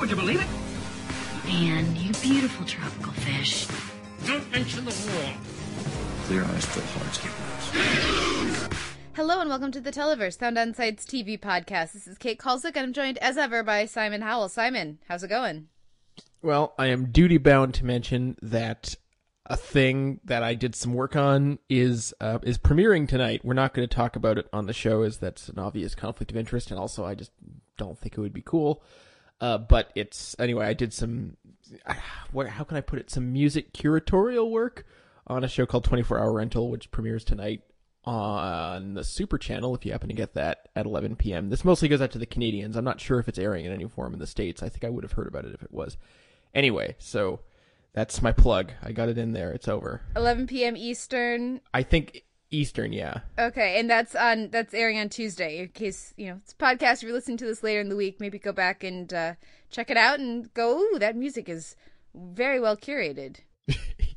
Would you believe it? Man, you beautiful tropical fish. Don't mention the war. Clear eyes, full hearts, get lost. Hello and welcome to the Televerse, Sound On Sight's TV podcast. This is Kate Kulzick and I'm joined as ever by Simon Howell. Simon, how's it going? Well, I am duty bound to mention that a thing that I did some work on is uh, is premiering tonight. We're not going to talk about it on the show, as that's an obvious conflict of interest, and also I just don't think it would be cool. Uh, but it's anyway. I did some. Where how can I put it? Some music curatorial work on a show called Twenty Four Hour Rental, which premieres tonight on the Super Channel. If you happen to get that at 11 p.m. This mostly goes out to the Canadians. I'm not sure if it's airing in any form in the states. I think I would have heard about it if it was. Anyway, so that's my plug. I got it in there. It's over. 11 p.m. Eastern. I think Eastern, yeah. Okay, and that's on that's airing on Tuesday. In case you know it's a podcast, if you're listening to this later in the week, maybe go back and uh, check it out and go. Ooh, that music is very well curated.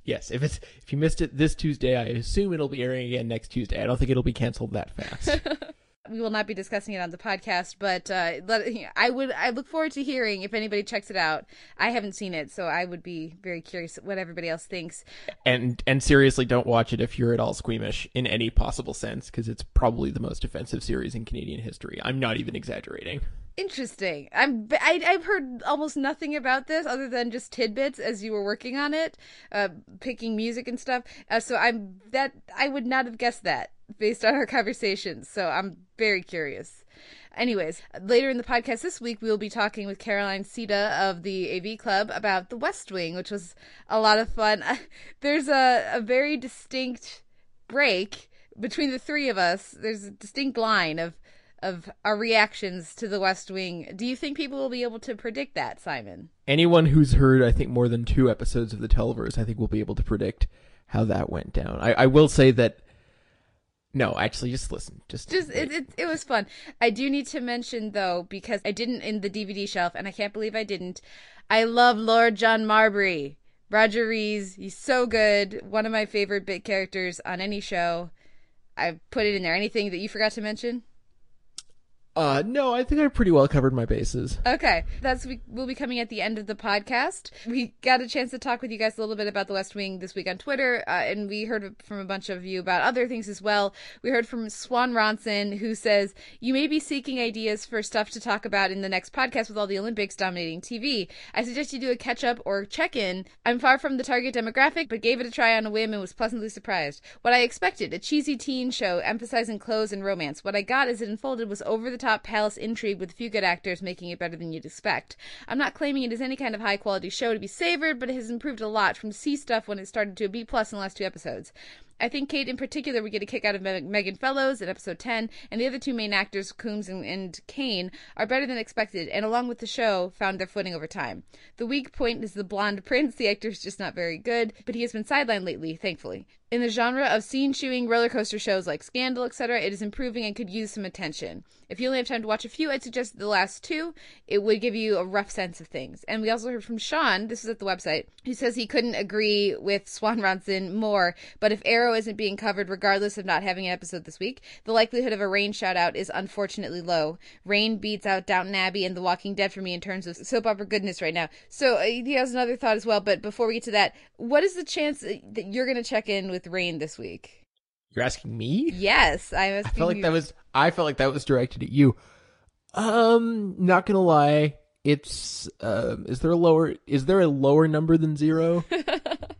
Yes, if it's if you missed it this Tuesday, I assume it'll be airing again next Tuesday. I don't think it'll be canceled that fast. we will not be discussing it on the podcast, but uh, let, I would I look forward to hearing if anybody checks it out. I haven't seen it, so I would be very curious what everybody else thinks. and and seriously, don't watch it if you're at all squeamish in any possible sense, because it's probably the most offensive series in Canadian history. I'm not even exaggerating. Interesting. I'm I, I've heard almost nothing about this other than just tidbits as you were working on it, uh, picking music and stuff. Uh, so I'm that I would not have guessed that based on our conversations. So I'm very curious. Anyways, later in the podcast this week, we will be talking with Caroline Siede of the AV Club about The West Wing, which was a lot of fun. There's a, a very distinct break between the three of us. There's a distinct line of of our reactions to The West Wing. Do you think people will be able to predict that, Simon? Anyone who's heard, I think, more than two episodes of the Televerse, I think will be able to predict how that went down. I, I will say that. No, actually, just listen. Just, Just it, it it was fun. I do need to mention though because I didn't in the DVD shelf and I can't believe I didn't. I love Lord John Marbury. Roger Rees, he's so good. One of my favorite bit characters on any show. I put it in there. Anything that you forgot to mention? Uh, no, I think I pretty well covered my bases. Okay, that's we will be coming at the end of the podcast. We got a chance to talk with you guys a little bit about the West Wing this week on Twitter, uh, and we heard from a bunch of you about other things as well. We heard from Swan Ronson, who says you may be seeking ideas for stuff to talk about in the next podcast with all the Olympics dominating TV. I suggest you do a catch up or check in. I'm far from the target demographic, but gave it a try on a whim and was pleasantly surprised. What I expected, a cheesy teen show emphasizing clothes and romance. What I got as it unfolded was over the top palace intrigue with a few good actors making it better than you'd expect. I'm not claiming it is any kind of high quality show to be savored, but it has improved a lot from C stuff when it started to a B plus in the last two episodes. I think Kate in particular would get a kick out of Meg- Megan Follows in episode 10, and the other two main actors, Coombs and, and Kane, are better than expected, and along with the show, found their footing over time. The weak point is the blonde prince. The actor is just not very good, but he has been sidelined lately, thankfully. In the genre of scene chewing roller coaster shows like Scandal, etc., it is improving and could use some attention. If you only have time to watch a few, I'd suggest the last two. It would give you a rough sense of things. And we also heard from Sean, this is at the website, who says he couldn't agree with Swan Ronson more, but if Arrow isn't being covered regardless of not having an episode this week, the likelihood of a Reign shout out is unfortunately low. Reign beats out Downton Abbey and The Walking Dead for me in terms of soap opera goodness right now. So uh, he has another thought as well, but before we get to that, what is the chance that you're going to check in with Reign this week? You're asking me? Yes, I'm I felt like you. that was I felt like that was directed at you. Um, not gonna lie, it's um, is there a lower is there a lower number than zero?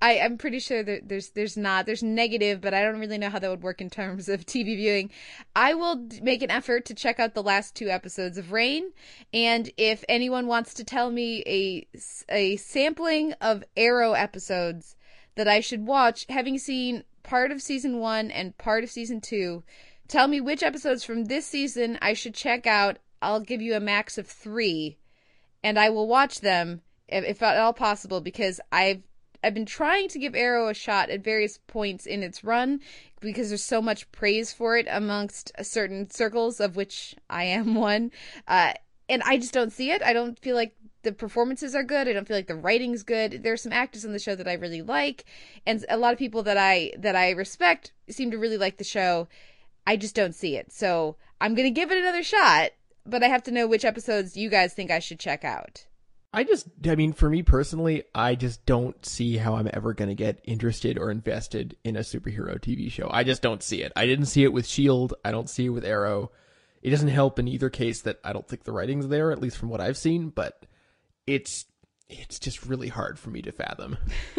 I, I'm pretty sure that there's there's not there's negative, but I don't really know how that would work in terms of TV viewing. I will make an effort to check out the last two episodes of Reign, and if anyone wants to tell me a a sampling of Arrow episodes that I should watch, having seen part of season one and part of season two, tell me which episodes from this season I should check out. I'll give you a max of three and I will watch them if at all possible because I've I've been trying to give Arrow a shot at various points in its run because there's so much praise for it amongst certain circles, of which I am one. Uh, and I just don't see it. I don't feel like the performances are good. I don't feel like the writing's good. There's some actors on the show that I really like, and a lot of people that I that I respect seem to really like the show. I just don't see it. So I'm gonna give it another shot, but I have to know which episodes you guys think I should check out. I just, I mean, for me personally, I just don't see how I'm ever going to get interested or invested in a superhero TV show. I just don't see it. I didn't see it with S.H.I.E.L.D., I don't see it with Arrow. It doesn't help in either case that I don't think the writing's there, at least from what I've seen, but it's it's just really hard for me to fathom.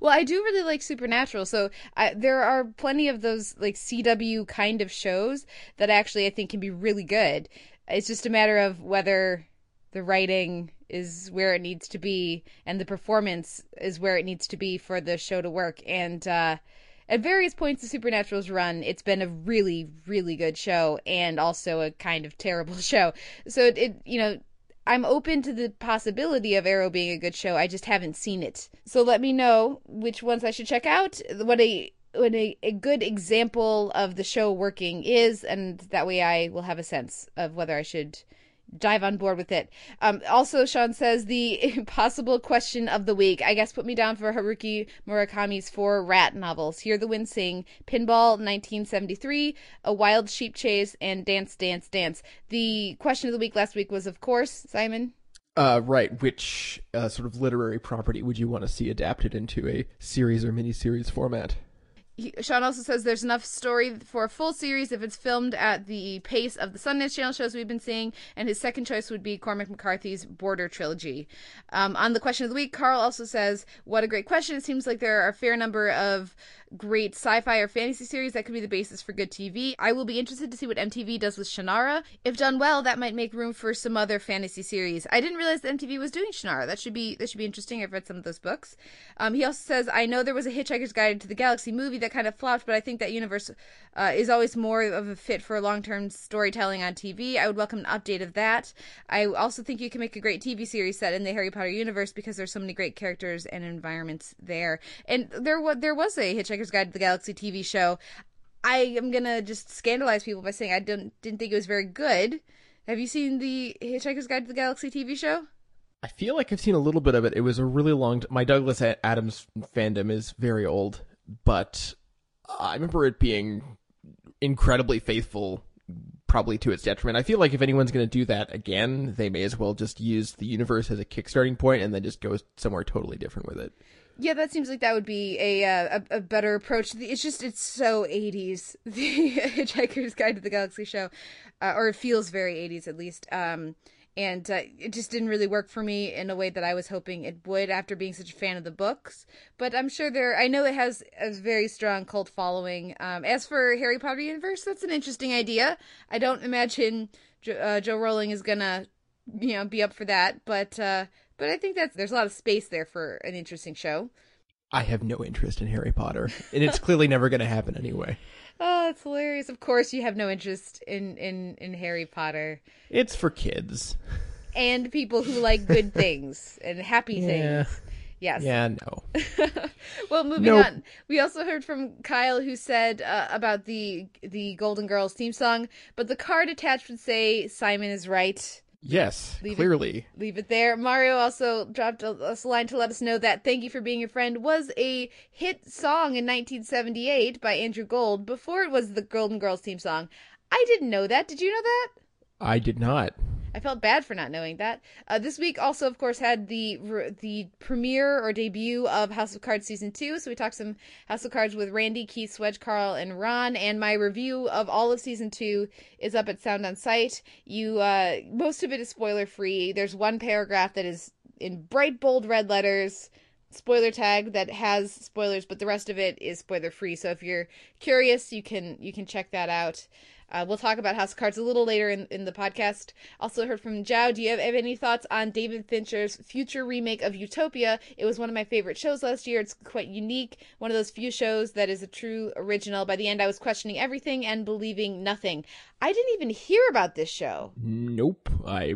well, I do really like Supernatural, so I, there are plenty of those like CW kind of shows that actually I think can be really good. It's just a matter of whether the writing is where it needs to be and the performance is where it needs to be for the show to work and uh at various points of Supernatural's run, it's been a really, really good show and also a kind of terrible show. So it, it, you know, I'm open to the possibility of Arrow being a good show. I just haven't seen it. So let me know which ones I should check out. What a what a, a good example of the show working is, and that way I will have a sense of whether I should dive on board with it. Um, also, Sean says the impossible question of the week. I guess put me down for Haruki Murakami's four rat novels: Hear the Wind Sing, Pinball, 1973, A Wild Sheep Chase, and Dance, Dance, Dance. The question of the week last week was, of course, Simon. Uh, right. Which uh, sort of literary property would you want to see adapted into a series or miniseries format? He, Sean also says there's enough story for a full series if it's filmed at the pace of the Sundance Channel shows we've been seeing. And his second choice would be Cormac McCarthy's Border trilogy. Um, on the question of the week, Carl also says, "What a great question! It seems like there are a fair number of great sci-fi or fantasy series that could be the basis for good TV. I will be interested to see what MTV does with Shannara. If done well, that might make room for some other fantasy series. I didn't realize that MTV was doing Shannara. That should be that should be interesting. I've read some of those books. Um, he also says, I know there was a Hitchhiker's Guide to the Galaxy movie that kind of flopped, but I think that universe uh, is always more of a fit for long-term storytelling on TV. I would welcome an update of that. I also think you can make a great TV series set in the Harry Potter universe because there's so many great characters and environments there. And there was there was a Hitchhiker's Hitchhiker's Guide to the Galaxy TV show. I am gonna just scandalize people by saying I didn't didn't think it was very good. Have you seen the Hitchhiker's Guide to the Galaxy TV show? I feel like I've seen a little bit of it. It was a really long. T- My Douglas Adams fandom is very old, but I remember it being incredibly faithful, probably to its detriment. I feel like if anyone's going to do that again, they may as well just use the universe as a kickstarting point and then just go somewhere totally different with it. Yeah, that seems like that would be a uh, a, a, better approach. It's just it's so 80s. The Hitchhiker's Guide to the Galaxy show, uh, or it feels very 80s at least. Um, and uh, it just didn't really work for me in a way that I was hoping it would after being such a fan of the books. But I'm sure there, I know it has a very strong cult following. Um, as for Harry Potter universe, that's an interesting idea. I don't imagine jo- uh, Jo Rowling is gonna, you know, be up for that. But uh, but I think that's there's a lot of space there for an interesting show. I have no interest in Harry Potter, and it's clearly never going to happen anyway. Oh, it's hilarious. Of course, you have no interest in in in Harry Potter. It's for kids and people who like good things and happy yeah. things. Yes. Yeah, no. well, moving Nope. on. We also heard from Kyle who said uh, about the the Golden Girls theme song, but the card attached would say Simon is right. Yes, Leave it- clearly. Leave it there. Mario also dropped a, us a line to let us know that "Thank You for Being Your Friend" was a hit song in 1978 by Andrew Gold before it was the Golden Girls theme song. I didn't know that. Did you know that? I did not. I felt bad for not knowing that. Uh, this week also, of course, had the the premiere or debut of House of Cards season two. So we talked some House of Cards with Randy, Keith, Swedge, Carl, and Ron. And my review of all of season two is up at Sound on Sight. You uh, most of it is spoiler free. There's one paragraph that is in bright bold red letters spoiler tag that has spoilers but the rest of it is spoiler free so if you're curious you can you can check that out uh, we'll talk about House of Cards a little later in, in the podcast. Also heard from Jow. Do you have, have any thoughts on David Fincher's future remake of Utopia? It was one of my favorite shows last year. It's quite unique. One of those few shows that is a true original. By the end, I was questioning everything and believing nothing. I didn't even hear about this show. Nope. I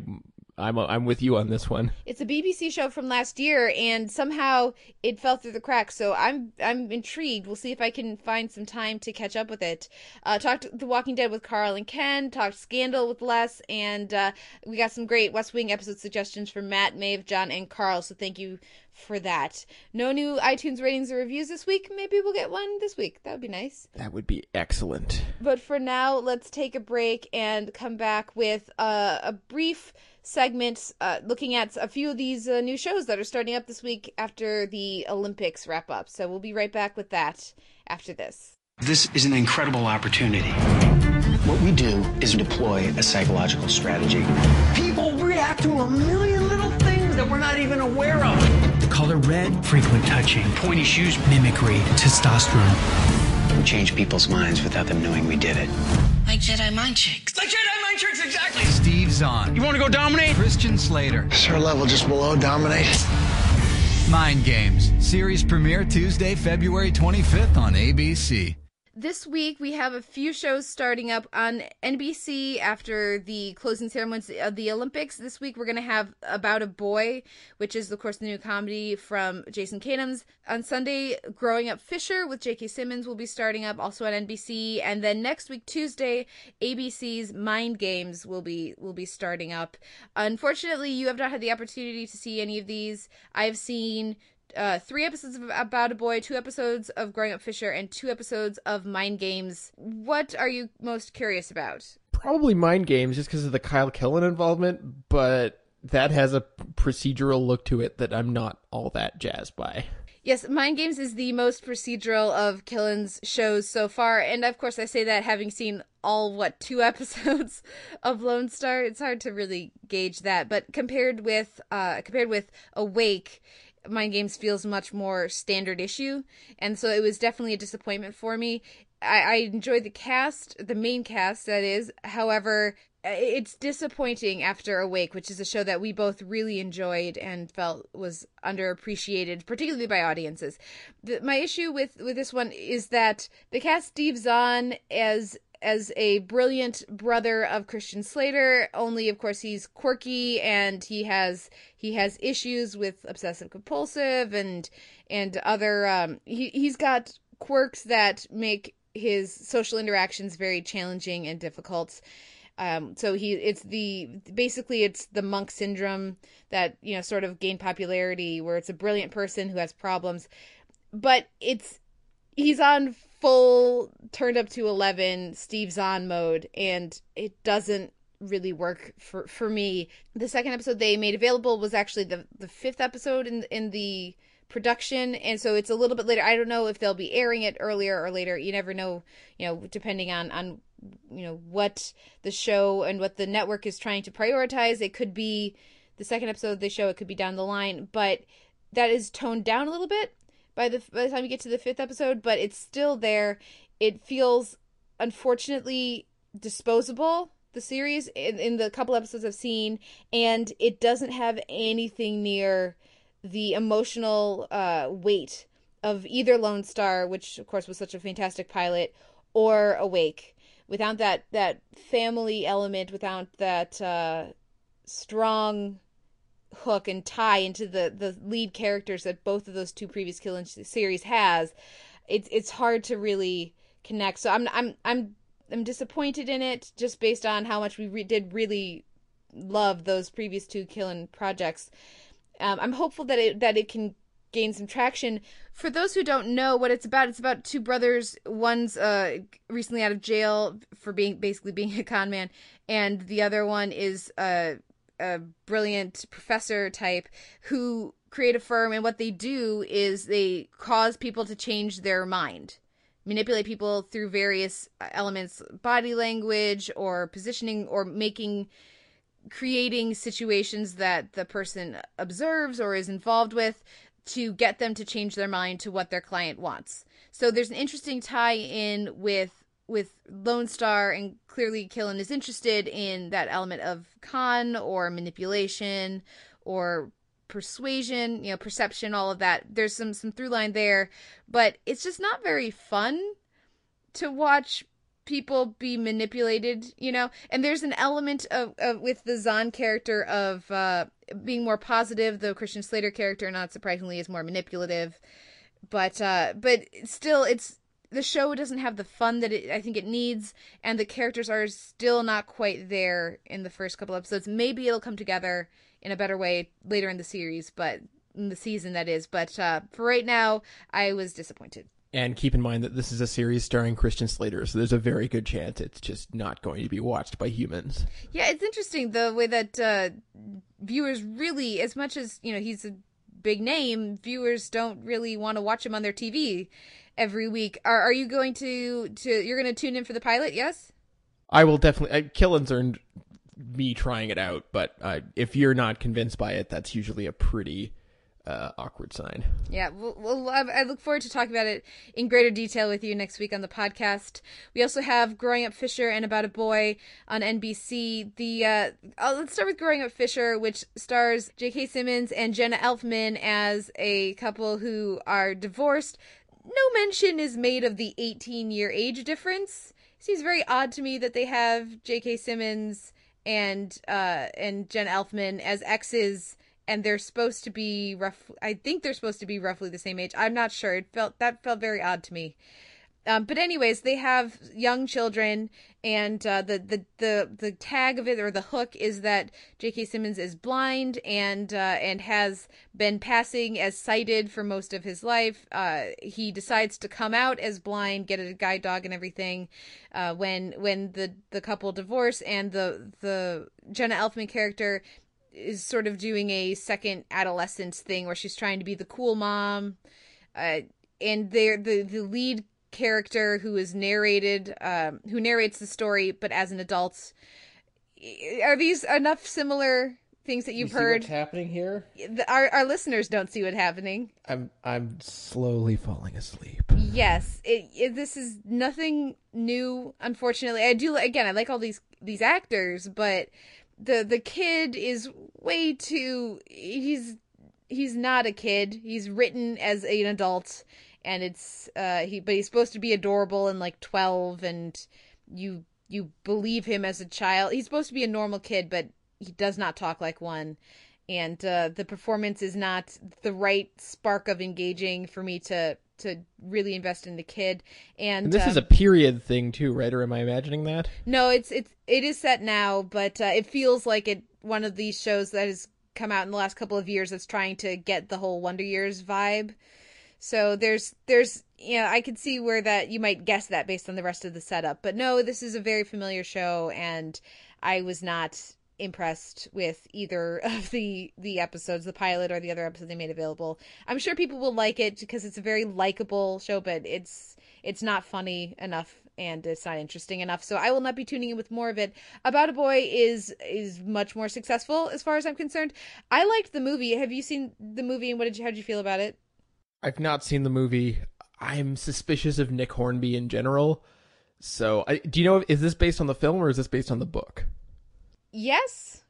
I'm I'm with you on this one. It's a BBC show from last year, and somehow it fell through the cracks. So I'm I'm intrigued. We'll see if I can find some time to catch up with it. Uh, talked The Walking Dead with Carl and Ken. Talked Scandal with Les, and uh, we got some great West Wing episode suggestions from Matt, Maeve, John, and Carl. So thank you for that. No new iTunes ratings or reviews this week. Maybe we'll get one this week. That would be nice. That would be excellent. But for now, let's take a break and come back with uh, a brief segment uh, looking at a few of these uh, new shows that are starting up this week after the Olympics wrap up. So we'll be right back with that after this. This is an incredible opportunity. What we do is deploy a psychological strategy. People react to a million little things that we're not even aware of. The color red, frequent touching, pointy shoes, mimicry, testosterone. We change people's minds without them knowing we did it. Like Jedi mind tricks. Like Jedi mind tricks, exactly. Steve Zahn. You want to go dominate? Christian Slater. Is her level just below dominate? Mind Games. Series premiere Tuesday, February 25th on ABC. This week we have a few shows starting up on NBC after the closing ceremonies of the Olympics. This week we're going to have About a Boy, which is of course the new comedy from Jason Katims. On Sunday, Growing Up Fisher with J.K. Simmons will be starting up also on NBC, and then next week Tuesday, ABC's Mind Games will be will be starting up. Unfortunately, you have not had the opportunity to see any of these. I've seen uh, three episodes of About a Boy, two episodes of Growing Up Fisher, and two episodes of Mind Games. What are you most curious about? Probably Mind Games, just because of the Kyle Killen involvement, but that has a procedural look to it that I'm not all that jazzed by. Yes, Mind Games is the most procedural of Killen's shows so far, and of course I say that having seen all what two episodes of Lone Star, it's hard to really gauge that. But compared with uh, compared with Awake, Mind Games feels much more standard issue, and so it was definitely a disappointment for me. I, I enjoyed the cast, the main cast, that is. However, it's disappointing after Awake, which is a show that we both really enjoyed and felt was underappreciated, particularly by audiences. The, my issue with with this one is that the cast Steve Zahn as as a brilliant brother of Christian Slater. Only, of course, he's quirky and he has he has issues with obsessive compulsive and and other. Um, he he's got quirks that make his social interactions very challenging and difficult. Um, so he it's the basically it's the monk syndrome that you know sort of gained popularity where it's a brilliant person who has problems, but it's he's on full turned up to 11 Steve Zahn mode and it doesn't really work for for me. The second episode they made available was actually the the fifth episode in in the production and so it's a little bit later. I don't know if they'll be airing it earlier or later. You never know, you know, depending on on you know what the show and what the network is trying to prioritize. It could be the second episode of the show, it could be down the line, but that is toned down a little bit by the by the time you get to the fifth episode, but it's still there. It feels unfortunately disposable. The series in, in the couple episodes I've seen, and it doesn't have anything near the emotional uh, weight of either Lone Star, which of course was such a fantastic pilot, or Awake. Without that that family element, without that uh, strong hook and tie into the the lead characters that both of those two previous Killen series has, it's it's hard to really connect. So I'm I'm I'm I'm disappointed in it just based on how much we re- did really love those previous two Killen projects. Um, I'm hopeful that it that it can gain some traction. For those who don't know what it's about, it's about two brothers. One's uh, recently out of jail for being basically being a con man, and the other one is uh, a brilliant professor type who create a firm. And what they do is they cause people to change their mind manipulate people through various uh, elements body language or positioning or making creating situations that the person observes or is involved with to get them to change their mind to what their client wants. So there's an interesting tie in with with Lone Star and clearly Killen is interested in that element of con or manipulation or persuasion, you know, perception, all of that. There's some some through line there, but it's just not very fun to watch people be manipulated, you know. And there's an element of, of with the Zahn character of uh, being more positive. The Christian Slater character, not surprisingly, is more manipulative. But uh, but still, it's the show doesn't have the fun that it, I think it needs, and the characters are still not quite there in the first couple episodes. Maybe it'll come together in a better way later in the series, but in the season that is. But uh, for right now, I was disappointed. And keep in mind that this is a series starring Christian Slater, so there's a very good chance it's just not going to be watched by humans. Yeah, it's interesting the way that uh, viewers really, as much as you know, he's a big name, viewers don't really want to watch him on their TV every week. Are are you going to to you're going to tune in for the pilot? Yes. I will definitely. Uh, Killen's earned me trying it out, but uh, if you're not convinced by it, that's usually a pretty uh, awkward sign. Yeah, well, well, I look forward to talking about it in greater detail with you next week on the podcast. We also have Growing Up Fisher and About a Boy on NBC. The uh, uh, let's start with Growing Up Fisher, which stars J.K. Simmons and Jenna Elfman as a couple who are divorced. No mention is made of the 18 year age difference. It seems very odd to me that they have J.K. Simmons and uh, and Jen Elfman as exes and they're supposed to be rough I think they're supposed to be roughly the same age. I'm not sure. It felt that felt very odd to me. Um, but anyways, they have young children, and uh, the, the the the tag of it or the hook is that J.K. Simmons is blind and uh, and has been passing as sighted for most of his life. Uh, he decides to come out as blind, get a guide dog and everything. Uh, when when the the couple divorce, and the the Jenna Elfman character is sort of doing a second adolescence thing where she's trying to be the cool mom. Uh, and they're the the lead character who is narrated um, who narrates the story but as an adult. Are these enough similar things that you've you heard? what's happening here? Our our listeners don't see what's happening. I'm i'm slowly falling asleep. Yes it, it, this is nothing new unfortunately. I do again i like all these these actors but the the kid is way too he's he's not a kid. He's written as an adult and it's uh he but he's supposed to be adorable and like 12 and you you believe him as a child. He's supposed to be a normal kid but he does not talk like one. And uh the performance is not the right spark of engaging for me to to really invest in the kid. And, and this um, is a period thing too right? Or am i imagining that? No it's it's it is set now but uh, it feels like it one of these shows that has come out in the last couple of years that's trying to get the whole wonder years vibe so there's there's you know I could see where that you might guess that based on the rest of the setup. But no, this is a very familiar show and I was not impressed with either of the the episodes, the pilot or the other episode they made available. I'm sure people will like it because it's a very likable show, but it's it's not funny enough and it's not interesting enough. So I will not be tuning in with more of it. About a Boy is is much more successful as far as I'm concerned. I liked the movie. Have you seen the movie and what did you how did you feel about it? I've not seen the movie. I'm suspicious of Nick Hornby in general. So, I, do you know is this based on the film or is this based on the book? Yes.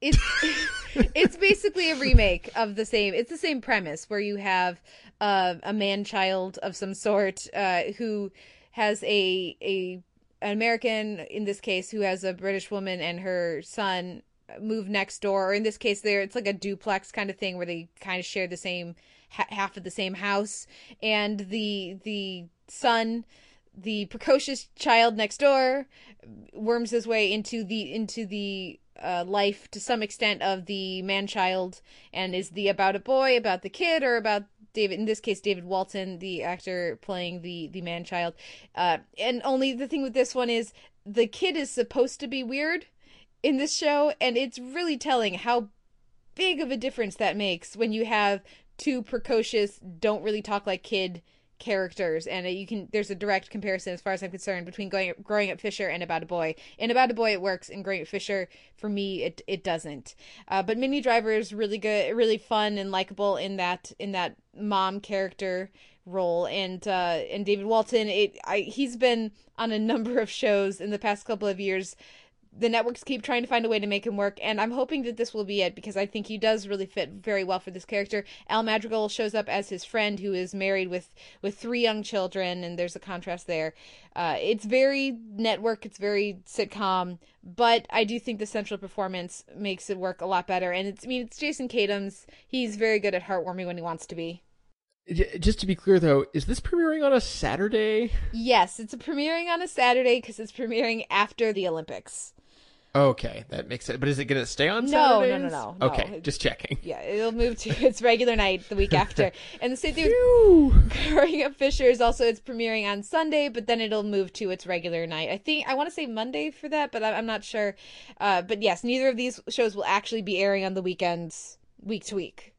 It's it's basically a remake of the same. It's the same premise where you have uh, a man child of some sort uh, who has a a an American in this case who has a British woman and her son move next door. Or in this case, there it's like a duplex kind of thing where they kind of share the same ha- half of the same house, and the the son, the precocious child next door, worms his way into the into the uh, life to some extent of the man child, and is the about a boy, about the kid, or about David in this case David Walton, the actor playing the the man child. Uh, and only the thing with this one is the kid is supposed to be weird in this show, and it's really telling how big of a difference that makes when you have two precocious, don't really talk like kid characters. And you can there's a direct comparison as far as i'm concerned between going growing up fisher and about a boy. In about a boy it works. In growing up fisher for me it it doesn't. Uh, but minnie driver is really good really fun and likable in that in that mom character role. And uh and david walton it I, he's been on a number of shows in the past couple of years the networks keep trying to find a way to make him work, and I'm hoping that this will be it because I think he does really fit very well for this character. Al Madrigal shows up as his friend who is married with with three young children, and there's a contrast there. Uh, it's very network, it's very sitcom, but I do think the central performance makes it work a lot better. And it's I mean it's Jason Katims. He's very good at heartwarming when he wants to be. Just to be clear, though, is this premiering on a Saturday? Yes, it's premiering on a Saturday because it's premiering after the Olympics. Okay, that makes sense. But is it going to stay on no, Saturdays? No, no, no, no. Okay, no. just checking. Yeah, it'll move to its regular night the week after. and the same thing Growing Up Fisher is also it's premiering on Sunday, but then it'll move to its regular night. I think I want to say Monday for that, but I'm not sure. Uh, but yes, neither of these shows will actually be airing on the weekends, week to week.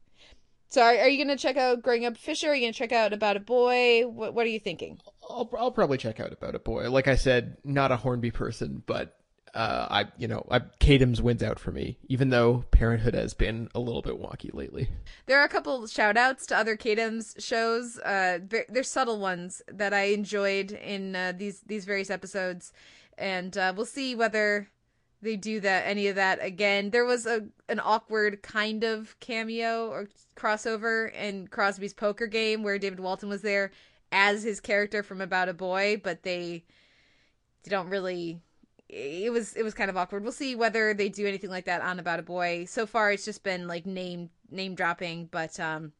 So are, are you going to check out Growing Up Fisher? Are you going to check out About a Boy? What What are you thinking? I'll I'll probably check out About a Boy. Like I said, not a Hornby person, but uh, I you know I Katims wins out for me, even though Parenthood has been a little bit wonky lately. There are a couple shout outs to other Katims shows. Uh, they're subtle ones that I enjoyed in uh, these these various episodes, and uh, we'll see whether they do that any of that again. There was a an awkward kind of cameo or crossover in Crosby's poker game where David Walton was there as his character from About a Boy, but they, they don't really it was it was kind of awkward. We'll see whether they do anything like that on About a Boy. So far it's just been like name name dropping, but um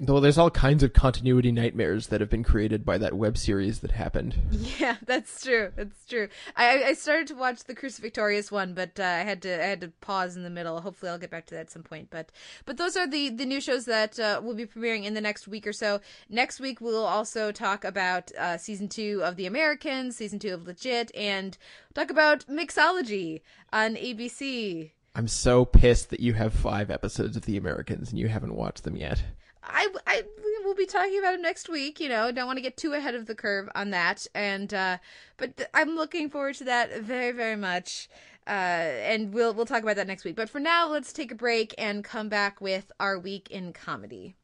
well, there's all kinds of continuity nightmares that have been created by that web series that happened. Yeah, that's true. That's true. I I started to watch the Crucifixorius one, but uh, I had to I had to pause in the middle. Hopefully, I'll get back to that at some point. But but those are the the new shows that uh, will be premiering in the next week or so. Next week, we'll also talk about uh, season two of The Americans, season two of Legit, and talk about mixology on ABC. I'm so pissed that you have five episodes of The Americans and you haven't watched them yet. I, I we'll be talking about it next week. You know, don't want to get too ahead of the curve on that. And uh, but th- I'm looking forward to that very very much. Uh, and we'll we'll talk about that next week. But for now, let's take a break and come back with our week in comedy.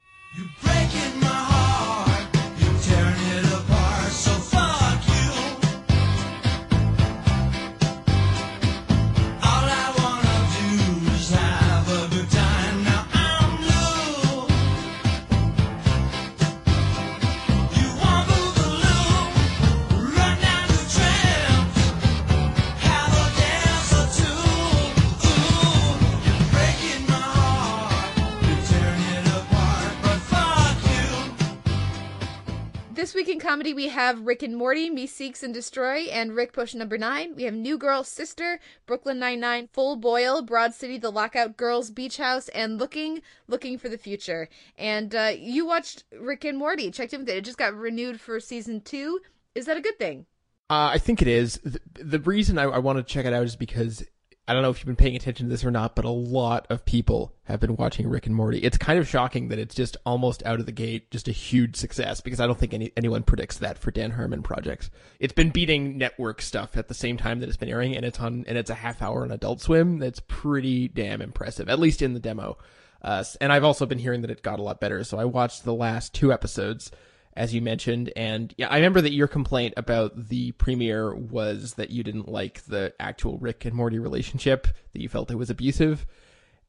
This week in comedy, we have Rick and Morty, Meeseeks and Destroy, and Rick Potion Number 9. We have New Girl Sister, Brooklyn Nine-Nine, Full Boyle, Broad City, The Lockout Girls, Beach House, and Looking, Looking for the Future. And uh, you watched Rick and Morty, checked in with it. It just got renewed for season two. Is that a good thing? Uh, I think it is. The, the reason I, I want to check it out is because I don't know if you've been paying attention to this or not, but a lot of people have been watching Rick and Morty. It's kind of shocking that it's just almost out of the gate, just a huge success because I don't think any, anyone predicts that for Dan Harmon projects. It's been beating network stuff at the same time that it's been airing, and it's on and it's a half hour on Adult Swim. That's pretty damn impressive, at least in the demo. Uh, and I've also been hearing that it got a lot better. So I watched the last two episodes as you mentioned. And yeah, I remember that your complaint about the premiere was that you didn't like the actual Rick and Morty relationship, that you felt it was abusive.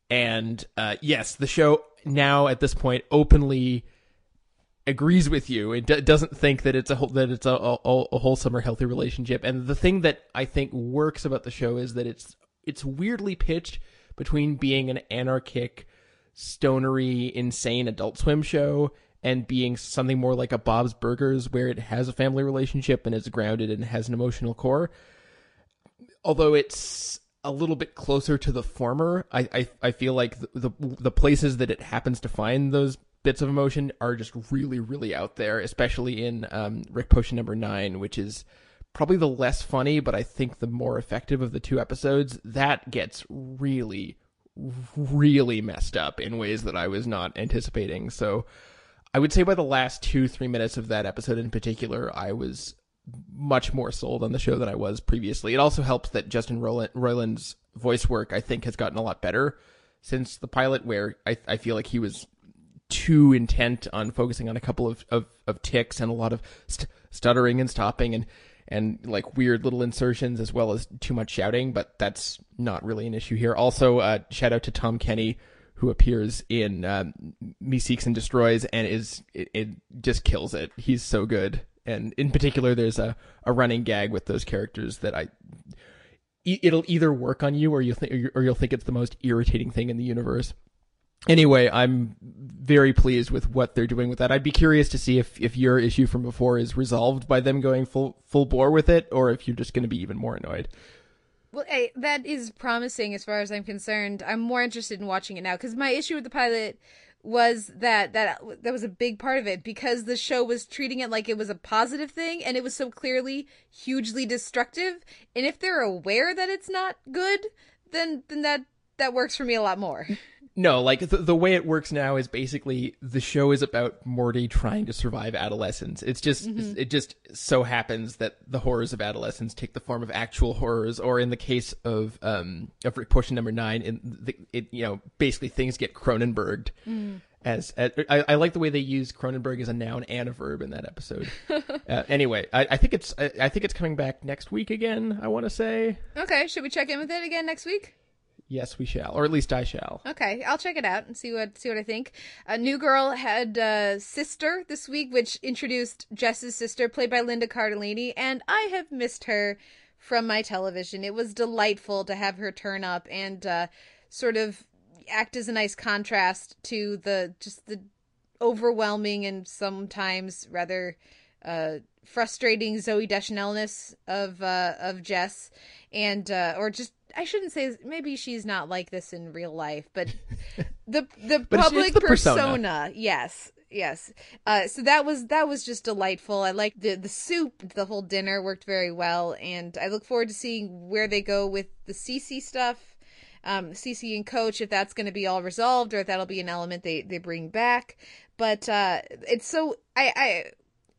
And uh, yes, the show now at this point openly agrees with you. It d- doesn't think that it's a that it's a, a, a wholesome or healthy relationship. And the thing that I think works about the show is that it's it's weirdly pitched between being an anarchic, stonery, insane Adult Swim show and being something more like a Bob's Burgers, where it has a family relationship and is grounded and has an emotional core. Although it's a little bit closer to the former, I I, I feel like the, the the places that it happens to find those bits of emotion are just really really out there, especially in um, Rick Potion number nine, which is probably the less funny, but I think the more effective of the two episodes. That gets really really messed up in ways that I was not anticipating. So I would say by the last two, three minutes of that episode in particular, I was much more sold on the show than I was previously. It also helps that Justin Roiland's voice work, I think, has gotten a lot better since the pilot, where I, I feel like he was too intent on focusing on a couple of, of, of ticks and a lot of st- stuttering and stopping. And and like weird little insertions as well as too much shouting, but that's not really an issue here. Also, uh, shout out to Tom Kenny who appears in um, Meeseeks and Destroys and is it, it just kills it. He's so good. And in particular, there's a, a running gag with those characters that I it'll either work on you or you think or you'll think it's the most irritating thing in the universe. Anyway, I'm very pleased with what they're doing with that. I'd be curious to see if, if your issue from before is resolved by them going full full bore with it, or if you're just going to be even more annoyed. Well, hey, that is promising as far as I'm concerned. I'm more interested in watching it now because my issue with the pilot was that that that was a big part of it because the show was treating it like it was a positive thing and it was so clearly hugely destructive and if they're aware that it's not good then then that that works for me a lot more no like the, the way it works now is basically the show is about morty trying to survive adolescence it's just mm-hmm. it just so happens that the horrors of adolescence take the form of actual horrors or in the case of um of potion number nine in the, it you know basically things get cronenberged mm. as, as I, I, like the way they use cronenberg as a noun and a verb in that episode uh, anyway I, I, think it's I, I think it's coming back next week again i want to say okay should we check in with it again next week Yes, we shall, or at least I shall. Okay, I'll check it out and see what see what I think. A New Girl had uh, Sister this week, which introduced Jess's sister, played by Linda Cardellini, and I have missed her from my television. It was delightful to have her turn up and uh, sort of act as a nice contrast to the just the overwhelming and sometimes rather uh, frustrating Zooey Deschanelness of uh, of Jess, and uh, or just I shouldn't say maybe she's not like this in real life, but the the but public it's, it's the persona. persona. yes, yes. Uh, so that was that was just delightful. I liked the the soup. The whole dinner worked very well, and I look forward to seeing where they go with the CC stuff. Um, CC and Coach, if that's going to be all resolved, or if that'll be an element they they bring back. But uh, it's so I I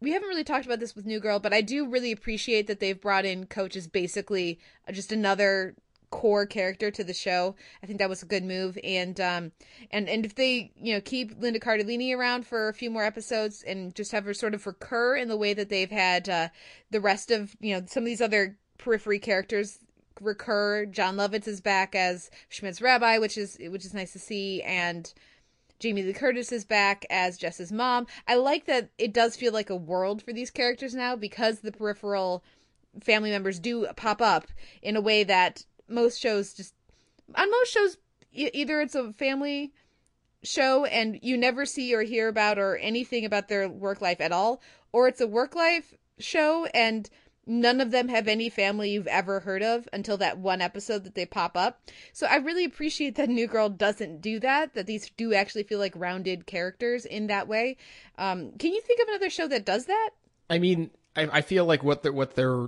we haven't really talked about this with New Girl, but I do really appreciate that they've brought in Coach as basically just another core character to the show. I think that was a good move. And um and and if they, you know, keep Linda Cardellini around for a few more episodes and just have her sort of recur in the way that they've had uh the rest of, you know, some of these other periphery characters recur. Jon Lovitz is back as Schmidt's rabbi, which is which is nice to see and Jamie Lee Curtis is back as Jess's mom. I like that it does feel like a world for these characters now because the peripheral family members do pop up in a way that most shows just on most shows either it's a family show and you never see or hear about or anything about their work life at all or it's a work life show and none of them have any family you've ever heard of until that one episode that they pop up. So I really appreciate that New Girl doesn't do that, that these do actually feel like rounded characters in that way. Um, can you think of another show that does that? I mean, I, I feel like what they're, what they're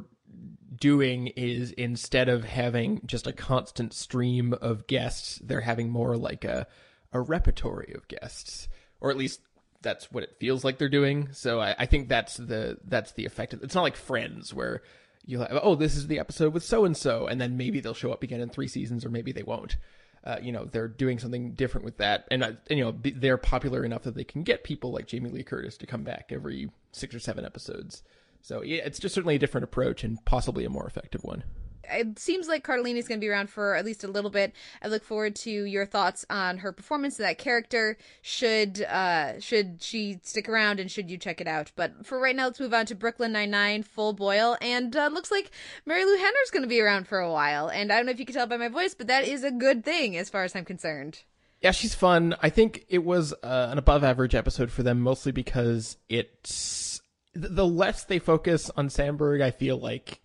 doing is instead of having just a constant stream of guests, they're having more like a a repertory of guests, or at least that's what it feels like they're doing. So I, I think that's the that's the effect. It's not like Friends where you have oh this is the episode with so and so, and then maybe they'll show up again in three seasons, or maybe they won't. Uh, you know they're doing something different with that, and, uh, and you know they're popular enough that they can get people like Jamie Lee Curtis to come back every six or seven episodes. So yeah, it's just certainly a different approach and possibly a more effective one. It seems like Cardellini is going to be around for at least a little bit. I look forward to your thoughts on her performance of that character. Should uh should she stick around and should you check it out? But for right now, let's move on to Brooklyn Nine Nine Full Boyle, and uh, looks like Marilu Henner's going to be around for a while. And I don't know if you can tell by my voice, but that is a good thing as far as I'm concerned. Yeah, she's fun. I think it was uh, an above average episode for them, mostly because it's the less they focus on Samberg, I feel like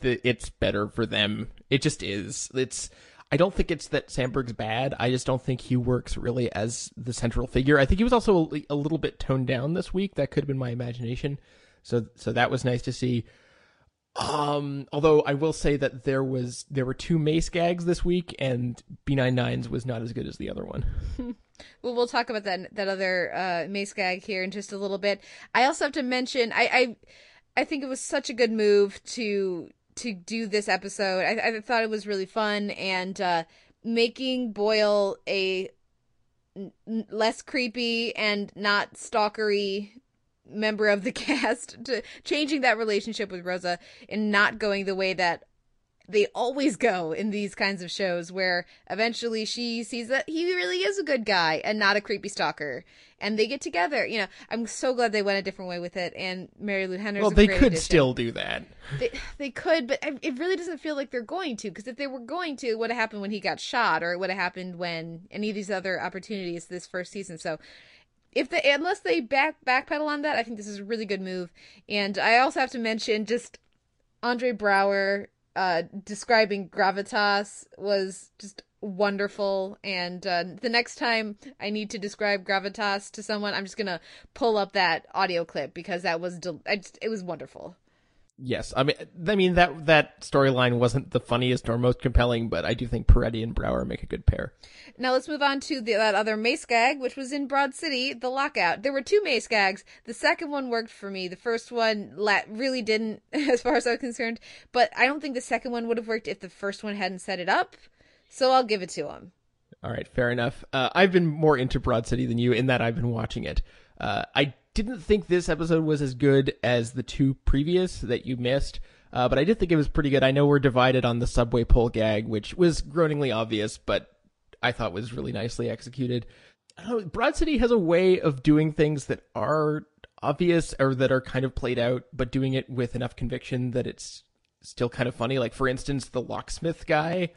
the, it's better for them. It just is. It's. I don't think it's that Samberg's bad. I just don't think he works really as the central figure. I think he was also a, a little bit toned down this week. That could have been my imagination. So so that was nice to see. Um, although I will say that there was there were two mace gags this week, and B99's was not as good as the other one. well, we'll talk about that that other uh, mace gag here in just a little bit. I also have to mention I I, I think it was such a good move to to do this episode. I, I thought it was really fun and uh, making Boyle a n- less creepy and not stalkery member of the cast to changing that relationship with Rosa and not going the way that they always go in these kinds of shows where eventually she sees that he really is a good guy and not a creepy stalker. And they get together you know i'm so glad they went a different way with it. And marilu henner's well they could addition. still do that. They, they could but it really doesn't feel like they're going to because if they were going to it would have happened when he got shot or it would have happened when any of these other opportunities this first season. So if they unless they back backpedal on that i think this is a really good move. And i also have to mention just andre braugher uh describing gravitas was just wonderful. And uh, the next time i need to describe gravitas to someone i'm just gonna pull up that audio clip because that was del- it was wonderful yes i mean i mean that that storyline wasn't the funniest or most compelling but i do think peretti and braugher make a good pair Now let's move on to the, that other mace gag, which was in Broad City, the lockout. There were two mace gags. The second one worked for me. The first one la- really didn't, as far as I was concerned. But I don't think the second one would have worked if the first one hadn't set it up. So I'll give it to him. All right, fair enough. Uh, I've been more into Broad City than you in that I've been watching it. Uh, I didn't think this episode was as good as the two previous that you missed, uh, but I did think it was pretty good. I know we're divided on the subway pole gag, which was groaningly obvious, but I thought was really nicely executed. I don't know, Broad City has a way of doing things that are obvious or that are kind of played out, but doing it with enough conviction that it's still kind of funny. Like, for instance, the locksmith guy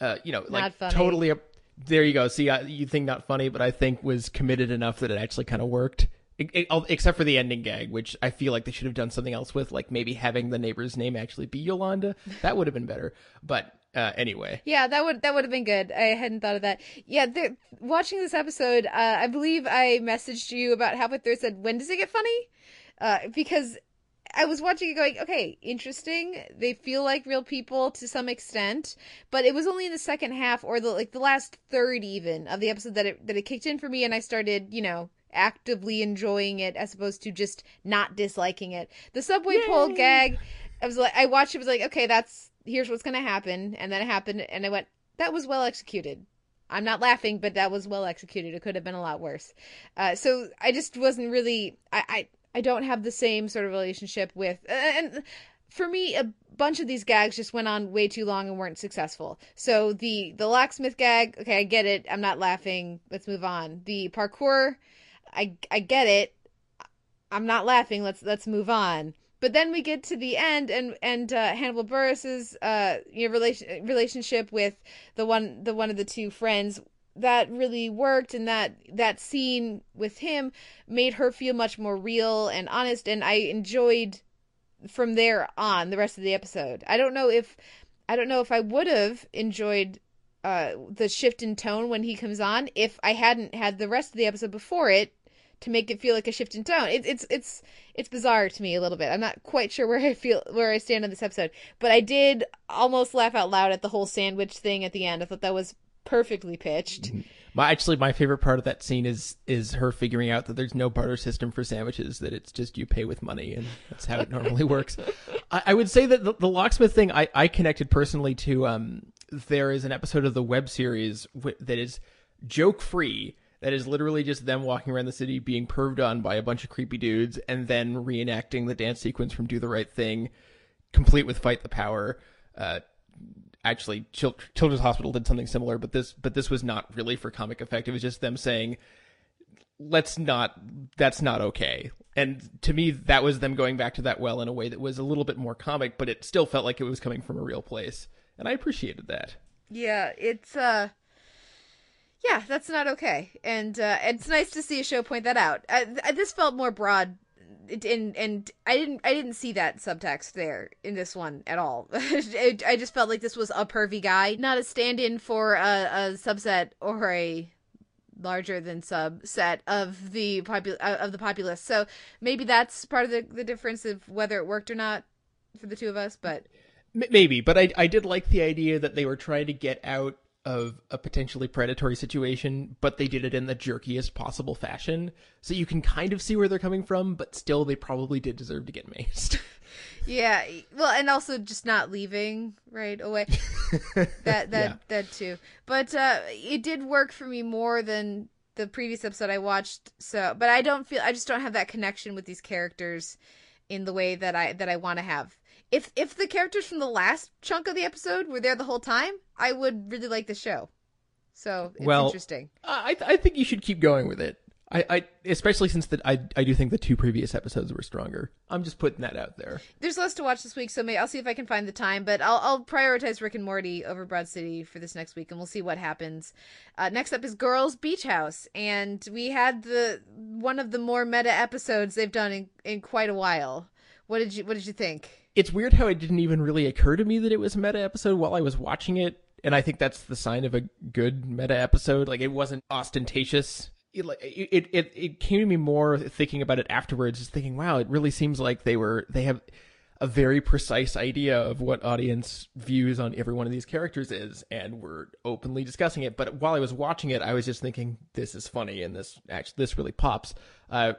uh, you know, like funny. totally. There you go. See, I, you think not funny, but I think was committed enough that it actually kind of worked. Except for the ending gag, which I feel like they should have done something else with, like maybe having the neighbor's name actually be Yolanda. That would have been better. But uh, anyway, Yeah, that would that would have been good. I hadn't thought of that. Yeah, watching this episode, uh, I believe I messaged you about halfway through. Said, "When does it get funny?" Uh, because I was watching it, going, "Okay, interesting. They feel like real people to some extent, but it was only in the second half or the like the last third even of the episode that it that it kicked in for me, and I started, you know." Actively enjoying it as opposed to just not disliking it. The subway pole gag i was like i watched it was like okay that's here's what's gonna happen and then it happened and i went that was well executed. I'm not laughing but that was well executed. It could have been a lot worse. Uh, so i just wasn't really I, I i don't have the same sort of relationship with and for me a bunch of these gags just went on way too long and weren't successful. So the the locksmith gag okay i get it i'm not laughing let's move on. The parkour i i get it. I'm not laughing. Let's let's move on. But then we get to the end and and uh, Hannibal Buress's uh you know relation relationship with the one the one of the two friends. That really worked and that that scene with him made her feel much more real and honest. And I enjoyed from there on the rest of the episode. I don't know if I don't know if I would have enjoyed uh the shift in tone when he comes on if I hadn't had the rest of the episode before it to make it feel like a shift in tone. It, it's it's it's bizarre to me a little bit. I'm not quite sure where I feel where I stand on this episode, but I did almost laugh out loud at the whole sandwich thing at the end. I thought that was perfectly pitched. my actually my favorite part of that scene is is her figuring out that there's no barter system for sandwiches. That it's just you pay with money, and that's how it normally works. I, I would say that the, the locksmith thing I I connected personally to. Um, there is an episode of the web series that is joke free. That is literally just them walking around the city being perved on by a bunch of creepy dudes and then reenacting the dance sequence from Do the Right Thing, complete with Fight the Power. Uh, actually, Chil- Children's Hospital did something similar, but this but this was not really for comic effect. It was just them saying, "Let's not. That's not okay." And to me, that was them going back to that well in a way that was a little bit more comic, but it still felt like it was coming from a real place, and I appreciated that. Yeah, it's uh yeah, that's not okay. And uh it's nice to see a show point that out. Uh, th- this felt more broad and and I didn't I didn't see that subtext there in this one at all. it, I just felt like this was a pervy guy, not a stand-in for a, a subset or a larger than subset of the popul- uh, of the populace. So maybe that's part of the the difference of whether it worked or not for the two of us, but Maybe, but I I did like the idea that they were trying to get out of a potentially predatory situation, but they did it in the jerkiest possible fashion. So you can kind of see where they're coming from, but still they probably did deserve to get maced. Yeah, well, and also just not leaving right away. that that Yeah. that too. But uh it did work for me more than the previous episode I watched. So, but I don't feel I just don't have that connection with these characters in the way that I that I want to have. If if the characters from the last chunk of the episode were there the whole time, I would really like the show. So it's well, interesting. I I think you should keep going with it. I, I especially since that I I do think the two previous episodes were stronger. I'm just putting that out there. There's less to watch this week, so maybe I'll see if I can find the time. But I'll I'll prioritize Rick and Morty over Broad City for this next week, and we'll see what happens. Uh, next up is Girls Beach House, and we had the one of the more meta episodes they've done in, in quite a while. What did you What did you think? It's weird how it didn't even really occur to me that it was a meta episode while I was watching it, and I think that's the sign of a good meta episode. Like it wasn't ostentatious it, it it it came to me more thinking about it afterwards, just thinking, wow, it really seems like they were they have a very precise idea of what audience views on every one of these characters is, and we're openly discussing it. But while I was watching it, I was just thinking, this is funny, and this actually this really pops. A uh,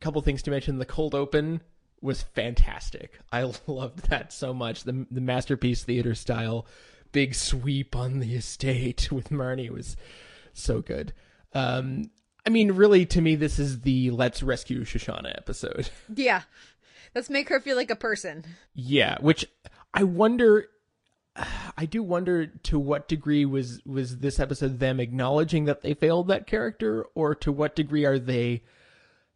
couple things to mention: the cold open was fantastic. I loved that so much. The the masterpiece theater style, big sweep on the estate with Marnie was so good. Um, I mean, really, to me, this is the let's rescue Shoshana episode. Yeah. Let's make her feel like a person. Yeah, which I wonder I do wonder to what degree was was this episode them acknowledging that they failed that character or to what degree are they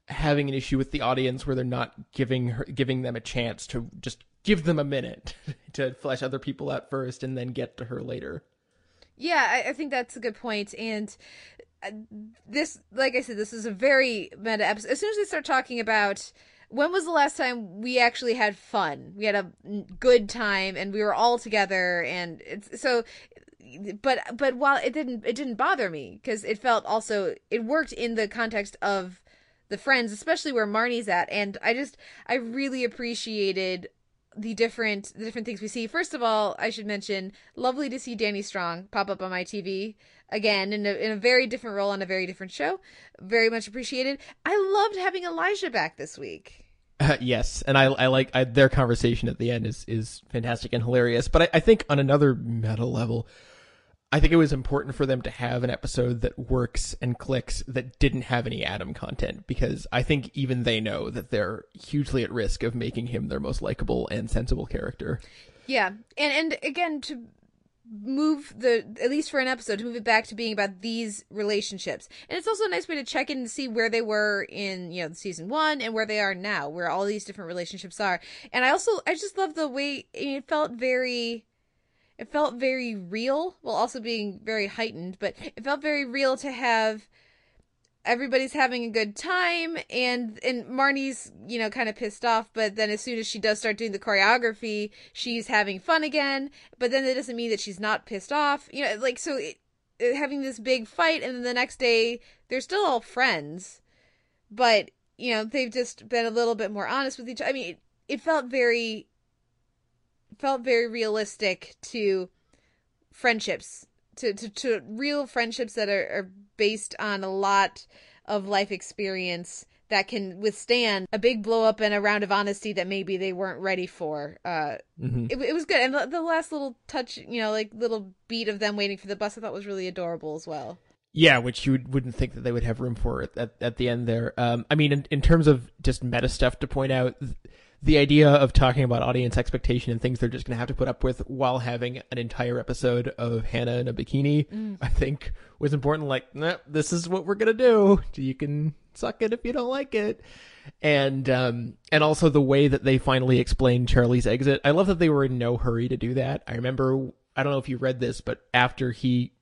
having an issue with the audience where they're not giving her giving them a chance to just give them a minute to flesh other people out first and then get to her later. Yeah, I, I think that's a good point. And uh, this, like I said, this is a very meta episode. As soon as they start talking about when was the last time we actually had fun, we had a good time, and we were all together, and it's so. But but while it didn't it didn't bother me because it felt also it worked in the context of the friends, especially where Marnie's at, and I just I really appreciated the different the different things we see. First of all, I should mention lovely to see Danny Strong pop up on my TV again in a, in a very different role on a very different show. Very much appreciated. I loved having Elijah back this week. Uh, yes, and I I like I, their conversation at the end is is fantastic and hilarious. But I, I think on another meta level, I think it was important for them to have an episode that works and clicks that didn't have any Adam content because I think even they know that they're hugely at risk of making him their most likable and sensible character. Yeah, and and again to move the at least for an episode to move it back to being about these relationships and it's also a nice way to check in and see where they were in you know season one and where they are now where all these different relationships are and i also i just love the way it felt very it felt very real while also being very heightened but it felt very real to have everybody's having a good time and and Marnie's you know kind of pissed off but then as soon as she does start doing the choreography she's having fun again but then that doesn't mean that she's not pissed off you know like so it, it, having this big fight and then the next day they're still all friends but you know they've just been a little bit more honest with each other i mean it, it felt very felt very realistic to friendships to, to, to real friendships that are, are based on a lot of life experience that can withstand a big blow up and a round of honesty that maybe they weren't ready for. Uh, mm-hmm. it, it was good. And the, the, last little touch, you know, like little beat of them waiting for the bus, I thought was really adorable as well. Yeah, which you wouldn't think that they would have room for at, at, at the end there. Um, I mean, in, in terms of just meta stuff to point out, the idea of talking about audience expectation and things they're just going to have to put up with while having an entire episode of Hannah in a bikini, mm. I think was important. Like, nah, this is what we're going to do. You can suck it if you don't like it. And, um, and also the way that they finally explained Charlie's exit. I love that they were in no hurry to do that. I remember, I don't know if you read this, but after he,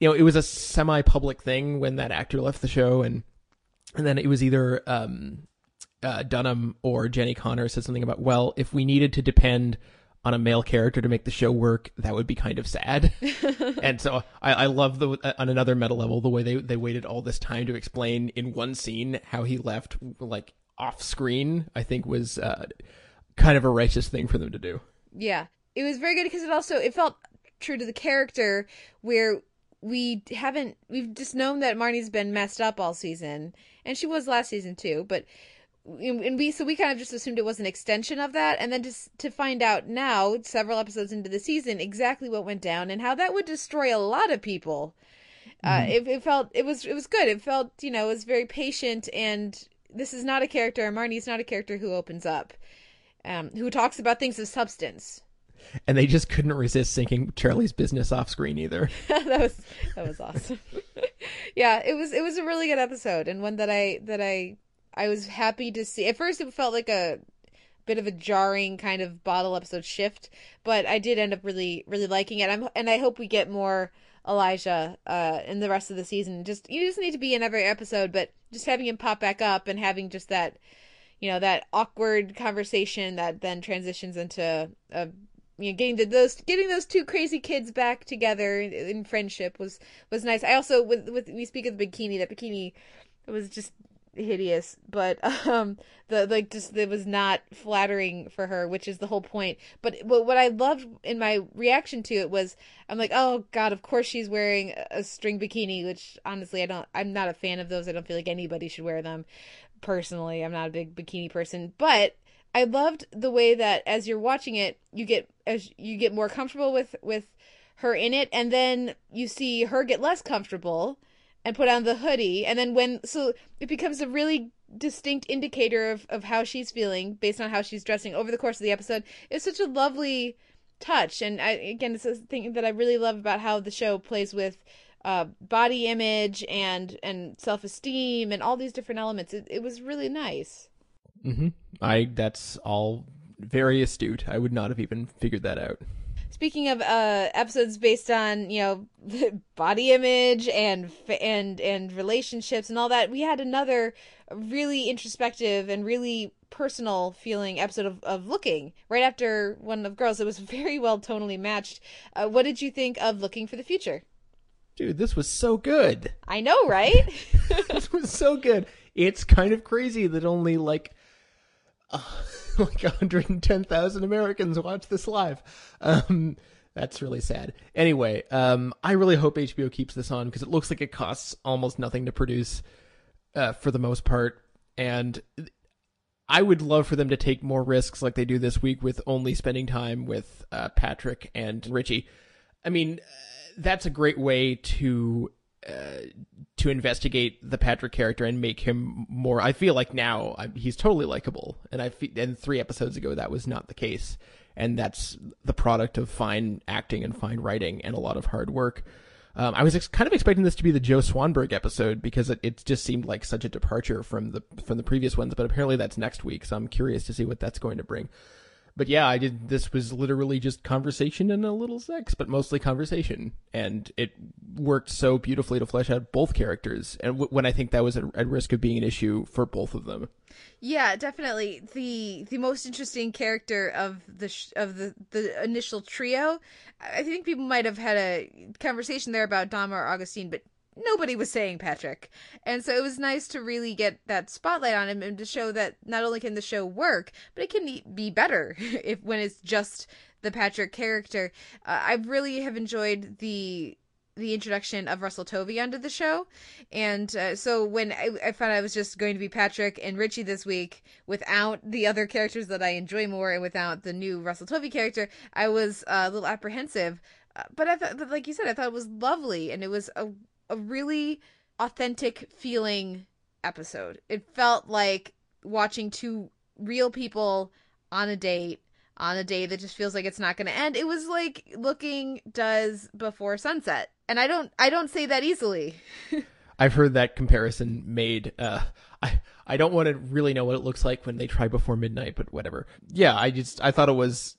you know, it was a semi public thing when that actor left the show and, and then it was either, um, uh, Dunham or Jenni Konner said something about, well, if we needed to depend on a male character to make the show work, that would be kind of sad. and so I, I love the uh, on another meta level the way they they waited all this time to explain in one scene how he left like off screen. I think was uh, kind of a righteous thing for them to do. Yeah, it was very good because it also it felt true to the character where we haven't we've just known that Marnie's been messed up all season and she was last season too, but and we so we kind of just assumed it was an extension of that and then just to find out now several episodes into the season exactly what went down and how that would destroy a lot of people Uh, Mhm. it, it felt it was it was good. It felt you know it was very patient, and this is not a character. Marnie's not a character who opens up, um, who talks about things of substance. And they just couldn't resist sinking Charlie's business off screen either. that was that was awesome. yeah, it was it was a really good episode and one that I that I I was happy to see. At first, it felt like a bit of a jarring kind of bottle episode shift, but I did end up really really liking it. I'm and I hope we get more Elijah uh in the rest of the season. Just you just need to be in every episode, but just having him pop back up and having just that you know that awkward conversation that then transitions into a you know getting those getting those two crazy kids back together in, in friendship was was nice. I also with with we speak of the bikini that bikini was just hideous but um the like just it was not flattering for her which is the whole point. But what, i loved in my reaction to it was i'm like oh god of course she's wearing a string bikini which honestly i don't i'm not a fan of those. I don't feel like anybody should wear them. Personally i'm not a big bikini person. But i loved the way that as you're watching it you get as you get more comfortable with with her in it. And then you see her get less comfortable and put on the hoodie. And then when so it becomes a really distinct indicator of, of how she's feeling based on how she's dressing over the course of the episode. It's such a lovely touch. And I, again it's a thing that i really love about how the show plays with uh, body image and and self-esteem and all these different elements. It, it was really nice. Hmm I that's all very astute. I would not have even figured that out. Speaking of uh, episodes based on you know body image and and and relationships and all that, we had another really introspective and really personal feeling episode of, of Looking right after one of Girls. It was very well tonally matched. Uh, what did you think of Looking for the Future? Dude, this was so good. I know, right? this was so good. It's kind of crazy that only like uh, like 110,000 Americans watch this live. Um, that's really sad. Anyway, um, I really hope HBO keeps this on because it looks like it costs almost nothing to produce uh, for the most part. And I would love for them to take more risks like they do this week with only spending time with uh, Patrick and Richie. I mean, that's a great way to uh, to investigate the Patrick character and make him more. I feel like now I, he's totally likable, and I fe- and three episodes ago that was not the case, and that's the product of fine acting and fine writing and a lot of hard work. Um, I was ex- kind of expecting this to be the Joe Swanberg episode because it, it just seemed like such a departure from the from the previous ones, but apparently that's next week, so I'm curious to see what that's going to bring but yeah, I did. This was literally just conversation and a little sex, but mostly conversation, and it worked so beautifully to flesh out both characters. And w- when I think that was at, at risk of being an issue for both of them. Yeah, definitely the the most interesting character of the sh- of the the initial trio. I think people might have had a conversation there about Dama or Agustín, but nobody was saying Patrick. And so it was nice to really get that spotlight on him and to show that not only can the show work, but it can be better if when it's just the Patrick character. Uh, I really have enjoyed the the introduction of Russell Tovey onto the show. And uh, so when I, I found I was just going to be Patrick and Richie this week without the other characters that I enjoy more and without the new Russell Tovey character, I was uh, a little apprehensive. Uh, but I thought, like you said, I thought it was lovely and it was a a really authentic feeling episode. It felt like watching two real people on a date on a day that just feels like it's not going to end. It was like looking does before sunset. And I don't I don't say that easily. I've heard that comparison made. Uh, I I don't want to really know what it looks like when they try before midnight, but whatever. Yeah, I just I thought it was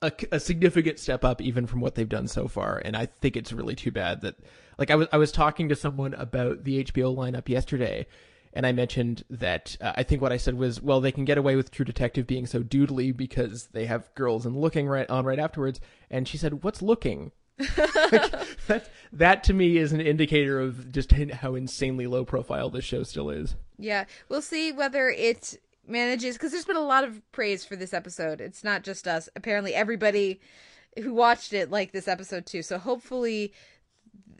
a, a significant step up even from what they've done so far, and I think it's really too bad that like I was I was talking to someone about the HBO lineup yesterday, and I mentioned that uh, I think what I said was, well, they can get away with True Detective being so doodly because they have girls and looking right on right afterwards, and she said, "What's looking?" like, that that to me is an indicator of just how insanely low profile this show still is. Yeah, we'll see whether it manages because there's been a lot of praise for this episode. It's not just us. Apparently, everybody who watched it liked this episode too. So hopefully,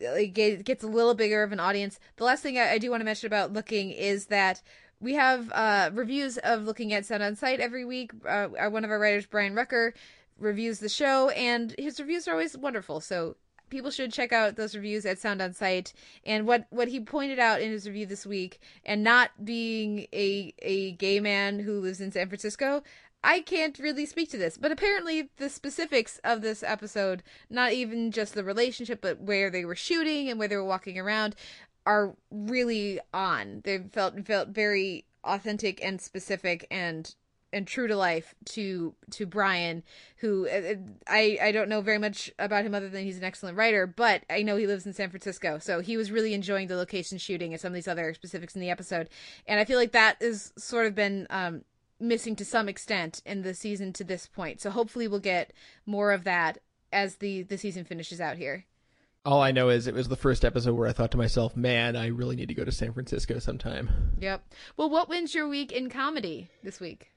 it gets a little bigger of an audience. The last thing I, I do want to mention about looking is that we have uh, reviews of looking at Sound on Sight every week. Uh, one of our writers, Brian Rucker, reviews the show, and his reviews are always wonderful. So people should check out those reviews at Sound on Sight. And what what he pointed out in his review this week, and not being a a gay man who lives in San Francisco, I can't really speak to this, but apparently the specifics of this episode, not even just the relationship, but where they were shooting and where they were walking around, are really on. They felt felt very authentic and specific and and true to life to to Brian, who uh, I I don't know very much about him other than he's an excellent writer, but I know he lives in San Francisco, so he was really enjoying the location shooting and some of these other specifics in the episode, and I feel like that has sort of been um, missing to some extent in the season to this point. So hopefully we'll get more of that as the the season finishes out here. All I know is it was the first episode where I thought to myself, "Man, I really need to go to San Francisco sometime." Yep. Well, what wins your week in comedy this week?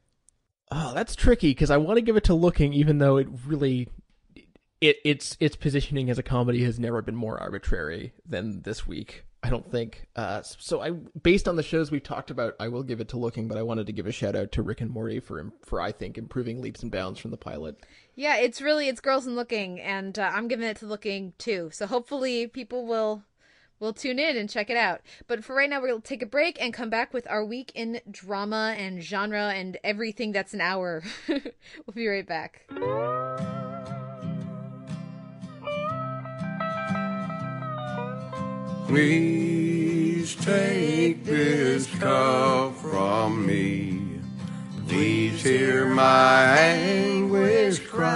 Oh, that's tricky because I want to give it to Looking, even though it really it its its positioning as a comedy has never been more arbitrary than this week. I don't think. Uh, so I, based on the shows we've talked about, I will give it to Looking, but I wanted to give a shout out to Rick and Morty for for I think improving leaps and bounds from the pilot. Yeah, it's really it's Girls and Looking, and uh, I'm giving it to Looking too. So hopefully people will will tune in and check it out. But for right now, we'll take a break and come back with our week in drama and genre and everything that's an hour. we'll be right back. Please take this cup from me. Please hear my anguish cry.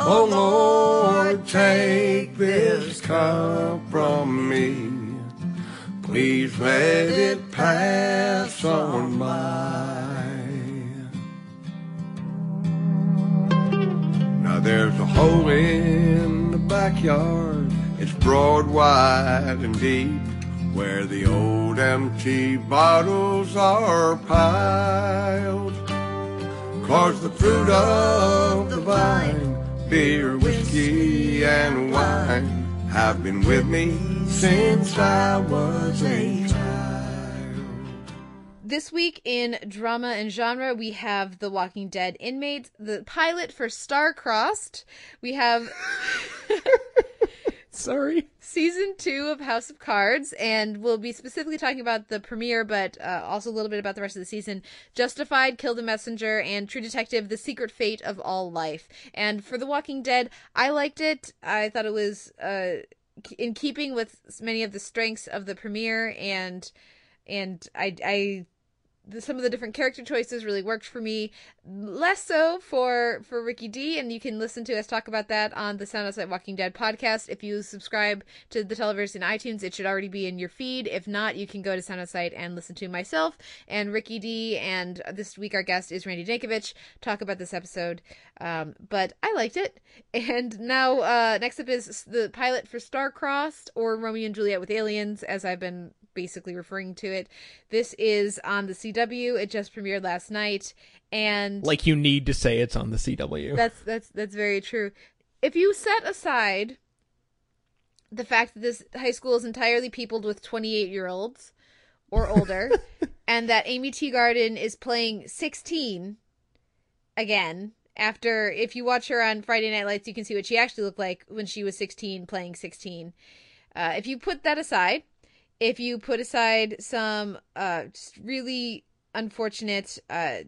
Oh Lord, take this cup from me. Please let it pass on by. Now there's a hole in the backyard. It's broad, wide, and deep where the old empty bottles are piled. Cause the fruit of the vine, beer, whiskey, and wine have been with me since I was a child. This week in drama and genre, we have The Walking Dead Inmates, the pilot for Star-Crossed. We have. Sorry. Season two of House of Cards, and we'll be specifically talking about the premiere, but uh, also a little bit about the rest of the season. Justified, Kill the Messenger, and True Detective: The Secret Fate of All Life. And for The Walking Dead, I liked it. I thought it was uh, in keeping with many of the strengths of the premiere, and and I I the, some of the different character choices really worked for me. Less so for for Ricky D, and you can listen to us talk about that on the Sound on Sight Walking Dead podcast. If you subscribe to the Televerse in iTunes, it should already be in your feed. If not, you can go to Sound on Sight and listen to myself and Ricky D. And this week our guest is Randy Dankovich talk about this episode. Um, but I liked it. And now uh, next up is the pilot for Star-Crossed or Romeo and Juliet with Aliens, as I've been basically referring to it. This is on the CW. It just premiered last night, and like you need to say it's on the CW. That's that's that's very true. If you set aside the fact that this high school is entirely peopled with 28 year olds or older, and that Aimee Teegarden is playing 16 again. After, if you watch her on Friday Night Lights, you can see what she actually looked like when she was 16, playing 16. Uh, if you put that aside, if you put aside some uh, really unfortunate uh,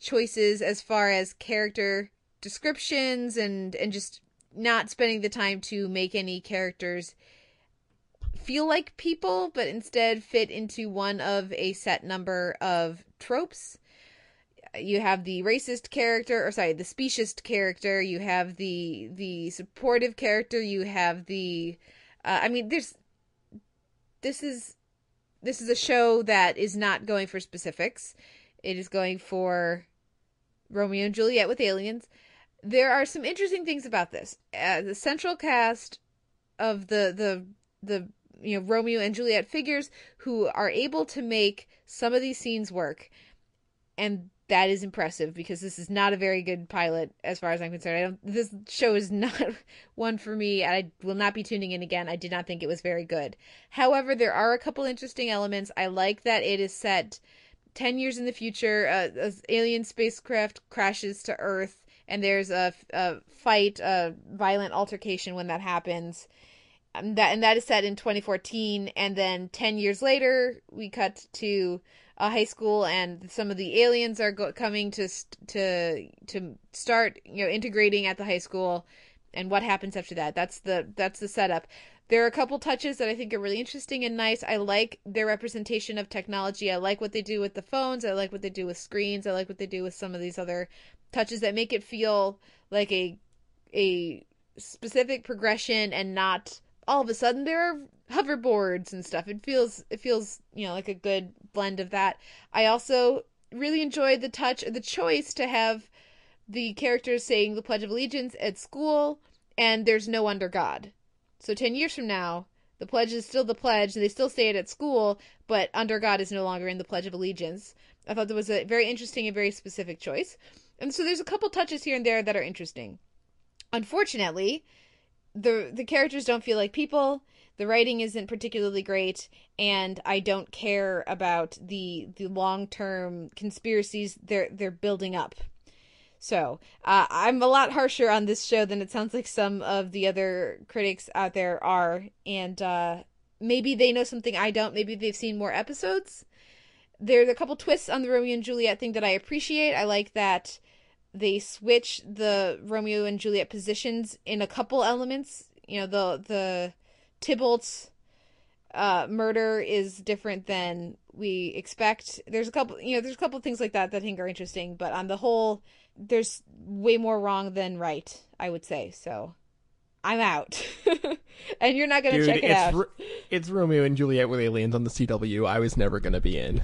choices as far as character descriptions and and just not spending the time to make any characters feel like people but instead fit into one of a set number of tropes you have the racist character or sorry the speciest character you have the the supportive character you have the uh, i mean there's this is this is a show that is not going for specifics. It is going for Romeo and Juliet with aliens. There are some interesting things about this. Uh, the central cast of the the the you know Romeo and Juliet figures who are able to make some of these scenes work, and that is impressive because this is not a very good pilot as far as I'm concerned. I don't this show is not one for me. I will not be tuning in again. I did not think it was very good. However, there are a couple interesting elements. I like that it is set 10 years in the future. Uh, alien spacecraft crashes to Earth and there's a, a fight, a violent altercation when that happens. Um, that and that is set in 2014, and then 10 years later, we cut to a high school, and some of the aliens are go- coming to to to start, you know, integrating at the high school, and what happens after that. That's the that's the setup. There are a couple touches that I think are really interesting and nice. I like their representation of technology. I like what they do with the phones. I like what they do with screens. I like what they do with some of these other touches that make it feel like a a specific progression and not all of a sudden there are hoverboards and stuff. It feels it feels, you know, like a good blend of that. I also really enjoyed the touch of the choice to have the characters saying the Pledge of Allegiance at school and there's no under God. So 10 years from now, the pledge is still the pledge, and they still say it at school, but under God is no longer in the Pledge of Allegiance. I thought that was a very interesting and very specific choice. And so there's a couple touches here and there that are interesting. Unfortunately, the the characters don't feel like people. The writing isn't particularly great, and I don't care about the the long term conspiracies they're they're building up. So uh, I'm a lot harsher on this show than it sounds like some of the other critics out there are, and uh, maybe they know something I don't. Maybe they've seen more episodes. There's a couple twists on the Romeo and Juliet thing that I appreciate. I like that they switch the Romeo and Juliet positions in a couple elements. You know, the the Tybalt's uh, murder is different than we expect. There's a couple, you know, there's a couple things like that that I think are interesting, but on the whole, there's way more wrong than right, I would say. So I'm out. and you're not going to check it it's, out. it's Romeo and Juliet with aliens on the CW. I was never going to be in.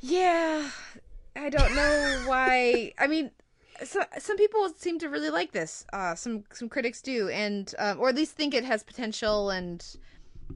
Yeah. I don't know why. I mean, so, some people seem to really like this. Uh, some some critics do, and um, or at least think it has potential, and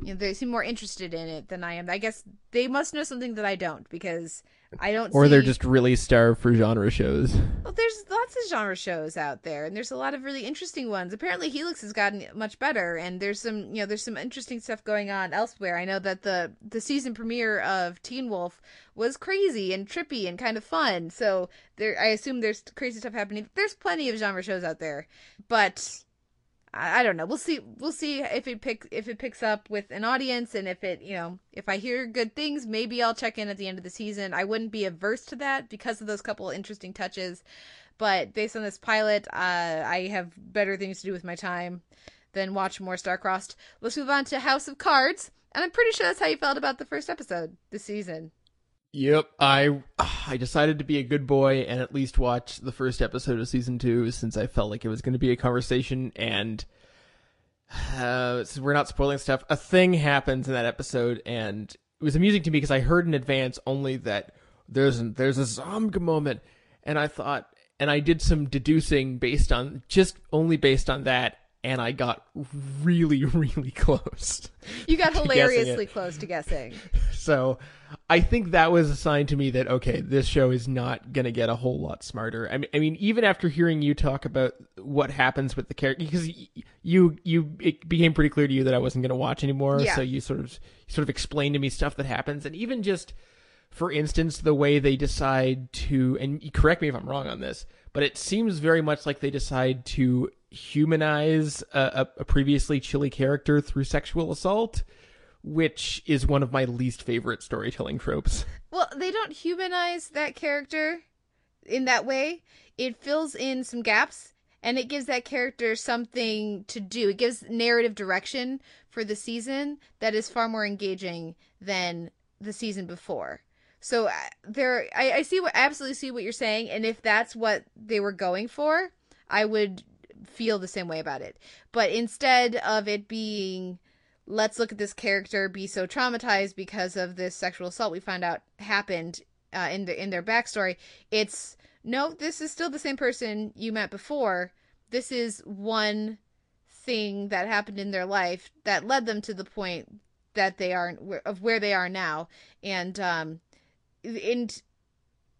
you know, they seem more interested in it than I am. I guess they must know something that I don't because I don't. See or see... they're just really starved for genre shows. Well, there's lots of genre shows out there, and there's a lot of really interesting ones. Apparently, Helix has gotten much better, and there's some, you know, there's some interesting stuff going on elsewhere. I know that the the season premiere of Teen Wolf was crazy and trippy and kind of fun. So there, I assume there's crazy stuff happening. There's plenty of genre shows out there, but I, I don't know. We'll see. We'll see if it pick if it picks up with an audience, and if it you know if I hear good things, maybe I'll check in at the end of the season. I wouldn't be averse to that because of those couple interesting touches. But based on this pilot, uh, I have better things to do with my time than watch more Starcrossed. Let's move on to House of Cards, and I'm pretty sure that's how you felt about the first episode this season. Yep, I I decided to be a good boy and at least watch the first episode of season two since I felt like it was going to be a conversation and uh, we're not spoiling stuff. A thing happens in that episode and it was amusing to me because I heard in advance only that there's there's a zombie moment and I thought and I did some deducing based on just only based on that and I got really, really close. You got hilariously close to guessing. So I think that was a sign to me that, okay, this show is not going to get a whole lot smarter. I mean, I mean, even after hearing you talk about what happens with the character, because you, you, it became pretty clear to you that I wasn't going to watch anymore. Yeah. So you sort of, sort of explained to me stuff that happens. And even just, for instance, the way they decide to, and correct me if I'm wrong on this, but it seems very much like they decide to humanize a, a, previously chilly character through sexual assault, which is one of my least favorite storytelling tropes. Well, they don't humanize that character in that way. It fills in some gaps and it gives that character something to do. It gives narrative direction for the season that is far more engaging than the season before. So uh, there, I, I see what absolutely see what you're saying, and if that's what they were going for, I would feel the same way about it. But instead of it being let's look at this character be so traumatized because of this sexual assault we found out happened uh, in the in their backstory, it's no, this is still the same person you met before. This is one thing that happened in their life that led them to the point that they are of where they are now, and um, and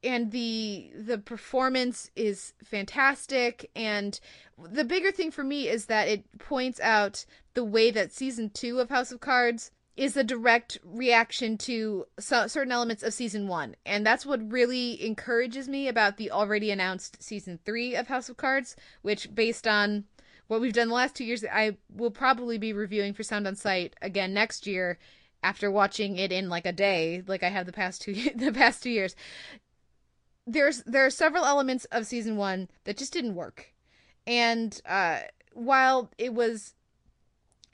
and the the performance is fantastic and the bigger thing for me is that it points out the way that season 2 of House of Cards is a direct reaction to so, certain elements of season one. And that's what really encourages me about the already announced season three of House of Cards, which, based on what we've done the last two years, I will probably be reviewing for Sound on Sight again next year after watching it in like a day, like I have the past two the past two years. There's there are several elements of season one that just didn't work, and uh, while it was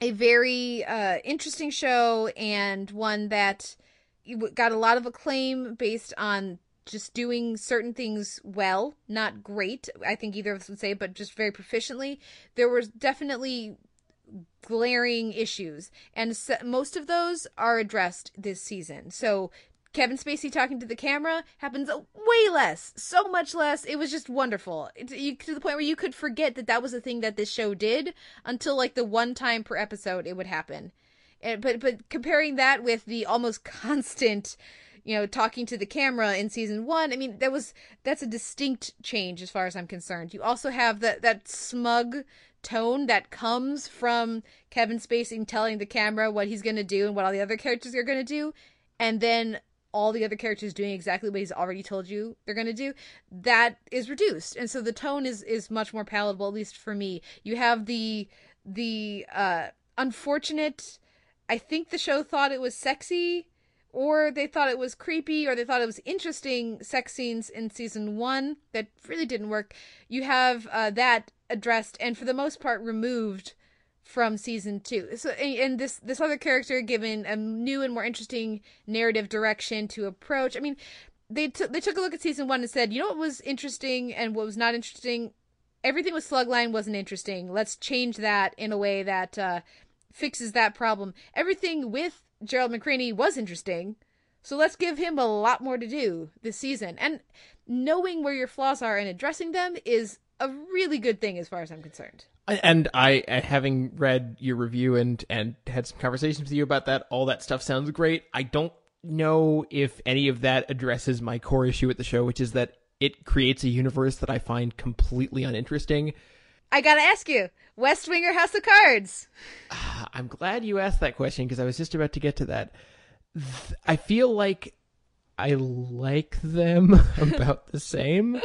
a very uh, interesting show and one that got a lot of acclaim based on just doing certain things well, not great, I think either of us would say, but just very proficiently. There was definitely glaring issues, and most of those are addressed this season. So Kevin Spacey talking to the camera happens way less, so much less. It was just wonderful you, to the point where you could forget that that was a thing that this show did until like the one time per episode it would happen. And, but but comparing that with the almost constant, you know, talking to the camera in season one, I mean that was that's a distinct change as far as I'm concerned. You also have that that smug tone that comes from Kevin Spacey telling the camera what he's going to do and what all the other characters are going to do, and then all the other characters doing exactly what he's already told you they're going to do that is reduced. And so the tone is is much more palatable at least for me. You have the the uh unfortunate i think the show thought it was sexy or they thought it was creepy or they thought it was interesting sex scenes in season 1 that really didn't work. You have uh that addressed and for the most part removed from season two. So and this this other character given a new and more interesting narrative direction to approach. I mean, they took they took a look at season one and said, you know what was interesting and what was not interesting. Everything with Slugline wasn't interesting. Let's change that in a way that uh, fixes that problem. Everything with Gerald McRaney was interesting. So let's give him a lot more to do this season. And knowing where your flaws are and addressing them is a really good thing as far as I'm concerned and I, having read your review and and had some conversations with you about that, all that stuff sounds great. I don't know if any of that addresses my core issue with the show, which is that it creates a universe that I find completely uninteresting. I gotta ask you, West Wing or House of Cards? I'm glad you asked that question because I was just about to get to that. I feel like I like them about the same.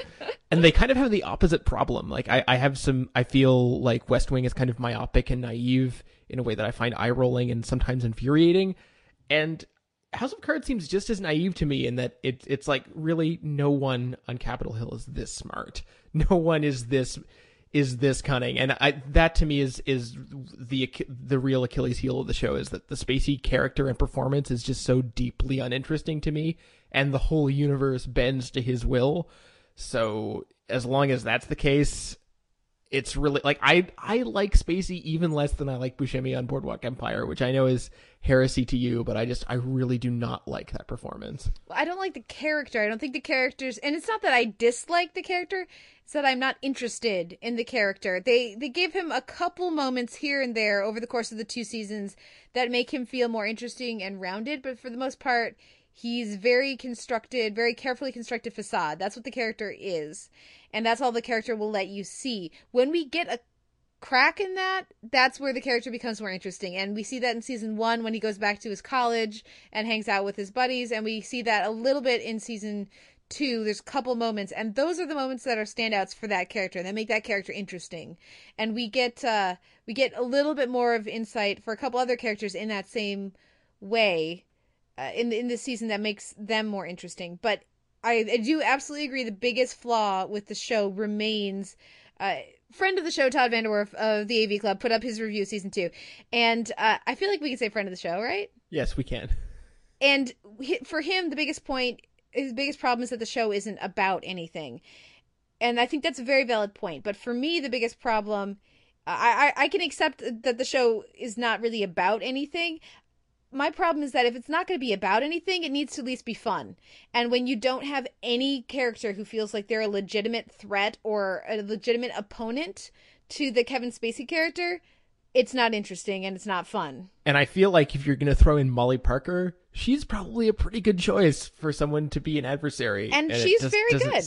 And they kind of have the opposite problem. Like I, I have some I feel like West Wing is kind of myopic and naive in a way that I find eye rolling and sometimes infuriating. And House of Cards seems just as naive to me in that it, it's like really no one on Capitol Hill is this smart. No one is this is this cunning, and I that to me is is the the real Achilles heel of the show is that the Spacey character and performance is just so deeply uninteresting to me, and the whole universe bends to his will. So as long as that's the case, it's really like I I like Spacey even less than I like Buscemi on Boardwalk Empire, which I know is heresy to you, but I just I really do not like that performance. I don't like the character. I don't think the characters, and it's not that I dislike the character. It's that I'm not interested in the character. They they give him a couple moments here and there over the course of the two seasons that make him feel more interesting and rounded, but for the most part, he's very constructed, very carefully constructed facade. That's what the character is. And that's all the character will let you see. When we get a crack in that, that's where the character becomes more interesting. And we see that in season one when he goes back to his college and hangs out with his buddies. And we see that a little bit in season two. There's a couple moments, and those are the moments that are standouts for that character that make that character interesting. And we get uh we get a little bit more of insight for a couple other characters in that same way uh, in in this season that makes them more interesting. But I, I do absolutely agree. The biggest flaw with the show remains. Uh, friend of the show, Todd VanDerWerff of the AV Club, put up his review season two, and uh, I feel like we can say friend of the show, right? Yes, we can. And for him, the biggest point, his biggest problem is that the show isn't about anything, and I think that's a very valid point. But for me, the biggest problem. I, I, I can accept that the show is not really about anything my problem is that if it's not going to be about anything, it needs to at least be fun. And when you don't have any character who feels like they're a legitimate threat or a legitimate opponent to the Kevin Spacey character, it's not interesting and it's not fun. And I feel like if you're going to throw in Molly Parker, she's probably a pretty good choice for someone to be an adversary. And, and she's very good.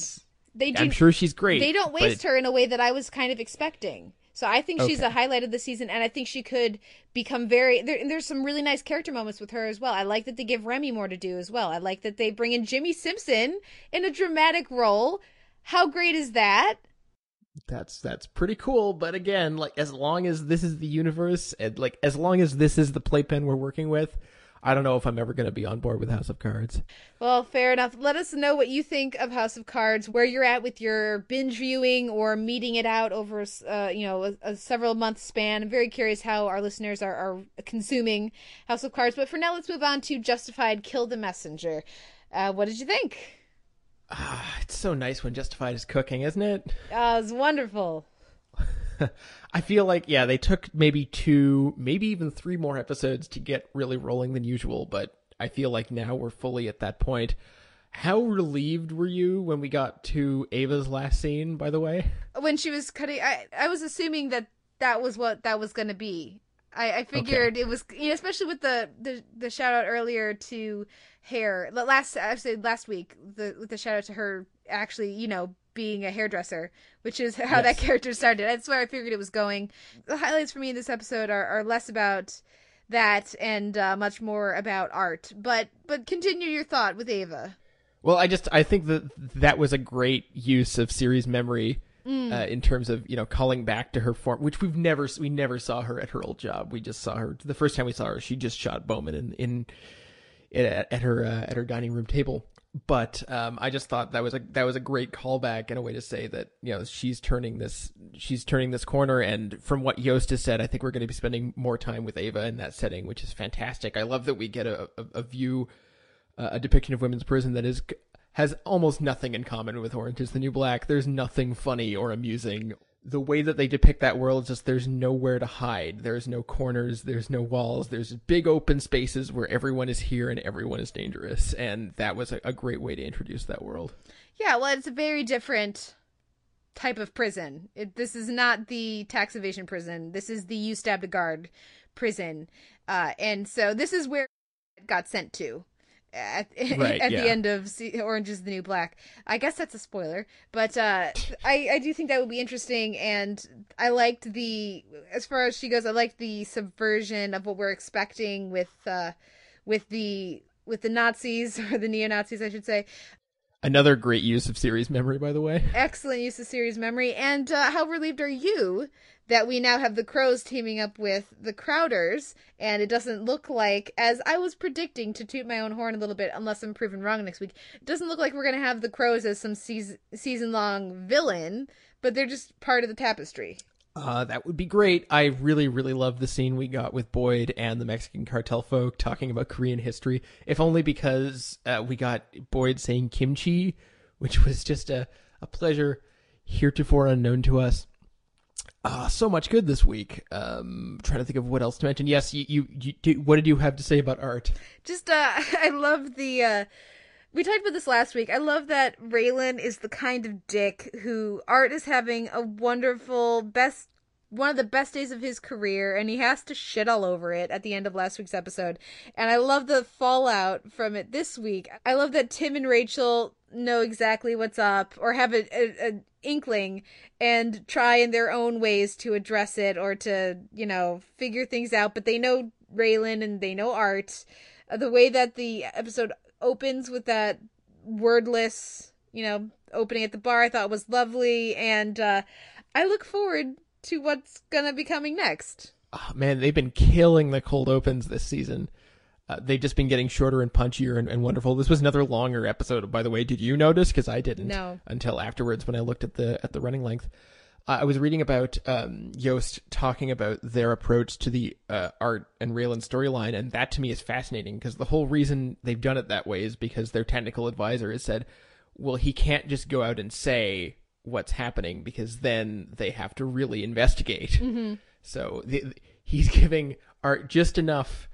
They do, I'm sure she's great. They don't waste her in a way that I was kind of expecting. So I think she's Okay. a highlight of the season, and I think she could become very. There, there's some really nice character moments with her as well. I like that they give Remy more to do as well. I like that they bring in Jimmy Simpson in a dramatic role. How great is that? That's that's pretty cool, but again, like as long as this is the universe and like as long as this is the playpen we're working with, I don't know if I'm ever going to be on board with House of Cards. Well, fair enough. Let us know what you think of House of Cards, where you're at with your binge viewing or meeting it out over, uh, you know, a, a several month span. I'm very curious how our listeners are, are consuming House of Cards. But for now, let's move on to Justified Kill the Messenger. Uh, what did you think? Ah, It's so nice when Justified is cooking, isn't it? Uh, it was wonderful. I feel like yeah, they took maybe two, maybe even three more episodes to get really rolling than usual, but I feel like now we're fully at that point. How relieved were you when we got to Ava's last scene, by the way? When she was cutting, I, I was assuming that that was what that was going to be. I, I figured it was, you know, especially with the, the the shout out earlier to hair. the Last actually last week, the with the shout out to her actually, you know, being a hairdresser, which is how that character started. That's where I figured it was going. The highlights for me in this episode are, are less about that and uh, much more about Art. But but continue your thought with Ava. Well, I just I think that that was a great use of series memory Mm. uh, in terms of you know calling back to her form, which we've never we never saw her at her old job. We just saw her the first time we saw her. She just shot Bowman in in, at, at her uh, at her dining room table. But um, I just thought that was a that was a great callback and a way to say that you know she's turning this she's turning this corner. And from what Yost has said, I think we're going to be spending more time with Ava in that setting, which is fantastic. I love that we get a, a, a view uh, a depiction of women's prison that is has almost nothing in common with Orange is the New Black. There's nothing funny or amusing. The way that they depict that world is just there's nowhere to hide. There's no corners, there's no walls, there's big open spaces where everyone is here and everyone is dangerous. And that was a, a great way to introduce that world. Yeah, well, it's a very different type of prison. It, this is not the tax evasion prison. This is the you stabbed a guard prison, uh, and so this is where it got sent to. At, Right, at yeah. the end of Orange is the New Black. I guess that's a spoiler, but uh, I, I do think that would be interesting. And I liked the, as far as she goes, I liked the subversion of what we're expecting with, uh, with the, with the Nazis or the neo Nazis, I should say. Another great use of series memory, by the way. Excellent use of series memory. And uh, how relieved are you that we now have the Crowes teaming up with the Crowders? And it doesn't look like, as I was predicting to toot my own horn a little bit, unless I'm proven wrong next week, it doesn't look like we're going to have the Crowes as some season season long villain, but they're just part of the tapestry. Uh, that would be great. I really, really love the scene we got with Boyd and the Mexican cartel folk talking about Korean history. If only because uh, we got Boyd saying kimchi, which was just a, a pleasure heretofore unknown to us. Uh, so much good this week. Um, trying to think of what else to mention. Yes, you, you, you what did you have to say about Art? Just, uh, I love the, uh, we talked about this last week. I love that Raylan is the kind of dick who Art is having a wonderful, best, one of the best days of his career, and he has to shit all over it at the end of last week's episode. And I love the fallout from it this week. I love that Tim and Rachel know exactly what's up or have a, a, a inkling and try in their own ways to address it or to, you know, figure things out, but they know Raylan and they know Art. Uh, the way that the episode opens with that wordless, you know, opening at the bar I thought was lovely and uh I look forward to what's gonna be coming next. Oh, man, they've been killing the cold opens this season. Uh, they've just been getting shorter and punchier and, and wonderful. This was another longer episode, by the way. Did you notice? Because I didn't No. until afterwards when I looked at the at the running length. I was reading about um, Yost talking about their approach to the uh, Art and Raylan storyline, and that to me is fascinating because the whole reason they've done it that way is because their technical advisor has said, "Well, he can't just go out and say what's happening because then they have to really investigate." Mhm. So the, he's giving Art just enough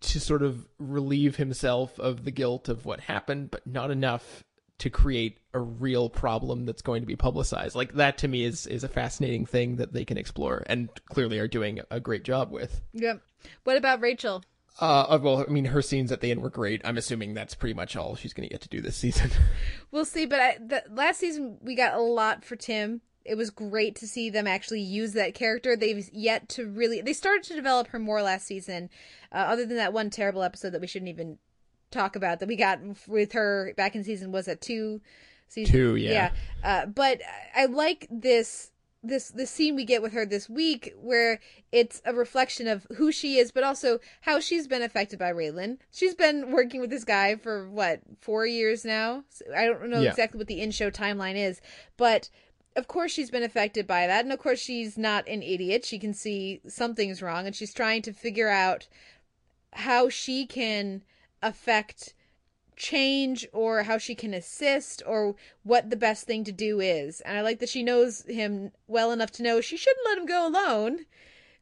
to sort of relieve himself of the guilt of what happened, but not enough to create a real problem that's going to be publicized. Like that to me is is a fascinating thing that they can explore and clearly are doing a great job with. Yep. What about Rachel? Uh, well, I mean, her scenes at the end were great. I'm assuming that's pretty much all she's going to get to do this season. We'll see, but I, the, last season we got a lot for Tim it was great to see them actually use that character. They've yet to really they started to develop her more last season. Uh, other than that one terrible episode that we shouldn't even talk about that we got with her back in season was it two season Two, yeah. Uh, but I like this this this scene we get with her this week where it's a reflection of who she is but also how she's been affected by Raylan. She's been working with this guy for what, 4 years now. So I don't know Yeah. exactly what the in-show timeline is, but of course she's been affected by that and of course she's not an idiot. She can see something's wrong and she's trying to figure out how she can affect change or how she can assist or what the best thing to do is. And I like that she knows him well enough to know she shouldn't let him go alone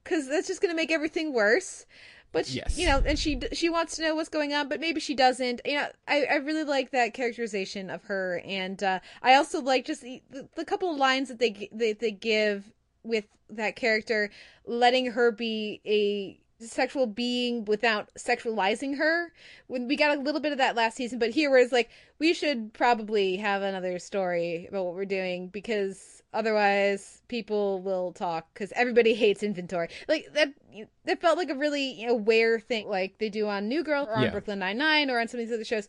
cuz that's just going to make everything worse. But she, Yes. you know, and she she wants to know what's going on, but maybe she doesn't. You know, I, I really like that characterization of her, and uh, I also like just the, the couple of lines that they they they give with that character, letting her be a sexual being without sexualizing her. When we got a little bit of that last season, but here where it's like we should probably have another story about what we're doing because otherwise people will talk because everybody hates inventory. Like that, that felt like a really aware thing, like they do on New Girl or on Yeah. Brooklyn Nine Nine or on some of these other shows.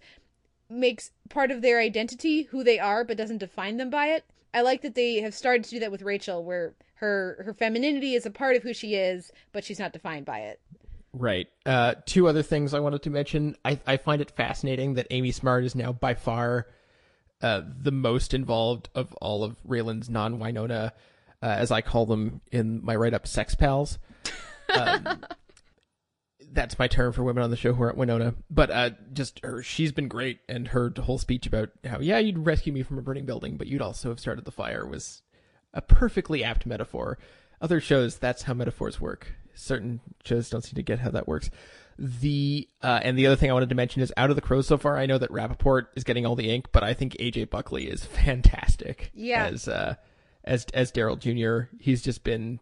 Makes part of their identity who they are, but doesn't define them by it. I like that they have started to do that with Rachel, where her her femininity is a part of who she is, but she's not defined by it. Right. Uh, two other things I wanted to mention. I, I find it fascinating that Amy Smart is now by far uh, the most involved of all of Raylan's non Winona, uh, as I call them in my write up, sex pals. Um, that's my term for women on the show who aren't Winona. But uh, just her, she's been great, and her whole speech about how yeah you'd rescue me from a burning building, but you'd also have started the fire was a perfectly apt metaphor. Other shows, that's how metaphors work. Certain shows don't seem to get how that works. The uh, and the other thing I wanted to mention is out of the Crowes so far. I know that Rappaport is getting all the ink, but I think AJ Buckley is fantastic. Yeah. as uh, as as Darryl Jr. He's just been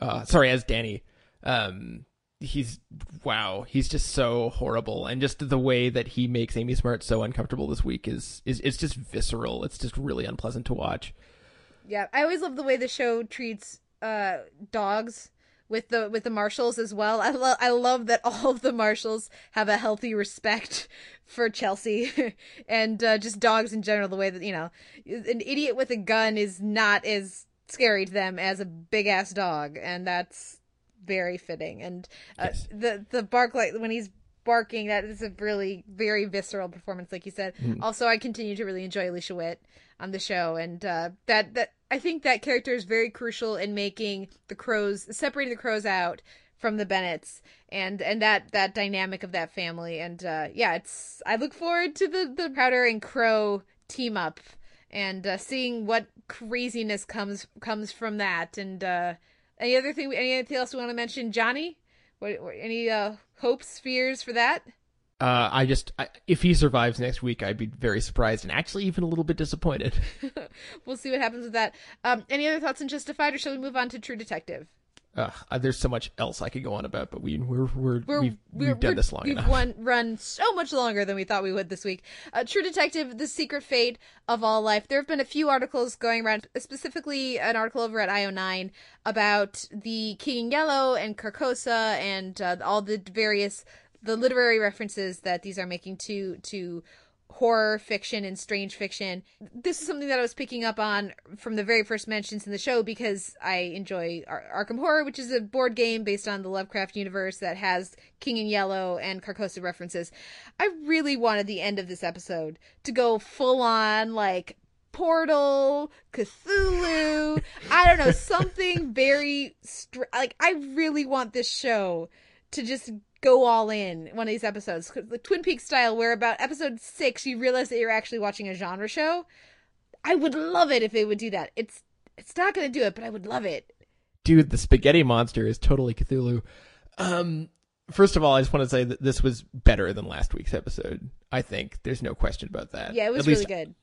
uh, sorry as Danny. Um, he's wow. He's just so horrible, and just the way that he makes Amy Smart so uncomfortable this week is is it's just visceral. It's just really unpleasant to watch. Yeah, I always love the way the show treats uh dogs with the with the marshals as well. I love I love that all of the marshals have a healthy respect for Chelsea and uh, just dogs in general. The way that you know an idiot with a gun is not as scary to them as a big ass dog, and that's very fitting. And uh, the the bark like when he's barking, that is a really very visceral performance, like you said. Mm. Also, I continue to really enjoy Alicia Witt on the show, and uh, that that I think that character is very crucial in making the Crowes separating the Crowes out from the Bennetts and and that that dynamic of that family and uh yeah it's I look forward to the the Crowder and Crowe team up and uh, seeing what craziness comes comes from that and uh any other thing anything else we want to mention Johnny what, what any uh hopes fears for that? Uh, I just I, if he survives next week, I'd be very surprised and actually even a little bit disappointed. we'll see what happens with that. Um any other thoughts on Justified or shall we move on to True Detective uh, there's so much else I could go on about, but we we're, we're, We're, we've, we're, we've done this long we've enough. Run, run so much longer than we thought we would this week. Uh, True Detective: The Secret Fate of All Life. There have been a few articles going around, specifically an article over at IO9 about the King in Yellow and Carcosa and uh, all the various the literary references that these are making to to horror fiction and strange fiction. This is something that I was picking up on from the very first mentions in the show because I enjoy Ar- Arkham Horror, which is a board game based on the Lovecraft universe that has King in Yellow and Carcosa references. I really wanted the end of this episode to go full on like Portal, Cthulhu, I don't know, something very str- like I really want this show to just go all in one of these episodes, the Twin Peaks style, where about episode six you realize that you're actually watching a genre show. I would love it if they would do that. It's it's not going to do it, but I would love it. Dude, the spaghetti monster is totally Cthulhu. Um, first of all, I just want to say that this was better than last week's episode. I think there's no question about that. Yeah, it was At least really good.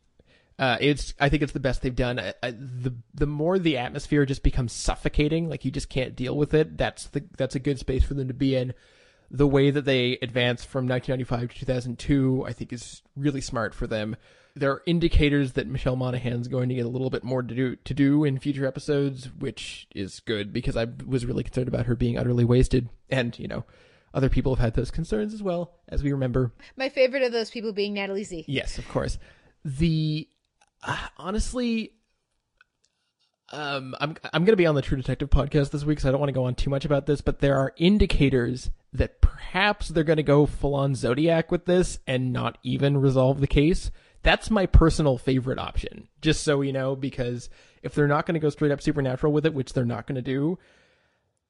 Uh, it's I think it's the best they've done. I, I, the the more the atmosphere just becomes suffocating, like you just can't deal with it. That's the that's a good space for them to be in. The way that they advance from 1995 to 2002, I think is really smart for them. There are indicators that Michelle Monaghan's going to get a little bit more to do to do in future episodes, which is good because I was really concerned about her being utterly wasted, and you know, other people have had those concerns as well, as we remember. My favorite of those people being Natalie Z. Yes, of course. The uh, honestly, um, I'm I'm gonna be on the True Detective podcast this week, so I don't want to go on too much about this. But there are indicators that perhaps they're gonna go full on Zodiac with this and not even resolve the case. That's my personal favorite option, just so you know, because if they're not gonna go straight up supernatural with it, which they're not gonna do,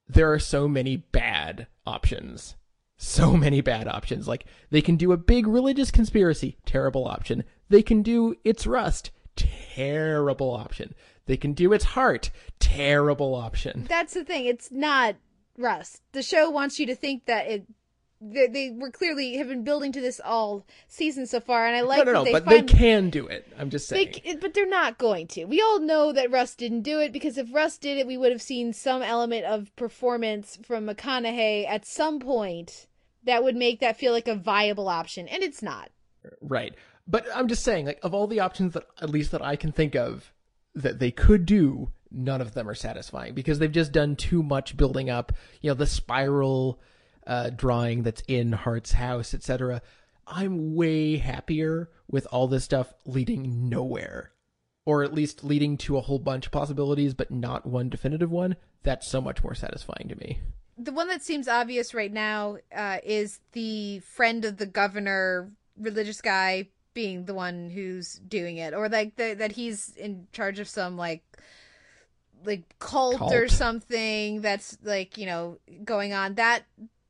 there are so many bad options. So many bad options. Like they can do a big religious conspiracy, terrible option. They can do it's rust, terrible option. They can do its Hart, terrible option. That's the thing. It's not Rust. The show wants you to think that it. They, they were clearly have been building to this all season so far, and I like no, no, no, they but they can do it. I'm just saying. c- but they're not going to. We all know that Russ didn't do it because if Russ did it, we would have seen some element of performance from McConaughey at some point that would make that feel like a viable option, and it's not. Right. But I'm just saying, like, of all the options that, at least that I can think of, that they could do, none of them are satisfying because they've just done too much building up, you know, the spiral uh, drawing that's in Hart's house, etc. I'm way happier with all this stuff leading nowhere. Or at least leading to a whole bunch of possibilities, but not one definitive one. That's so much more satisfying to me. The one that seems obvious right now uh, is the friend of the governor, religious guy, being the one who's doing it, or like the, that he's in charge of some like like cult, or something that's like you know going on. That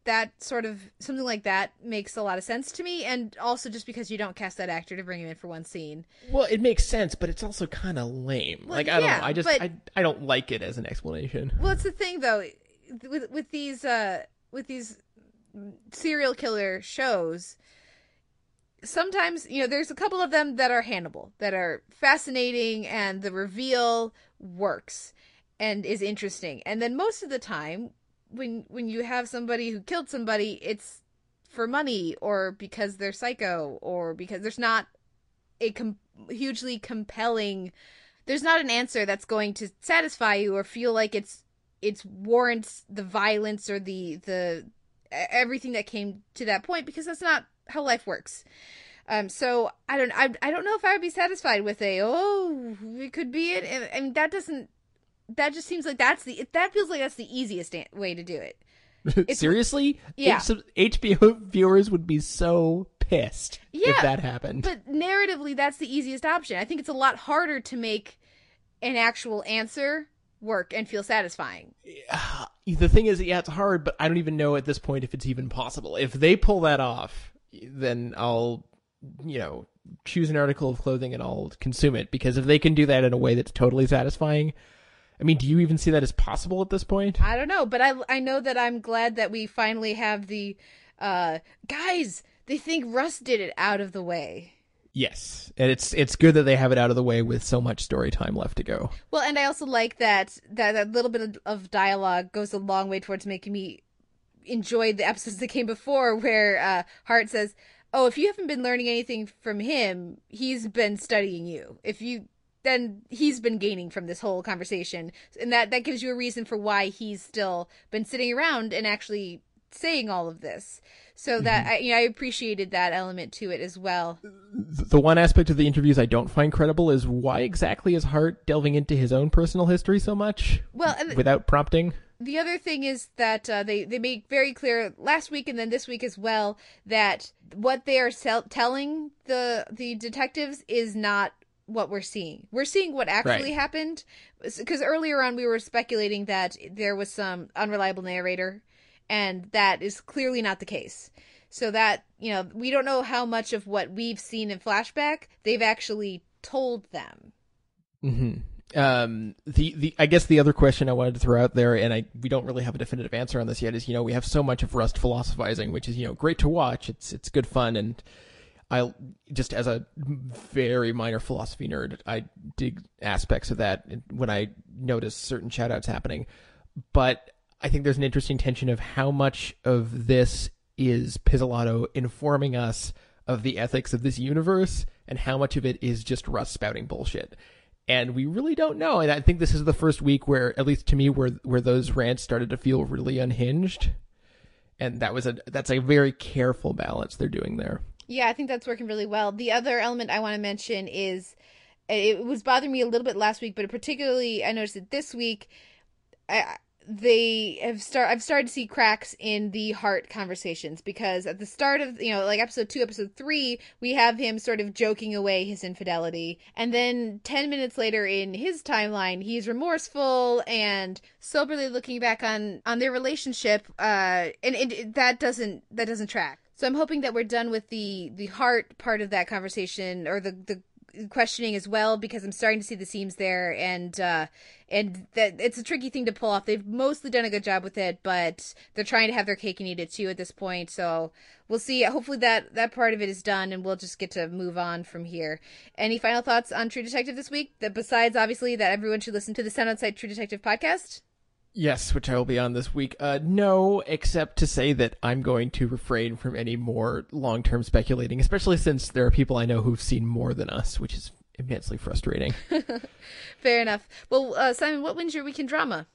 that sort of something like that makes a lot of sense to me, and also just because you don't cast that actor to bring him in for one scene. Well, it makes sense, but it's also kind of lame. Well, like I don't know. I just but- I, I don't like it as an explanation. Well, it's the thing though with with these uh with these serial killer shows. Sometimes you know there's a couple of them that are handleable, that are fascinating, and the reveal works and is interesting. And then most of the time, when when you have somebody who killed somebody, it's for money or because they're psycho or because there's not a com- hugely compelling there's not an answer that's going to satisfy you or feel like it's it's warrants the violence or the the everything that came to that point because that's not how life works. Um, so I don't I, I don't know if I would be satisfied with a oh it could be it and, and that doesn't that just seems like that's the that feels like that's the easiest way to do it. It's- Seriously? Yeah. H- HBO viewers would be so pissed Yeah, if that happened. But narratively, that's the easiest option. I think it's a lot harder to make an actual answer work and feel satisfying. the thing is, yeah, it's hard, but I don't even know at this point if it's even possible. If they pull that off, then I'll, you know, choose an article of clothing and I'll consume it. Because if they can do that in a way that's totally satisfying, I mean, do you even see that as possible at this point? I don't know, but I I know that I'm glad that we finally have the uh guys. They think Russ did it out of the way. Yes, and it's it's good that they have it out of the way with so much story time left to go. Well, and I also like that that that little bit of, of dialogue goes a long way towards making me enjoy the episodes that came before, where uh, Hart says, "Oh, if you haven't been learning anything from him, he's been studying you. If you." Then he's been gaining from this whole conversation, and that that gives you a reason for why he's still been sitting around and actually saying all of this. So that I, you know, I appreciated that element to it as well. The one aspect of the interviews I don't find credible is why exactly is Hart delving into his own personal history so much? Well, without prompting. The other thing is that uh, they they make very clear last week and then this week as well that what they are sell- telling the the detectives is not what we're seeing. We're seeing what actually Right. happened because earlier on we were speculating that there was some unreliable narrator and that is clearly not the case. So that, you know, we don't know how much of what we've seen in flashback they've actually told them. hmm Um, the the I guess the other question I wanted to throw out there, and I we don't really have a definitive answer on this yet, is you know we have so much of Rust philosophizing, which is you know great to watch. It's it's good fun, and I just as a very minor philosophy nerd, I dig aspects of that when I notice certain shoutouts happening. But I think there's an interesting tension of how much of this is Pizzolatto informing us of the ethics of this universe and how much of it is just Rust spouting bullshit. And we really don't know. And I think this is the first week where, at least to me, where where those rants started to feel really unhinged. And that was a that's a very careful balance they're doing there. Yeah, I think that's working really well. The other element I want to mention is it was bothering me a little bit last week, but particularly I noticed it this week. I, they have start I've started to see cracks in the Hart conversations because at the start of you know like episode 2 episode 3 we have him sort of joking away his infidelity. And then 10 minutes later in his timeline he's remorseful and soberly looking back on on their relationship uh and it, that doesn't that doesn't track. So I'm hoping that we're done with the the Hart part of that conversation or the the questioning as well because I'm starting to see the seams there and uh and that it's a tricky thing to pull off. They've mostly done a good job with it, but they're trying to have their cake and eat it too at this point. So we'll see. Hopefully that that part of it is done and we'll just get to move on from here. Any final thoughts on True Detective this week? That besides obviously that everyone should listen to the Sound Sight True Detective podcast? Yes, which I will be on this week. Uh, no, except to say that I'm going to refrain from any more long term speculating, especially since there are people I know who've seen more than us, which is immensely frustrating. Fair enough. Well, uh, Simon, what wins your weekend drama?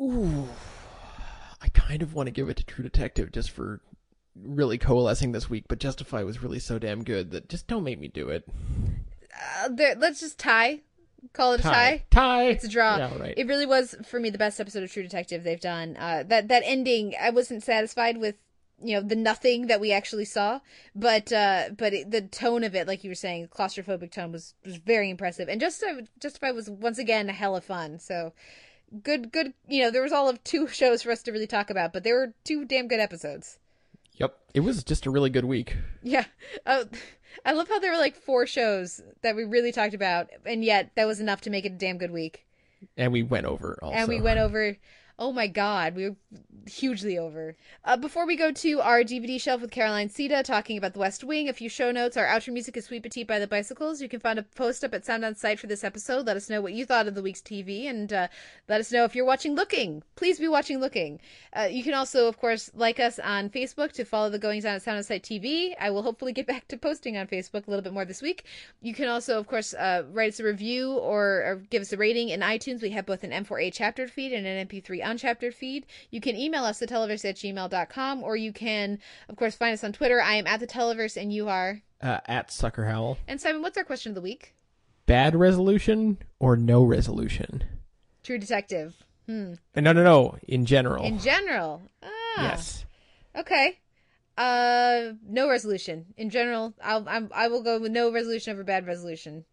Ooh, I kind of want to give it to True Detective just for really coalescing this week, but Justified was really so damn good that just don't make me do it. Uh, there, let's just tie. Call it a tie. Tie. It's a draw. Yeah, right. It really was for me the best episode of True Detective they've done. Uh, that that ending, I wasn't satisfied with. You know the nothing that we actually saw, but uh, but it, the tone of it, like you were saying, claustrophobic tone was was very impressive, and Justified Justified was once again a hell of fun. So good, good. You know there was all of two shows for us to really talk about, but there were two damn good episodes. Yep, it was just a really good week. Yeah. Oh, I love how there were like four shows that we really talked about, and yet that was enough to make it a damn good week. And we went over also. And we went over. Oh my God, we were hugely over. Uh, before we go to our DVD shelf with Caroline Siede talking about The West Wing, a few show notes. Our outro music is Sweet Petite by the Bicycles. You can find a post up at Sound On Sight for this episode. Let us know what you thought of the week's TV and uh, let us know if you're watching Looking. Please be watching Looking. Uh, you can also, of course, like us on Facebook to follow the goings on at Sound On Sight TV. I will hopefully get back to posting on Facebook a little bit more this week. You can also, of course, uh, write us a review or, or give us a rating in iTunes. We have both an M4A chaptered feed and an MP3 unchaptered feed. You can email us at televerse at gmail.com or you can, of course, find us on Twitter. I am at the televerse and you are. Uh, at Sucker Howl. And Simon, what's our question of the week? Bad resolution or no resolution? True Detective. Hmm. No, no, no. In general. In general. Ah. Yes. Okay. Uh, no resolution. In general, I'll I'm, I will go with no resolution over bad resolution.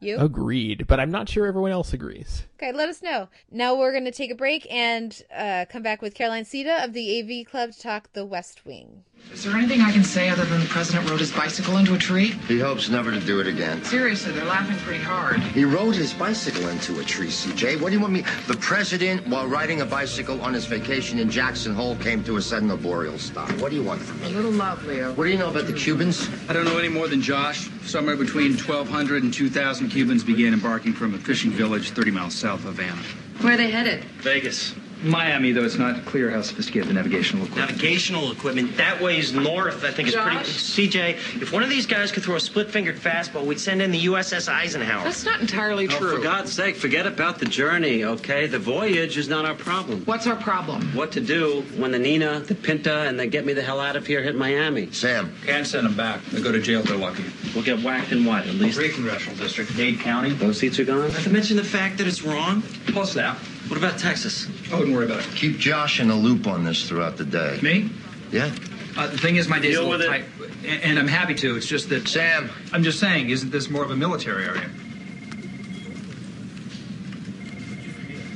You? Agreed, but I'm not sure everyone else agrees. Okay, let us know. Now we're going to take a break and uh, come back with Caroline Siede of the AV Club to talk The West Wing. Is there anything I can say other than the president rode his bicycle into a tree? He hopes never to do it again. Seriously, they're laughing pretty hard. He rode his bicycle into a tree, CJ. What do you want me? The president, while riding a bicycle on his vacation in Jackson Hole, came to a sudden arboreal stop. What do you want from me? A little love, Leo. What do you know about the Cubans? I don't know any more than Josh. Somewhere between 1,200 and 2,000 Cubans began embarking from a fishing village 30 miles south of Havana. Where are they headed? Vegas. Miami, though it's not clear how sophisticated the navigational equipment. Navigational equipment. That way's north, I think, is pretty. CJ, if one of these guys could throw a split fingered fastball, we'd send in the USS Eisenhower. That's not entirely Oh, true. for God's sake, forget about the journey, okay? The voyage is not our problem. What's our problem? What to do when the Nina, the Pinta, and the Get Me the Hell Out of Here hit Miami? Sam. Can't send them back. They go to jail if they're lucky. We'll get whacked in what, at least? Three congressional district, Dade County. Those seats are gone? Not to mention the fact that it's wrong. Plus that. What about Texas? I wouldn't worry about it. Keep Josh in the loop on this throughout the day. Me? Yeah? Uh, the thing is, my day's Deal a little with it. tight, and, and I'm happy to. It's just that Sam. I'm just saying, isn't this more of a military area?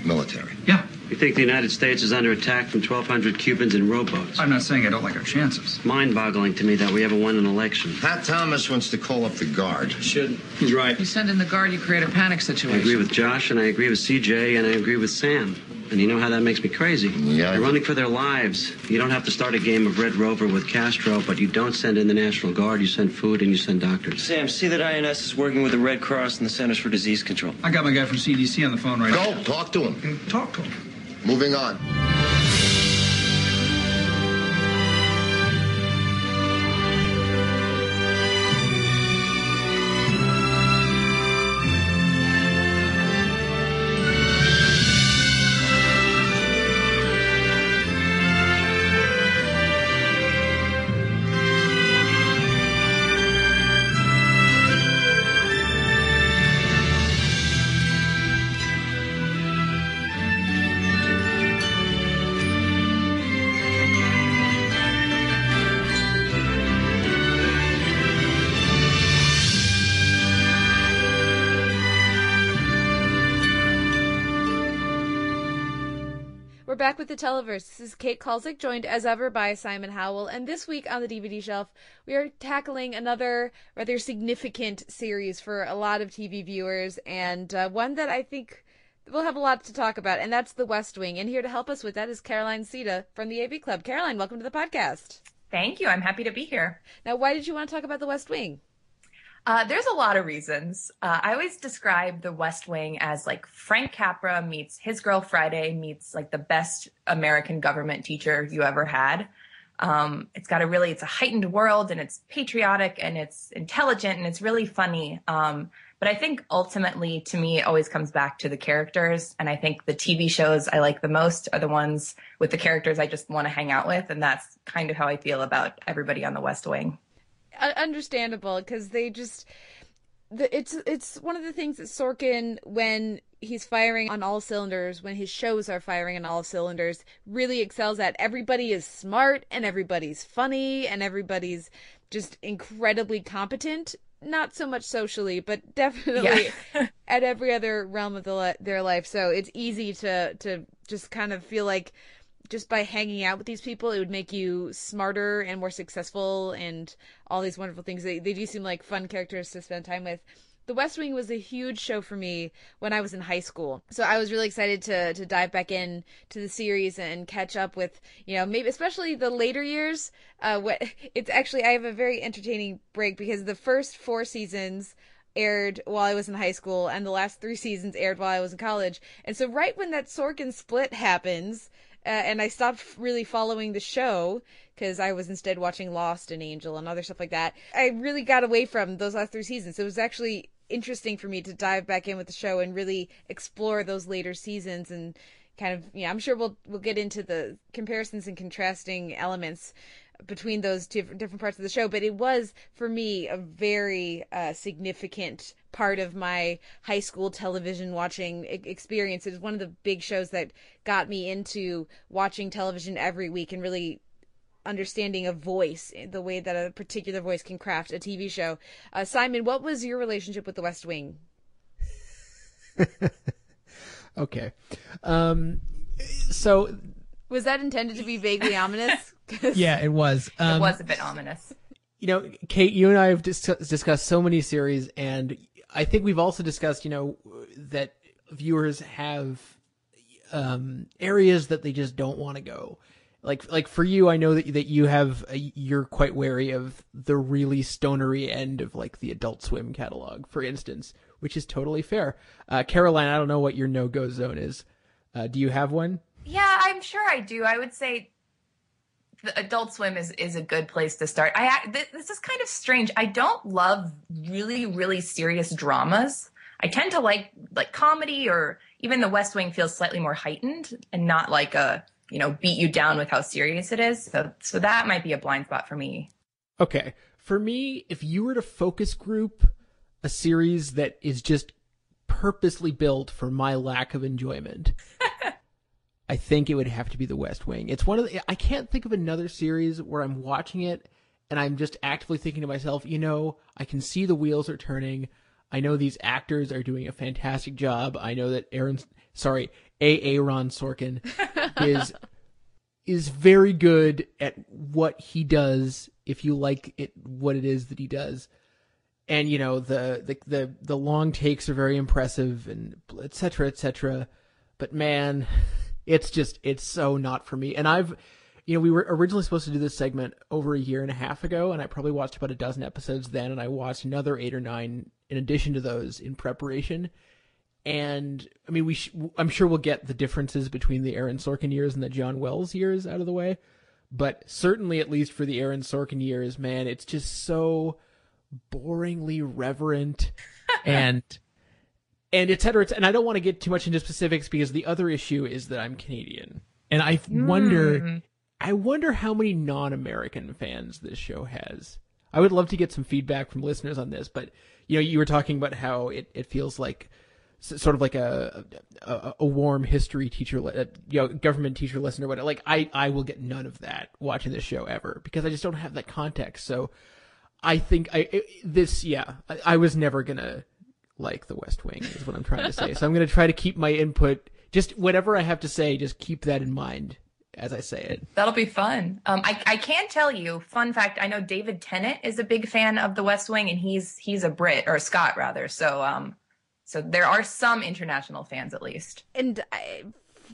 Military. Yeah. You think the United States is under attack from 1,200 Cubans in rowboats? I'm not saying I don't like our chances. Mind-boggling to me that we ever won an election. Pat Thomas wants to call up the guard. Shouldn't. He's right. You send in the guard, you create a panic situation. I agree with Josh, and I agree with CJ, and I agree with Sam. And you know how that makes me crazy. Yeah, They're running for their lives. You don't have to start a game of Red Rover with Castro, but you don't send in the National Guard. You send food and you send doctors. Sam, see that INS is working with the Red Cross and the Centers for Disease Control. I got my guy from CDC on the phone right now. Go, talk to him. Talk to him. Moving on. Back with the Televerse. This is Kate Kulzick, joined as ever by Simon Howell. And this week on the DVD shelf, we are tackling another rather significant series for a lot of TV viewers, and uh, one that I think we'll have a lot to talk about, and that's The West Wing. And here to help us with that is Caroline Siede from the AV Club. Caroline, welcome to the podcast. Thank you. I'm happy to be here. Now, why did you want to talk about The West Wing? Uh, there's a lot of reasons. Uh, I always describe the West Wing as like Frank Capra meets his girl Friday meets like the best American government teacher you ever had. Um, it's got a really, it's a heightened world and it's patriotic and it's intelligent and it's really funny. Um, but I think ultimately to me, it always comes back to the characters. And I think the TV shows I like the most are the ones with the characters I just want to hang out with. And that's kind of how I feel about everybody on the West Wing understandable because they just the, it's it's one of the things that Sorkin when he's firing on all cylinders when his shows are firing on all cylinders really excels at everybody is smart and everybody's funny and everybody's just incredibly competent not so much socially but definitely yeah. at every other realm of the, their life so it's easy to to just kind of feel like just by hanging out with these people, it would make you smarter and more successful and all these wonderful things. They, they do seem like fun characters to spend time with. The West Wing was a huge show for me when I was in high school. So I was really excited to to dive back in to the series and catch up with, you know, maybe especially the later years. Uh what it's actually I have a very entertaining break because the first 4 seasons aired while I was in high school and the last 3 seasons aired while I was in college. And so right when that Sorkin split happens, uh, and I stopped really following the show because I was instead watching Lost and Angel and other stuff like that. I really got away from those last three seasons. It was actually interesting for me to dive back in with the show and really explore those later seasons and kind of yeah. I'm sure we'll we'll get into the comparisons and contrasting elements between those two different parts of the show, but it was for me a very uh, significant part of my high school television watching experience. It was one of the big shows that got me into watching television every week and really understanding a voice, the way that a particular voice can craft a TV show. Uh, Simon, what was your relationship with The West Wing? okay, um, so was that intended to be vaguely ominous? yeah, it was. Um, it was a bit ominous. You know, Kate, you and I have dis- discussed so many series, and I think we've also discussed, you know, that viewers have um, areas that they just don't want to go. Like, like for you, I know that that you have a, you're quite wary of the really stonery end of like the Adult Swim catalog, for instance, which is totally fair. Uh, Caroline, I don't know what your no go zone is. Uh, do you have one? Yeah, I'm sure I do. I would say the Adult Swim is is a good place to start. I this is kind of strange. I don't love really really serious dramas. I tend to like like comedy or even The West Wing feels slightly more heightened and not like a you know beat you down with how serious it is. So so that might be a blind spot for me. Okay, for me, if you were to focus group a series that is just purposely built for my lack of enjoyment. I think it would have to be The West Wing. It's one of the, I can't think of another series where I'm watching it and I'm just actively thinking to myself, you know, I can see the wheels are turning. I know these actors are doing a fantastic job. I know that Aaron, sorry, A. Aaron Sorkin is is very good at what he does. If you like it, what it is that he does, and you know the the the, the long takes are very impressive, and etc. etc. But man, it's just it's so not for me. And I've you know, we were originally supposed to do this segment over a year and a half ago, and I probably watched about a dozen episodes then, and I watched another eight or nine in addition to those in preparation. And I mean, we sh- I'm sure we'll get the differences between the Aaron Sorkin years and the John Wells years out of the way, but certainly at least for the Aaron Sorkin years, man, it's just so boringly reverent and and et cetera, and I don't want to get too much into specifics because the other issue is that I'm Canadian, and I mm. wonder, I wonder how many non-American fans this show has. I would love to get some feedback from listeners on this, but you know, you were talking about how it, it feels like sort of like a a, a warm history teacher, you know, government teacher lesson or whatever. Like I I will get none of that watching this show ever because I just don't have that context. So I think I it, this yeah I, I was never gonna like The West Wing, is what I'm trying to say. so I'm going to try to keep my input just whatever I have to say, just keep that in mind as I say it. That'll be fun. Um, I, I can tell you, fun fact, I know David Tennant is a big fan of The West Wing, and he's he's a Brit or a Scot rather. So um, so there are some international fans at least. And I,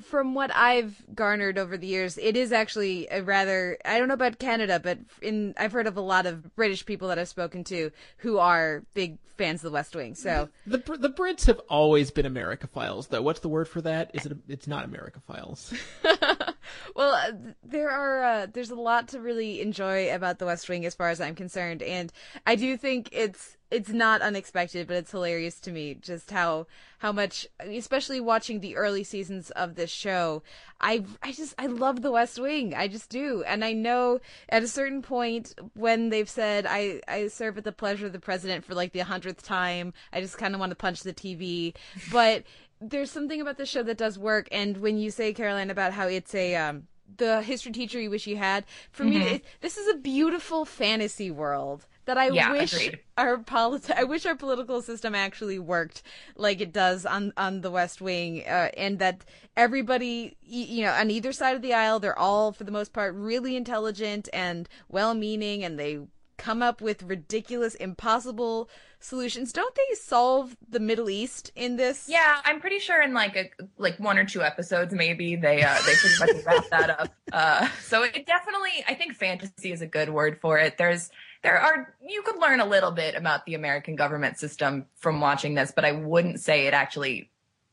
from what I've garnered over the years, it is actually a rather I don't know about Canada, but in I've heard of a lot of British people that I've spoken to who are big fans of the West Wing. So the the Brits have always been Americophiles, though. What's the word for that? Is it? It's not Americophiles. well, uh, there are uh, there's a lot to really enjoy about the West Wing as far as I'm concerned, and I do think it's it's not unexpected, but it's hilarious to me just how how much, especially watching the early seasons of this show. I I just I love The West Wing. I just do, and I know at a certain point when they've said I I serve at the pleasure of the president for like the hundredth time, I just kind of want to punch the TV, but. there's something about the show that does work, and when you say Caroline about how it's a um, the history teacher you wish you had. For mm-hmm. me, it, this is a beautiful fantasy world that I yeah, wish agreed. our politi- I wish our political system actually worked like it does on on the West Wing, uh, and that everybody, you know, on either side of the aisle, they're all for the most part really intelligent and well-meaning, and they come up with ridiculous, impossible solutions. Don't they solve the Middle East in this? Yeah, I'm pretty sure in like a like one or two episodes, maybe they uh, they pretty much wrap that up. Uh, so it definitely, I think fantasy is a good word for it. There's there are you could learn a little bit about the American government system from watching this, but I wouldn't say it actually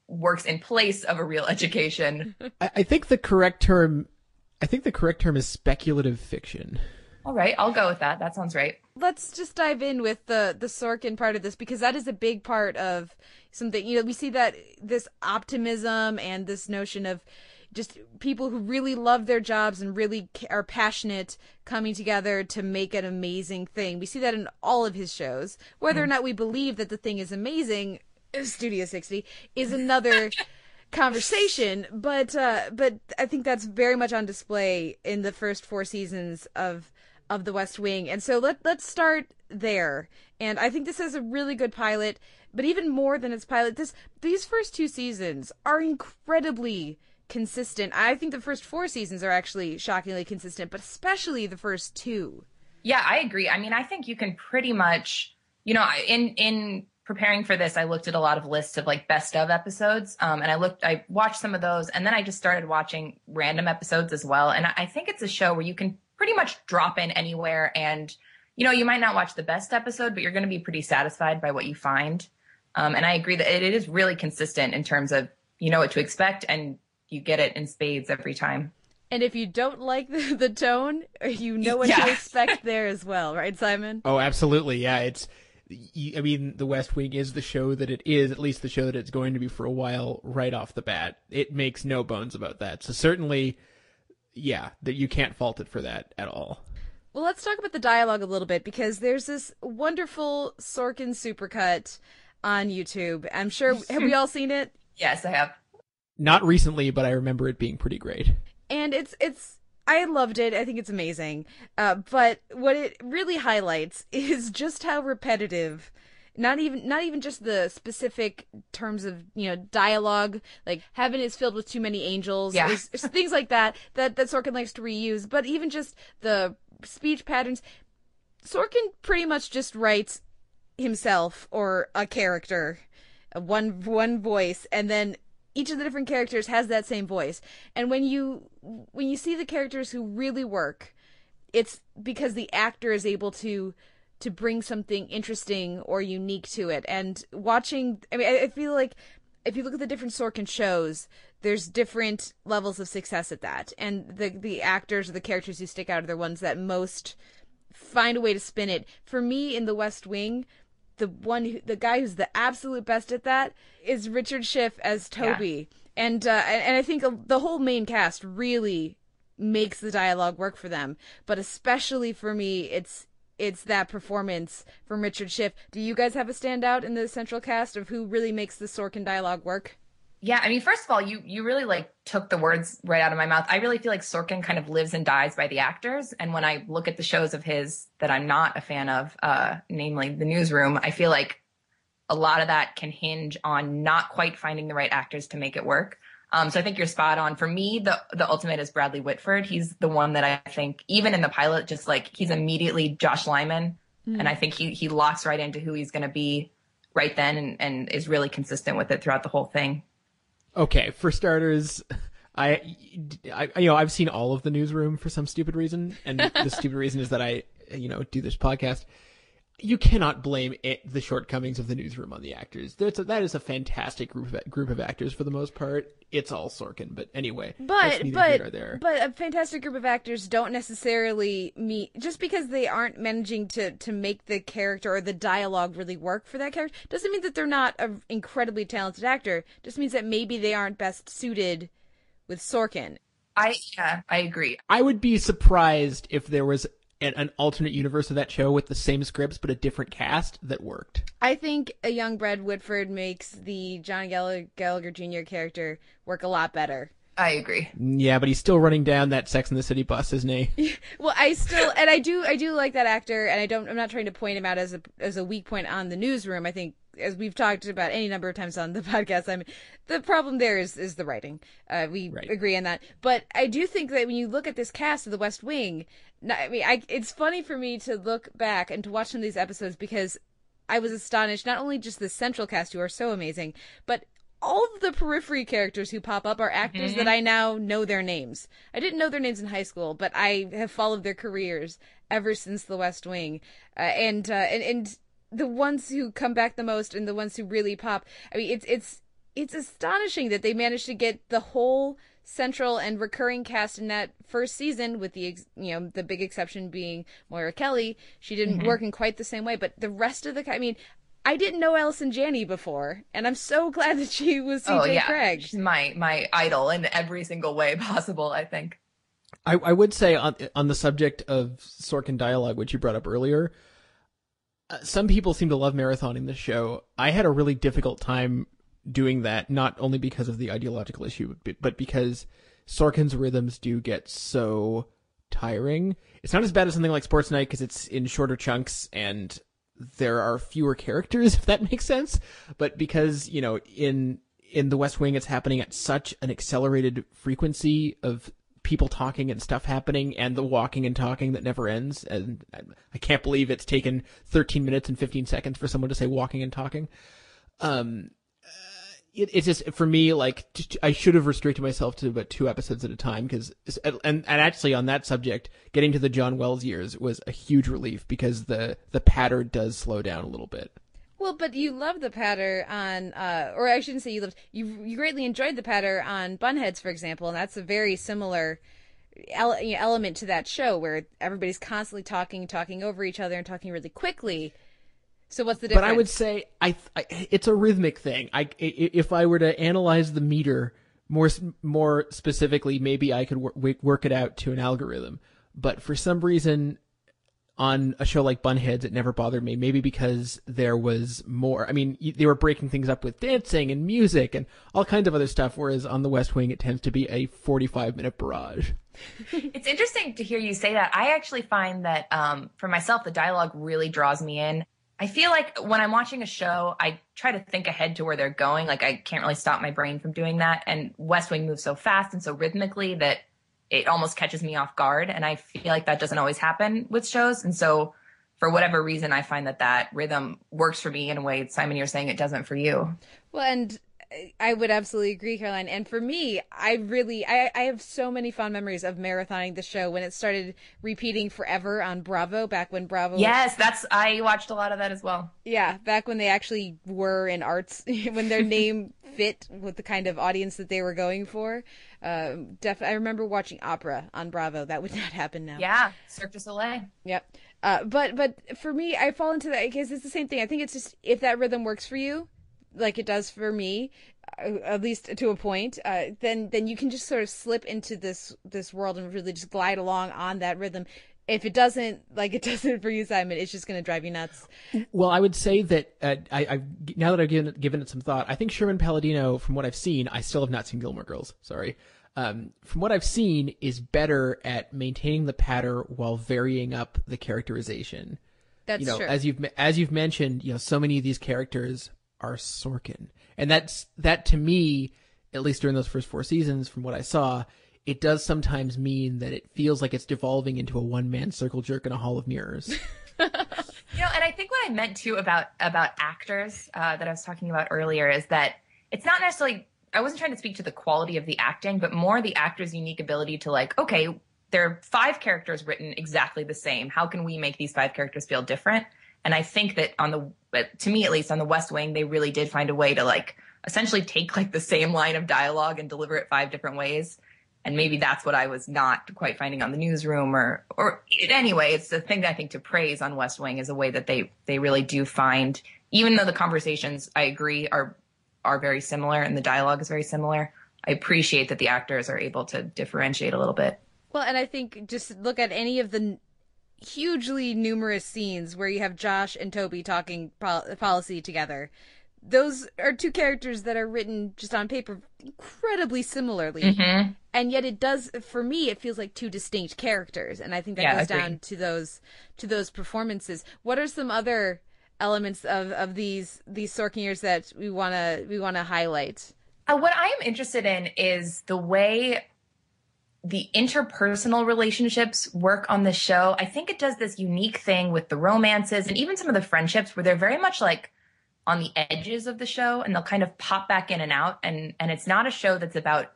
works in place of a real education. I, I think the correct term, I think the correct term is speculative fiction. All right, I'll go with that. That sounds right. Let's just dive in with the the Sorkin part of this because that is a big part of something. You know, we see that this optimism and this notion of just people who really love their jobs and really are passionate coming together to make an amazing thing. We see that in all of his shows. Whether mm. or not we believe that the thing is amazing, Studio 60 is another conversation, but uh, but I think that's very much on display in the first four seasons of of the West Wing. And so let let's start there. And I think this is a really good pilot, but even more than its pilot, this these first two seasons are incredibly consistent. I think the first four seasons are actually shockingly consistent, but especially the first two. Yeah, I agree. I mean, I think you can pretty much, you know, in in preparing for this, I looked at a lot of lists of like best of episodes, um, and I looked, I watched some of those, and then I just started watching random episodes as well. And I think it's a show where you can pretty much drop in anywhere and you know you might not watch the best episode but you're going to be pretty satisfied by what you find um, and i agree that it, it is really consistent in terms of you know what to expect and you get it in spades every time and if you don't like the, the tone you know what yeah. to expect there as well right simon oh absolutely yeah it's I mean, The West Wing is the show that it is, at least the show that it's going to be for a while, right off the bat. It makes no bones about that. So certainly, yeah, that you can't fault it for that at all. Well, let's talk about the dialogue a little bit because there's this wonderful Sorkin supercut on YouTube. I'm sure have we all seen it? Yes, I have. Not recently, but I remember it being pretty great. And it's it's I loved it. I think it's amazing. Uh, but what it really highlights is just how repetitive not even not even just the specific terms of you know dialogue like heaven is filled with too many angels yeah. things like that that that Sorkin likes to reuse but even just the speech patterns Sorkin pretty much just writes himself or a character one one voice and then each of the different characters has that same voice and when you when you see the characters who really work it's because the actor is able to to bring something interesting or unique to it. And watching, I mean, I, feel like if you look at the different Sorkin shows, there's different levels of success at that. And the the actors or the characters who stick out are the ones that most find a way to spin it. For me, in The West Wing, the one, who, the guy who's the absolute best at that is Richard Schiff as Toby. Yeah. And uh, and I think the whole main cast really makes the dialogue work for them. But especially for me, it's it's that performance from Richard Schiff. Do you guys have a standout in the central cast of who really makes the Sorkin dialogue work? Yeah, I mean, first of all, you you really like took the words right out of my mouth. I really feel like Sorkin kind of lives and dies by the actors. And when I look at the shows of his that I'm not a fan of, uh, namely The Newsroom, I feel like a lot of that can hinge on not quite finding the right actors to make it work. Um, so I think you're spot on. For me, the the ultimate is Bradley Whitford. He's the one that I think, even in the pilot, just like he's immediately Josh Lyman, Mm. and I think he he locks right into who he's going to be right then, and, and is really consistent with it throughout the whole thing. Okay, for starters, I, I, you know, I've seen all of the newsroom for some stupid reason, and the stupid reason is that I, you know, do this podcast. You cannot blame it, the shortcomings of the newsroom on the actors. That's a, that is a fantastic group of, group of actors for the most part. It's all Sorkin, but anyway, But but there. but a fantastic group of actors don't necessarily meet just because they aren't managing to to make the character or the dialogue really work for that character doesn't mean that they're not an incredibly talented actor. Just means that maybe they aren't best suited with Sorkin. I yeah, I agree. I would be surprised if there was an, an alternate universe of that show with the same scripts but a different cast that worked. I think a young Brad Whitford makes the John Gall- Gallagher Jr. character work a lot better. I agree. Yeah, but he's still running down that Sex in the City bus, isn't he? Well, I still and I do I do like that actor, and I don't I'm not trying to point him out as a as a weak point on the newsroom. I think as we've talked about any number of times on the podcast, I mean the problem there is is the writing. Uh, we agree on that, but I do think that when you look at this cast of The West Wing, I mean, I it's funny for me to look back and to watch some of these episodes because I was astonished not only just the central cast who are so amazing, but all of the periphery characters who pop up are actors Mhm. that I now know their names. I didn't know their names in high school, but I have followed their careers ever since The West Wing, uh, and uh, and and the ones who come back the most and the ones who really pop. I mean, it's it's it's astonishing that they managed to get the whole central and recurring cast in that first season with the ex- you know the big exception being Moira Kelly she didn't Mhm. work in quite the same way but the rest of the I mean I didn't know Allison Janney before and I'm so glad that she was CJ oh yeah, Craig she's my my idol in every single way possible. I think. I, I would say on on the subject of Sorkin dialogue, which you brought up earlier, uh, some people seem to love marathoning the show. I had a really difficult time doing that, not only because of the ideological issue, but because Sorkin's rhythms do get so tiring. It's not as bad as something like Sports Night because it's in shorter chunks and there are fewer characters, if that makes sense. But because you know in in the West Wing, it's happening at such an accelerated frequency of people talking and stuff happening and the walking and talking that never ends. And I- can't believe it's taken 13 minutes and 15 seconds for someone to say walking and talking. Um, uh, it, it's just for me like I should have restricted myself to about two episodes at a time because and and actually on that subject, getting to the John Wells years was a huge relief because the the patter does slow down a little bit. Well, but you love the patter on, uh, or I shouldn't say you loved. You you greatly enjoyed the patter on Bunheads, for example, and that's a very similar ele- element to that show where everybody's constantly talking, talking over each other, and talking really quickly. So what's the difference? But I would say I, I it's a rhythmic thing. I i- if I were to analyze the meter more more specifically, maybe I could wor- work it out to an algorithm. But for some reason, on a show like Bunheads, it never bothered me. Maybe because there was more. I mean, they were breaking things up with dancing and music and all kinds of other stuff. Whereas on The West Wing, it tends to be a forty-five minute barrage. It's interesting to hear you say that. I actually find that um, for myself, the dialogue really draws me in. I feel like when I'm watching a show, I try to think ahead to where they're going. Like I can't really stop my brain from doing that. And West Wing moves so fast and so rhythmically that it almost catches me off guard. And I feel like that doesn't always happen with shows. And so for whatever reason, I find that that rhythm works for me in a way, Simon, you're saying it doesn't for you. Well, and I would absolutely agree, Caroline. And for me, I really, I, I have so many fond memories of marathoning the show when it started repeating forever on Bravo back when Bravo. Yes, that's, I watched a lot of that as well. Yeah, back when they actually were in arts, when their name fit with the kind of audience that they were going for. Um, def- I remember watching opera on Bravo. That would not happen now. Yeah, Cirque du Soleil. Yep. Uh, but but for me, I fall into that because it's the same thing. I think it's just if that rhythm works for you, like it does for me, uh, at least to a point, uh, then then you can just sort of slip into this this world and really just glide along on that rhythm. If it doesn't, like it doesn't for you, Simon, it's just going to drive you nuts. Well, I would say that uh, I, I now that I've given it, given it some thought, I think Sherman Palladino, from what I've seen, I still have not seen Gilmore Girls. Sorry. Um, from what I've seen, is better at maintaining the pattern while varying up the characterization. That's you know, true. as you've as you've mentioned, you know, so many of these characters are Sorkin, and that's that to me at least during those first four seasons, from what I saw, it does sometimes mean that it feels like it's devolving into a one man circle jerk in a hall of mirrors. you know, and I think what I meant too about about actors uh, that I was talking about earlier is that it's not necessarily. I wasn't trying to speak to the quality of the acting, but more the actor's unique ability to like, okay, there are five characters written exactly the same. How can we make these five characters feel different? And I think that on the, to me at least, on the West Wing, they really did find a way to like essentially take like the same line of dialogue and deliver it five different ways. And maybe that's what I was not quite finding on the newsroom or, or anyway, it's the thing that I think to praise on West Wing is a way that they, they really do find, even though the conversations I agree are, are very similar and the dialogue is very similar. I appreciate that the actors are able to differentiate a little bit. Well, and I think just look at any of the hugely numerous scenes where you have Josh and Toby talking pol- policy together those are two characters that are written just on paper incredibly similarly. Mm-hmm. And yet it does for me it feels like two distinct characters and I think that Yeah, goes down to those to those performances. What are some other elements of of these these Sorkin years that we want to we want to highlight? Uh, what I am interested in is the way the interpersonal relationships work on the show. I think it does this unique thing with the romances and even some of the friendships where they're very much like on the edges of the show and they'll kind of pop back in and out and and it's not a show that's about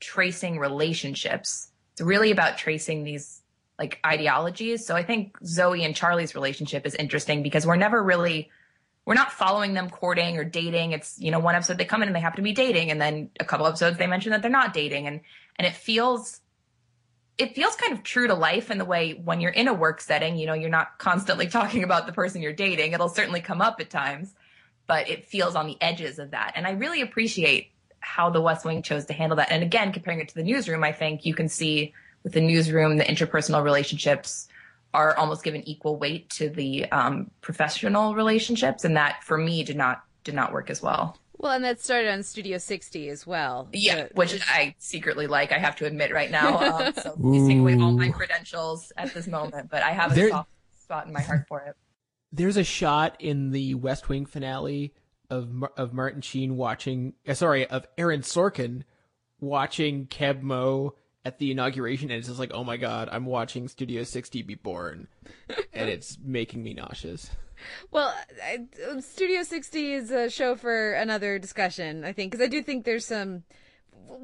tracing relationships. It's really about tracing these like ideologies. So I think Zoe and Charlie's relationship is interesting because we're never really we're not following them courting or dating. It's, you know, one episode they come in and they happen to be dating and then a couple episodes they mention that they're not dating and and it feels it feels kind of true to life in the way when you're in a work setting, you know, you're not constantly talking about the person you're dating. It'll certainly come up at times, but it feels on the edges of that. And I really appreciate how the West Wing chose to handle that. And again, comparing it to the newsroom, I think you can see with the newsroom, the interpersonal relationships are almost given equal weight to the um, professional relationships. And that for me did not, did not work as well. Well, and that started on Studio 60 as well. Yeah, So- which I secretly like. I have to admit right now. Um, so please take away all my credentials at this moment, but I have a There- soft spot in my heart for it. There's a shot in the West Wing finale of of Martin Sheen watching, uh, sorry, of Aaron Sorkin watching Keb Mo at the inauguration, and it's just like, oh my god, I'm watching Studio 60 be born, and it's making me nauseous. Well, I, Studio 60 is a show for another discussion, I think, because I do think there's some.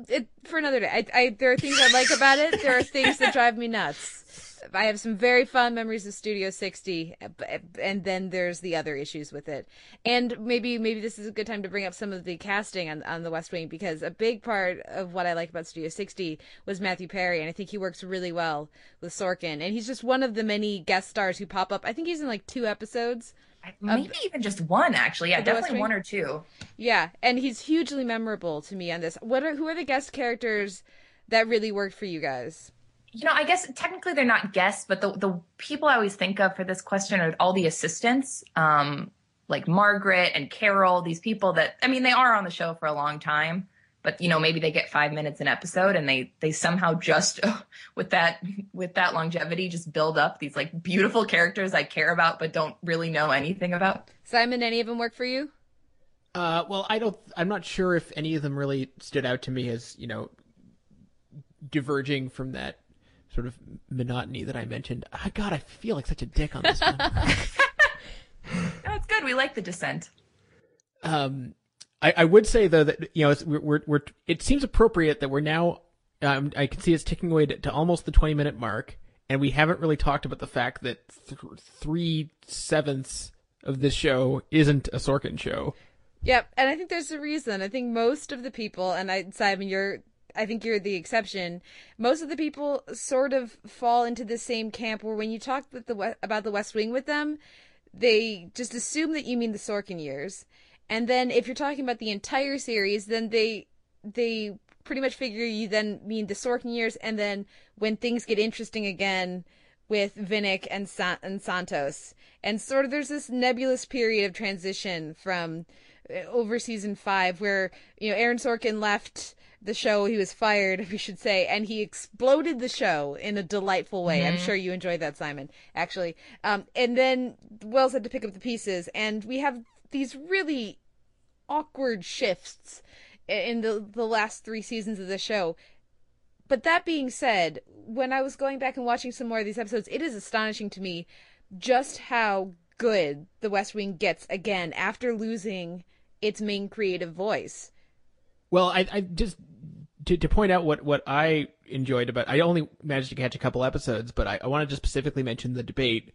It, for another day. I, I, there are things I like about it. There are things that drive me nuts. I have some very fond memories of Studio 60, eh, and then there's the other issues with it. And maybe maybe this is a good time to bring up some of the casting on on the West Wing because a big part of what I like about Studio 60 was Matthew Perry, and I think he works really well with Sorkin. And he's just one of the many guest stars who pop up. I think he's in like two episodes. Maybe even just one, actually. Yeah, definitely one or two. Yeah, and he's hugely memorable to me on this. What are who are the guest characters that really worked for you guys? You know, I guess technically they're not guests, but the the people I always think of for this question are all the assistants, um, like Margaret and Carol. These people that I mean, they are on the show for a long time, but you know, maybe they get five minutes an episode, and they they somehow just with that with that longevity just build up these like beautiful characters I care about but don't really know anything about. Simon, any of them work for you? Uh, well, I don't. I'm not sure if any of them really stood out to me as you know diverging from that sort of monotony that I mentioned. Ah, God, I feel like such a dick on this one. No, it's good. We like the descent. Um, I, I would say though that you know it's, we're, we're, we're it seems appropriate that we're now. Um, I can see it's ticking away to, to almost the twenty minute mark, and we haven't really talked about the fact that th- three sevenths of this show isn't a Sorkin show. Yep, and I think there's a reason. I think most of the people, and I, Simon, you're, I think you're the exception. Most of the people sort of fall into the same camp where when you talk with the about the West Wing with them, they just assume that you mean the Sorkin years, and then if you're talking about the entire series, then they they pretty much figure you then mean the Sorkin years, and then when things get interesting again with Vinick and Sa- and Santos, and sort of there's this nebulous period of transition from uh, over season five where you know Aaron Sorkin left the show he was fired we should say and he exploded the show in a delightful way i'm Mhm. sure you enjoyed that simon actually um, and then wells had to pick up the pieces and we have these really awkward shifts in the the last three seasons of the show. But that being said, when I was going back and watching some more of these episodes, it is astonishing to me just how good The West Wing gets again after losing its main creative voice. Well, I, I just to, to point out what, what I enjoyed about I only managed to catch a couple episodes, but I, I wanted to specifically mention the debate,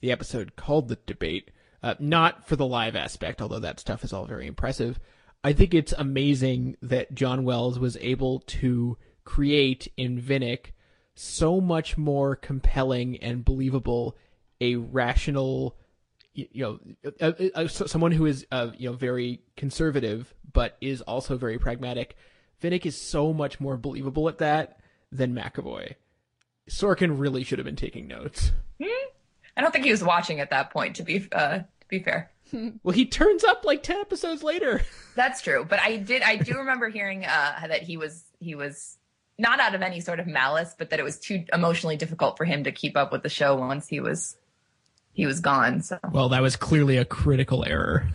the episode called the debate, uh, not for the live aspect, although that stuff is all very impressive. I think it's amazing that John Wells was able to create in Vinick so much more compelling and believable a rational you know, a, a, a, someone who is, uh, you know, very conservative, but is also very pragmatic. Vinick is so much more believable at that than McAvoy. Sorkin really should have been taking notes. I don't think he was watching at that point. To be uh, to be fair. well, he turns up like ten episodes later. That's true, but I did. I do remember hearing uh, that he was he was not out of any sort of malice, but that it was too emotionally difficult for him to keep up with the show once he was he was gone. So well, that was clearly a critical error.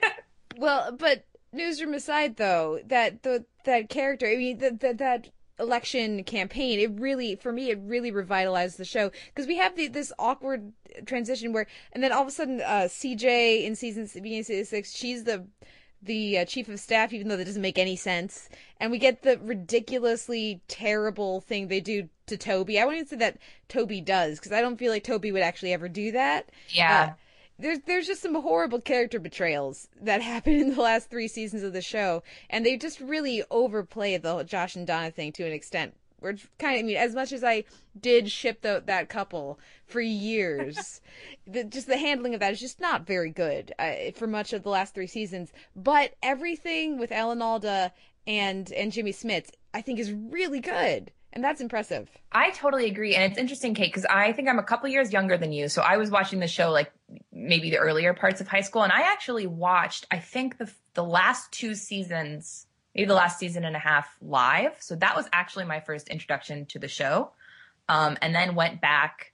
well, but newsroom aside, though, that the that character, I mean, that that that election campaign, it really, for me, it really revitalized the show because we have the, this awkward transition where, and then all of a sudden, uh, CJ in season beginning of season six, she's the the uh, chief of staff, even though that doesn't make any sense. And we get the ridiculously terrible thing they do to Toby. I wouldn't even say that Toby does because I don't feel like Toby would actually ever do that. Yeah. Uh, there's there's just some horrible character betrayals that happen in the last three seasons of the show, and they just really overplay the Josh and Donna thing to an extent. We're kind of, I mean, as much as I did ship the, that couple for years, the, just the handling of that is just not very good uh, for much of the last three seasons. But everything with Alan Alda and and Jimmy Smits, I think, is really good. And that's impressive. I totally agree. And it's interesting, Kate, because I think I'm a couple years younger than you. So I was watching the show like maybe the earlier parts of high school. And I actually watched, I think, the, the last two seasons, maybe the last season and a half live. So that was actually my first introduction to the show. Um, and then went back.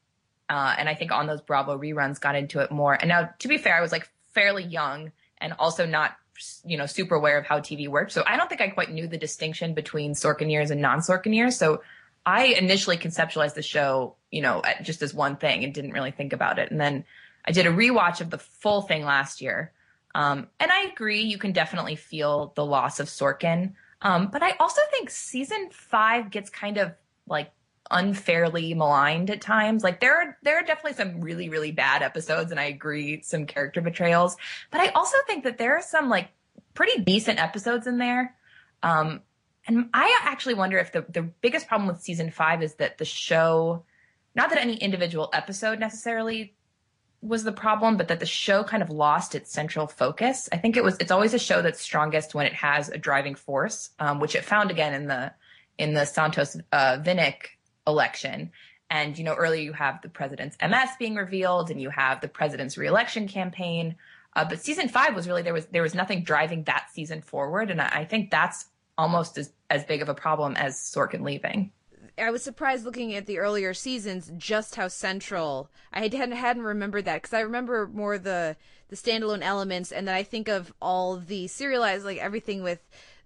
Uh, and I think on those Bravo reruns got into it more. And now, to be fair, I was like fairly young and also not you know, super aware of how TV worked. So I don't think I quite knew the distinction between Sorkin years and non Sorkin years. So I initially conceptualized the show, you know, just as one thing and didn't really think about it. And then I did a rewatch of the full thing last year. Um, and I agree, you can definitely feel the loss of Sorkin. Um, but I also think season five gets kind of like unfairly maligned at times. Like there are there are definitely some really really bad episodes, and I agree some character betrayals. But I also think that there are some like pretty decent episodes in there. Um, and I actually wonder if the the biggest problem with season five is that the show, not that any individual episode necessarily was the problem, but that the show kind of lost its central focus. I think it was it's always a show that's strongest when it has a driving force, um, which it found again in the in the Santos uh, election. And, you know, earlier you have the president's MS being revealed and you have the president's reelection campaign. Uh, but season five was really, there was, there was nothing driving that season forward. And I, I think that's almost as, as big of a problem as Sorkin leaving. I was surprised looking at the earlier seasons just how central I hadn't hadn't remembered that because I remember more the the standalone elements, and then I think of all the serialized like everything with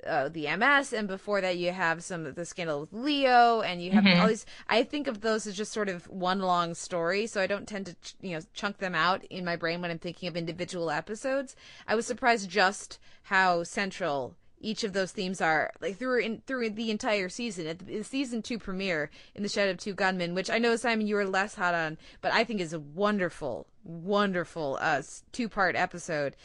uh, the MS, and before that you have some of the scandal with Leo, and you have Mhm. all these. I think of those as just sort of one long story, so I don't tend to ch- you know chunk them out in my brain when I'm thinking of individual episodes. I was surprised just how central each of those themes are like through in through the entire season at the, season two premiere in the shadow of two gunmen which i know simon you were less hot on but i think is a wonderful wonderful uh two part episode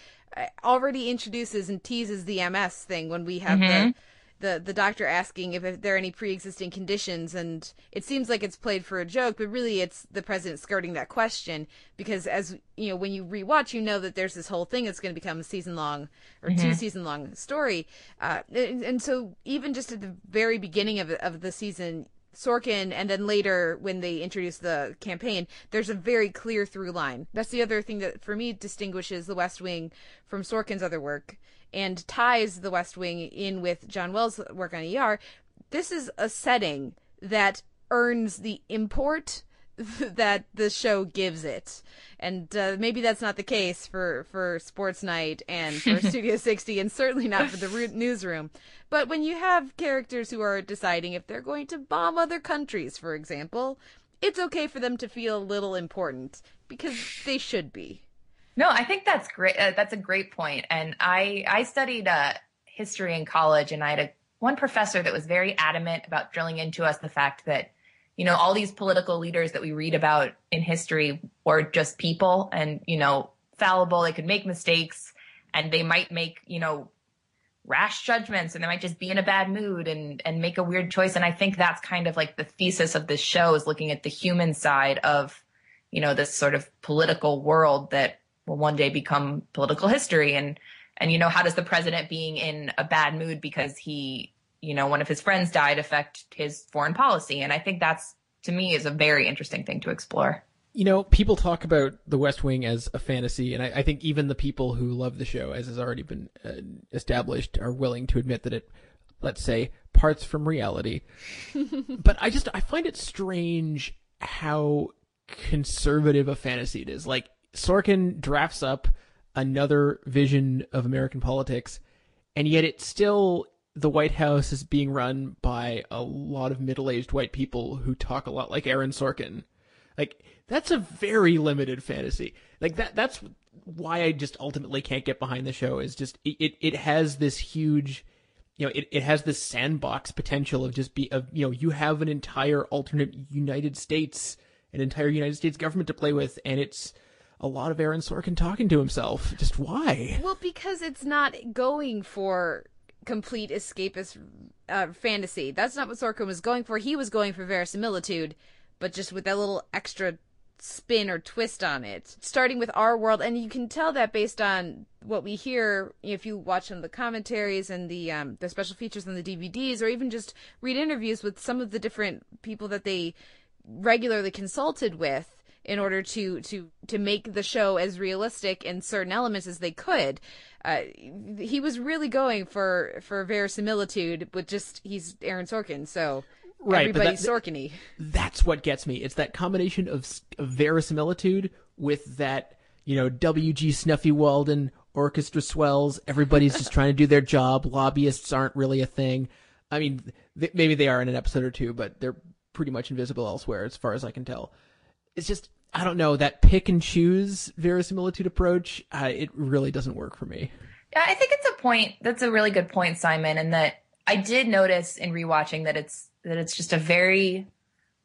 already introduces and teases the ms thing when we have Mhm. the the the doctor asking if, if there are any pre-existing conditions and it seems like it's played for a joke but really it's the president skirting that question because as you know when you rewatch you know that there's this whole thing that's going to become a season long or two Mhm. season long story uh, and, and so even just at the very beginning of of the season Sorkin, and then later when they introduce the campaign, there's a very clear through line. That's the other thing that for me distinguishes The West Wing from Sorkin's other work and ties The West Wing in with John Wells' work on ER. This is a setting that earns the import that the show gives it. And uh, maybe that's not the case for, for Sports Night and for Studio 60, and certainly not for the newsroom. But when you have characters who are deciding if they're going to bomb other countries, for example, it's okay for them to feel a little important because they should be. No, I think that's great. Uh, that's a great point. And I I studied uh, history in college, and I had a one professor that was very adamant about drilling into us the fact that you know all these political leaders that we read about in history were just people, and you know fallible. They could make mistakes, and they might make you know rash judgments and they might just be in a bad mood and and make a weird choice and i think that's kind of like the thesis of this show is looking at the human side of you know this sort of political world that will one day become political history and and you know how does the president being in a bad mood because he you know one of his friends died affect his foreign policy and i think that's to me is a very interesting thing to explore you know, people talk about The West Wing as a fantasy, and I, I think even the people who love the show, as has already been uh, established, are willing to admit that it, let's say, parts from reality. but I just I find it strange how conservative a fantasy it is. Like Sorkin drafts up another vision of American politics, and yet it's still the White House is being run by a lot of middle-aged white people who talk a lot like Aaron Sorkin. Like that's a very limited fantasy. Like that that's why I just ultimately can't get behind the show is just it it, it has this huge you know, it, it has this sandbox potential of just be of you know, you have an entire alternate United States, an entire United States government to play with, and it's a lot of Aaron Sorkin talking to himself. Just why? Well, because it's not going for complete escapist uh, fantasy. That's not what Sorkin was going for. He was going for verisimilitude, but just with that little extra spin or twist on it. Starting with our world, and you can tell that based on what we hear if you watch some of the commentaries and the um, the special features on the DVDs, or even just read interviews with some of the different people that they regularly consulted with in order to to to make the show as realistic in certain elements as they could. Uh, he was really going for for verisimilitude, but just he's Aaron Sorkin, so right, everybody's that, Sorkin-y. That's what gets me. It's that combination of, of verisimilitude with that, you know, W.G. Snuffy Walden orchestra swells. Everybody's just trying to do their job. Lobbyists aren't really a thing. I mean, th- maybe they are in an episode or two, but they're pretty much invisible elsewhere, as far as I can tell. It's just, I don't know, that pick and choose verisimilitude approach, uh, it really doesn't work for me. Yeah, I think it's a point. That's a really good point, Simon, and that I did notice in rewatching that it's that it's just a very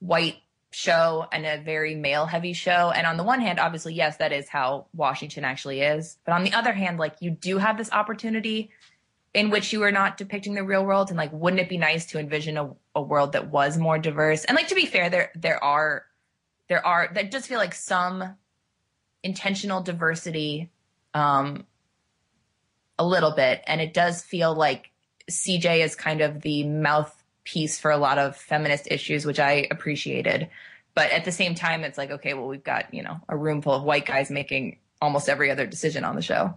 white show and a very male heavy show. And on the one hand, obviously, yes, that is how Washington actually is. But on the other hand, like you do have this opportunity in which you are not depicting the real world. And like, wouldn't it be nice to envision a, a world that was more diverse? And like, to be fair, there, there are, there are, that does feel like some intentional diversity, um, a little bit. And it does feel like CJ is kind of the mouthpiece for a lot of feminist issues, which I appreciated. But at the same time, it's like, okay, well, we've got, you know, a room full of white guys making almost every other decision on the show.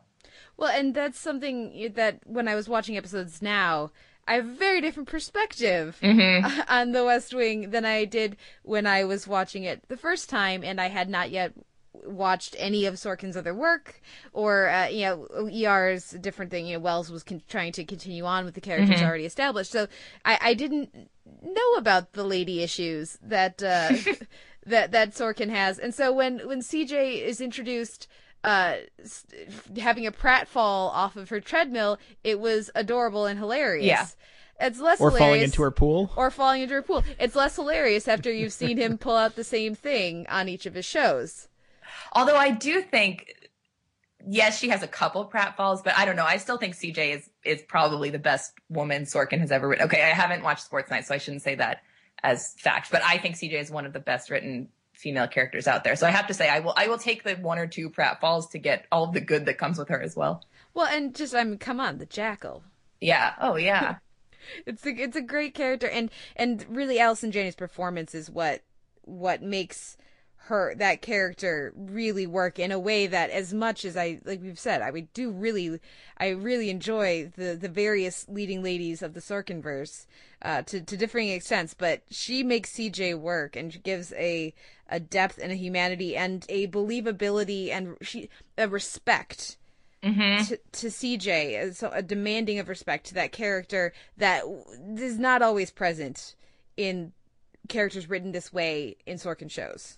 Well, and that's something that when I was watching episodes now, I have a very different perspective Mhm. on The West Wing than I did when I was watching it the first time, and I had not yet watched any of Sorkin's other work, or uh, you know, ER's a different thing. You know, Wells was con- trying to continue on with the characters Mhm. already established, so I, I didn't know about the lady issues that uh, that that Sorkin has, and so when when CJ is introduced uh, having a pratfall off of her treadmill, it was adorable and hilarious. Yeah. It's less Or falling hilarious- into her pool. Or falling into her pool. It's less hilarious after you've seen him pull out the same thing on each of his shows. Although I do think, yes, she has a couple pratfalls, but I don't know. I still think CJ is is probably the best woman Sorkin has ever written. Okay, I haven't watched Sports Night, so I shouldn't say that as fact, but I think CJ is one of the best written female characters out there. So I have to say, I will I will take the one or two pratfalls to get all of the good that comes with her as well. Well, and just I mean, come on, the jackal. Yeah. Oh yeah. It's a it's a great character, and and really Allison Janney's performance is what what makes her that character really work in a way that as much as I like we've said I would do really I really enjoy the the various leading ladies of the Sorkinverse uh, to to differing extents but she makes CJ work and she gives a a depth and a humanity and a believability and she a respect Mm-hmm. to, to CJ so a demanding of respect to that character that is not always present in characters written this way in Sorkin shows.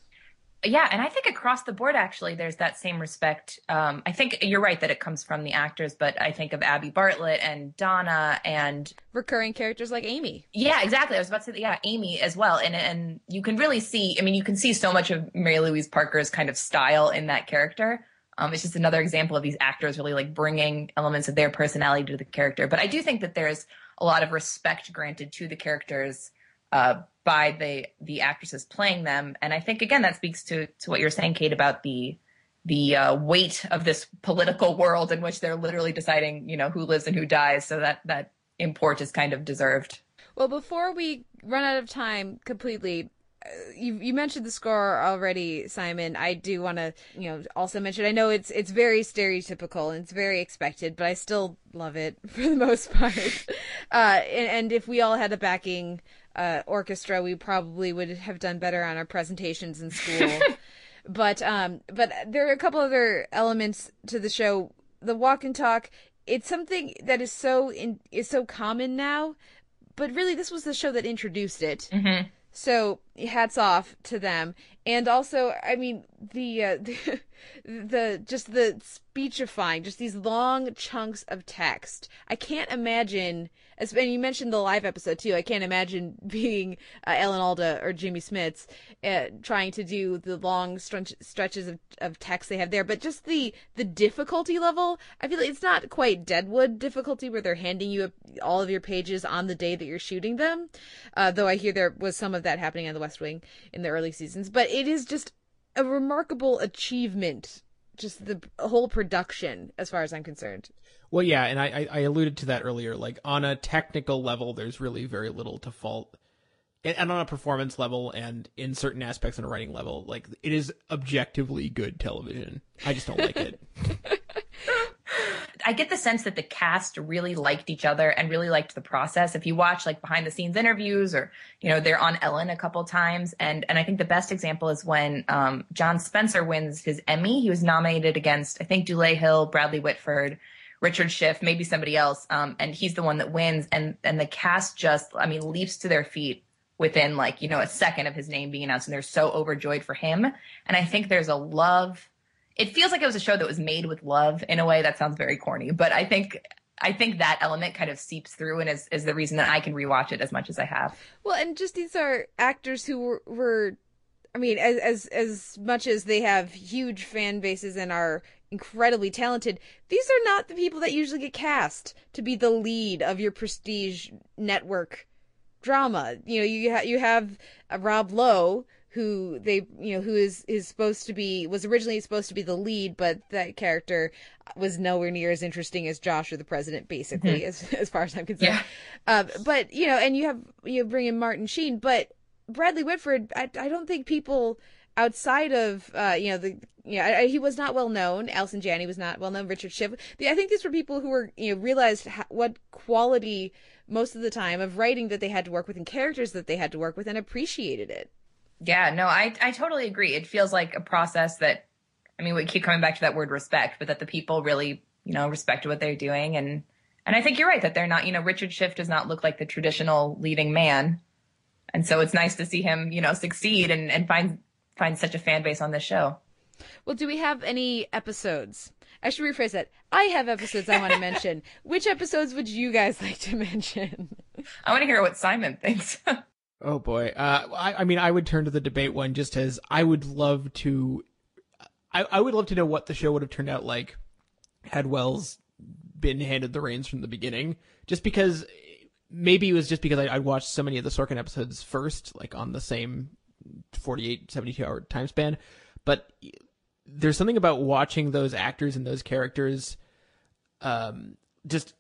Yeah, and I think across the board, actually, there's that same respect. Um, I think you're right that it comes from the actors, but I think of Abby Bartlet and Donna and recurring characters like Amy. Yeah, exactly. I was about to say, yeah, Amy as well, and and you can really see. I mean, you can see so much of Mary Louise Parker's kind of style in that character. Um, it's just another example of these actors really like bringing elements of their personality to the character. But I do think that there's a lot of respect granted to the characters uh, by the the actresses playing them, and I think again that speaks to to what you're saying, Kate, about the the uh, weight of this political world in which they're literally deciding, you know, who lives and who dies. So that that import is kind of deserved. Well, before we run out of time completely, uh, you you mentioned the score already, Simon. I do want to, you know, also mention. I know it's it's very stereotypical and it's very expected, but I still love it for the most part. uh, and, and if we all had a backing uh, orchestra, we probably would have done better on our presentations in school. but um, but there are a couple other elements to the show. The walk and talk. It's something that is so in, is so common now, but really this was the show that introduced it. Mm-hmm. So hats off to them, and also, I mean, the uh, the, the just the speechifying, just these long chunks of text. I can't imagine. And you mentioned the live episode too. I can't imagine being uh, Alan Alda or Jimmy Smits uh, trying to do the long stretch, stretches of, of text they have there. But just the the difficulty level, I feel like it's not quite Deadwood difficulty where they're handing you all of your pages on the day that you're shooting them. Uh, though I hear there was some of that happening on The West Wing in the early seasons. But it is just a remarkable achievement just the whole production as far as i'm concerned. Well yeah and I, I alluded to that earlier. Like on a technical level there's really very little to fault and on a performance level and in certain aspects on a writing level like it is objectively good television. I just don't like it I get the sense that the cast really liked each other and really liked the process. If you watch like behind the scenes interviews or, you know, they're on Ellen a couple times. And, and I think the best example is when, um, John Spencer wins his Emmy. He was nominated against, I think, Dulé Hill, Bradley Whitford, Richard Schiff, maybe somebody else. Um, and he's the one that wins. And, and the cast just, I mean, leaps to their feet within like, you know, a second of his name being announced. And they're so overjoyed for him. And I think there's a love it feels like it was a show that was made with love in a way that sounds very corny, but I think I think that element kind of seeps through and is, is the reason that I can rewatch it as much as I have. Well, and just these are actors who were, were I mean, as as as much as they have huge fan bases and are incredibly talented, these are not the people that usually get cast to be the lead of your prestige network drama. You know, you ha- you have uh, Rob Lowe who they you know who is is supposed to be was originally supposed to be the lead but that character was nowhere near as interesting as Josh or the president basically mm-hmm. as as far as I'm concerned yeah. uh, but you know and you have you bring in Martin Sheen but Bradley Whitford I, I don't think people outside of uh, you know the you know, he was not well known. Allison Janney was not well known. Richard Schiff. I think these were people who were you know realized how, what quality most of the time of writing that they had to work with and characters that they had to work with and appreciated it. Yeah, no, I I totally agree. It feels like a process that I mean, we keep coming back to that word respect, but that the people really, you know, respect what they're doing and and I think you're right that they're not, you know, Richard Schiff does not look like the traditional leading man. And so it's nice to see him, you know, succeed and, and find find such a fan base on this show. Well, do we have any episodes? I should rephrase that. I have episodes I want to mention. Which episodes would you guys like to mention? I want to hear what Simon thinks. Oh boy. Uh, I, I, mean, I would turn to the debate one just as I would love to. I, I would love to know what the show would have turned out like had Wells been handed the reins from the beginning. Just because maybe it was just because I, I watched so many of the Sorkin episodes first, like on the same 48, 72 hour time span. But there's something about watching those actors and those characters um, just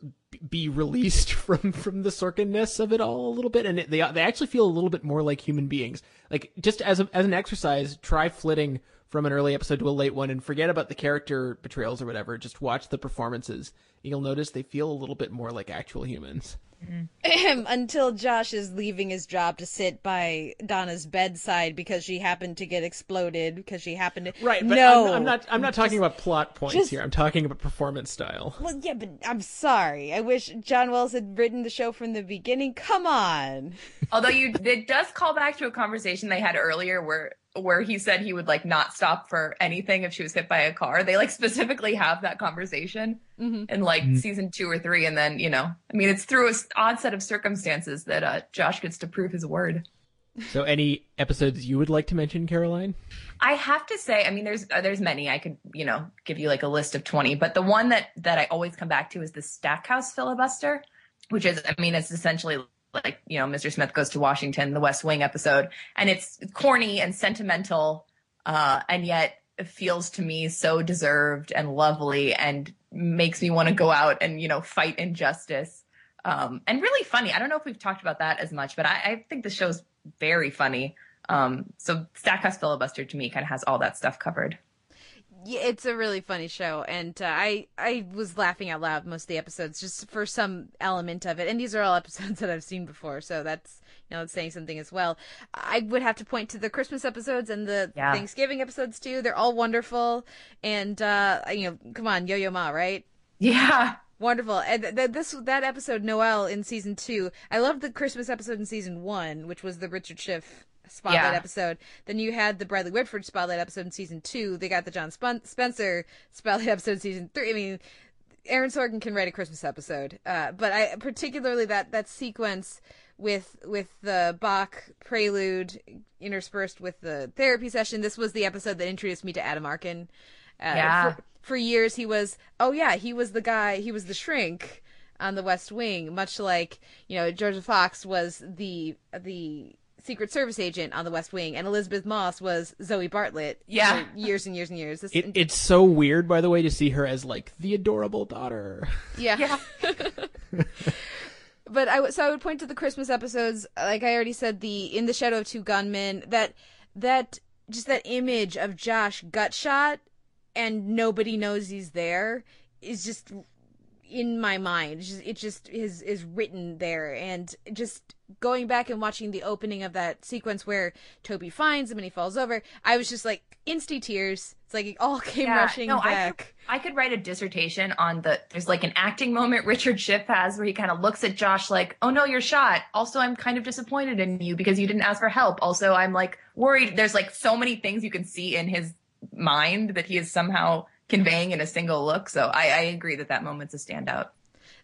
be released from from the Sorkin-ness of it all a little bit, and it, they they actually feel a little bit more like human beings. Like just as a, as an exercise, try flitting from an early episode to a late one and forget about the character betrayals or whatever. Just watch the performances. You'll notice they feel a little bit more like actual humans. Until Josh is leaving his job to sit by Donna's bedside because she happened to get exploded because she happened to Right, but no, I'm, I'm not. I'm not talking about plot points just- here. I'm talking about performance style. Well, yeah, but I'm sorry. I wish John Wells had written the show from the beginning. Come on. Although you, it does call back to a conversation they had earlier where where he said he would like not stop for anything if she was hit by a car. They like specifically have that conversation in like season two or three, and then you know, I mean, it's through a s- odd set of circumstances that uh, Josh gets to prove his word. So, any episodes you would like to mention, Caroline? I have to say, I mean, there's uh, there's many. I could you know give you like a list of twenty, but the one that that I always come back to is the Stackhouse filibuster, which is, I mean, it's essentially like you know, Mr. Smith goes to Washington, the West Wing episode, and it's corny and sentimental, uh, and yet it feels to me so deserved and lovely, and makes me want to go out and you know fight injustice. Um, and really funny. I don't know if we've talked about that as much, but I, I think the show's very funny. Um, so Stackhouse filibuster to me kind of has all that stuff covered. Yeah, it's a really funny show, and uh, I I was laughing out loud most of the episodes just for some element of it. And these are all episodes that I've seen before, so that's you know it's saying something as well. I would have to point to the Christmas episodes and the Yeah. Thanksgiving episodes too. They're all wonderful, and uh, you know, come on, Yo Yo Ma, right? Yeah. Wonderful. And th- th- this that episode Noel in season two. I loved the Christmas episode in season one, which was the Richard Schiff spotlight Yeah. episode. Then you had the Bradley Whitford spotlight episode in season two. They got the John Spencer spotlight episode in season three. I mean, Aaron Sorkin can write a Christmas episode. Uh, but I particularly that that sequence with with the Bach prelude interspersed with the therapy session. This was the episode that introduced me to Adam Arkin. Uh, Yeah. For, for years he was oh yeah he was the guy he was the shrink on the West Wing, much like you know Jorja Fox was the the Secret Service agent on the West Wing, and Elisabeth Moss was Zoe Bartlet. Yeah. for years and years and years. This, It, it's so weird, by the way, to see her as like the adorable daughter. Yeah. but I would so I would point to the Christmas episodes, like I already said, the In the Shadow of Two Gunmen, that that just that image of Josh gut shot and nobody knows he's there is just in my mind. It's just, it just is is written there, and just going back and watching the opening of that sequence where Toby finds him and he falls over, I was just like instant tears. It's like it all came rushing no, I back. could, I could write a dissertation on the. There's like an acting moment Richard Schiff has where he kind of looks at Josh like, "Oh no, you're shot." Also, I'm kind of disappointed in you because you didn't ask for help. Also, I'm like worried. There's like so many things you can see in his mind that he is somehow conveying in a single look. So I, I agree that that moment's a standout.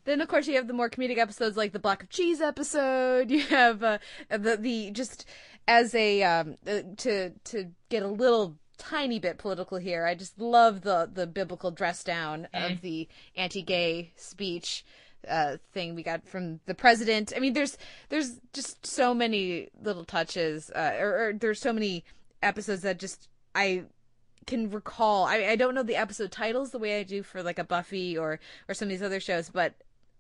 Then of course you have the more comedic episodes like the block of cheese episode. You have uh, the the just as a um uh, to to get a little tiny bit political here. I just love the the biblical dress down of the anti-gay speech uh thing we got from the president. I mean there's there's just so many little touches uh or, or there's so many episodes that just I can recall. I, I don't know the episode titles the way I do for like a Buffy or or some of these other shows, but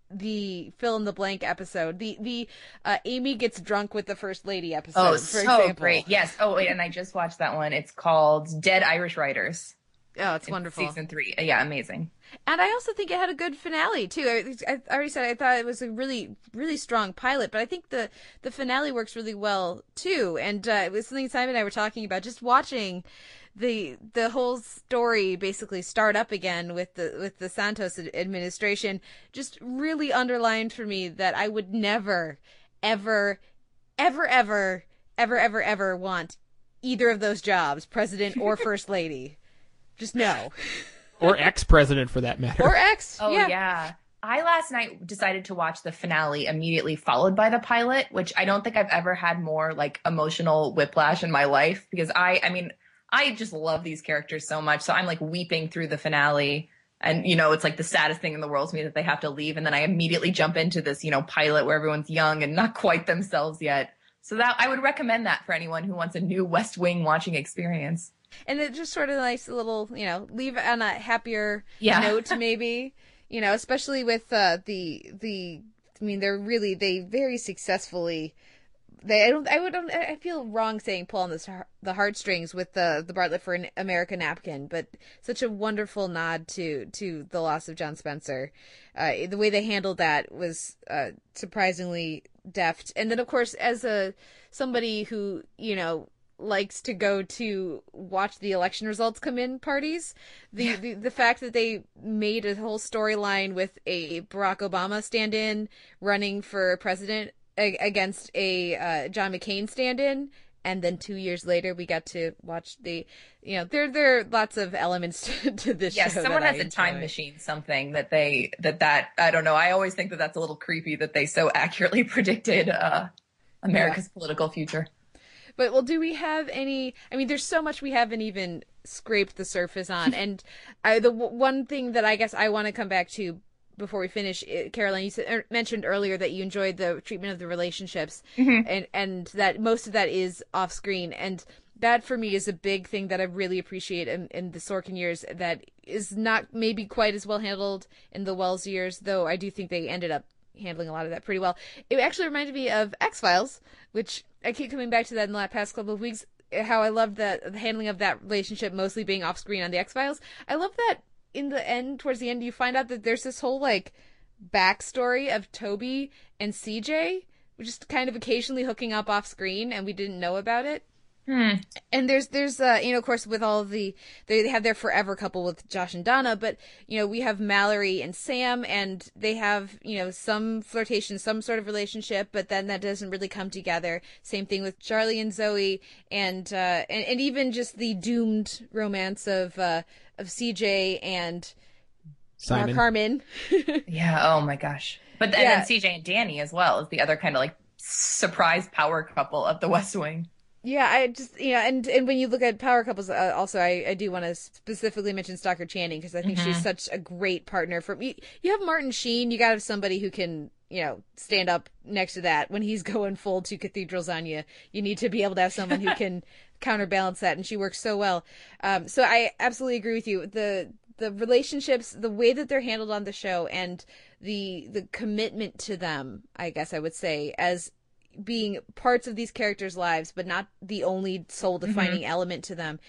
the fill in the blank episode, the the uh, Amy gets drunk with the first lady episode. Oh, for so example. great! Yes. Oh, wait, and I just watched that one. It's called Dead Irish Writers. Oh, it's wonderful. Season three. Yeah, amazing. And I also think it had a good finale too. I, I already said I thought it was a really, really strong pilot, but I think the the finale works really well too. And uh, it was something Simon and I were talking about. Just watching the the whole story basically start up again with the with the Santos administration just really underlined for me that I would never, ever, ever, ever, ever, ever, ever want either of those jobs, president or first lady. Just no. or ex president for that matter. Or ex. Oh yeah. yeah. I last night decided to watch the finale immediately followed by the pilot, which I don't think I've ever had more like emotional whiplash in my life because I I mean, I just love these characters so much. So I'm like weeping through the finale and you know, it's like the saddest thing in the world to me that they have to leave and then I immediately jump into this, you know, pilot where everyone's young and not quite themselves yet. So that I would recommend that for anyone who wants a new West Wing watching experience. and it just sort of nice little you know leave on a happier Yeah. note maybe You know, especially with uh, the the. I mean, they're really they very successfully. They I don't I would I feel wrong saying pull on the the heartstrings with the the Bartlet for an American napkin, but such a wonderful nod to to the loss of John Spencer. Uh, the way they handled that was uh, surprisingly deft. And then of course, as a somebody who you know likes to go to watch the election results come in parties. The yeah. the, the fact that they made a whole storyline with a Barack Obama stand-in running for president a- against a uh, John McCain stand-in and then 2 years later we got to watch the you know there there are lots of elements to, to this yes, someone has I a enjoy. time machine something that they that that I don't know. I always think that that's a little creepy that they so accurately predicted uh America's yeah. political future. But well, do we have any? I mean, there's so much we haven't even scraped the surface on, and I, the w- one thing that I guess I want to come back to before we finish, Caroline, you said, er, mentioned earlier that you enjoyed the treatment of the relationships, mm-hmm. and and that most of that is off screen, and that for me is a big thing that I really appreciate in, in the Sorkin years. That is not maybe quite as well handled in the Wells years, though I do think they ended up handling a lot of that pretty well. It actually reminded me of X Files, which I keep coming back to that in the past couple of weeks. How I loved the, the handling of that relationship mostly being off screen on the X Files. I love that in the end, towards the end, you find out that there's this whole like backstory of Toby and CJ, which is kind of occasionally hooking up off screen, and we didn't know about it. Hmm. And there's there's uh you know of course with all of the they have their forever couple with Josh and Donna, but you know we have Mallory and Sam, and they have you know some flirtation, some sort of relationship, but then that doesn't really come together. Same thing with Charlie and Zoe, and uh and, and even just the doomed romance of uh of CJ and Simon. Mark Harmon. yeah. Oh my gosh. But then, Yeah. then CJ and Danny as well is the other kind of like surprise power couple of the West Wing. Yeah, I just yeah, and and when you look at power couples, uh, also I I do want to specifically mention Stockard Channing because I think she's Mhm. such a great partner for me. You have Martin Sheen, you got to have somebody who can you know stand up next to that when he's going full two cathedrals on you. You need to be able to have someone who can counterbalance that, and she works so well. Um, so I absolutely agree with you. The the relationships, the way that they're handled on the show, and the the commitment to them, I guess I would say, as being parts of these characters' lives, but not the only soul defining element to them.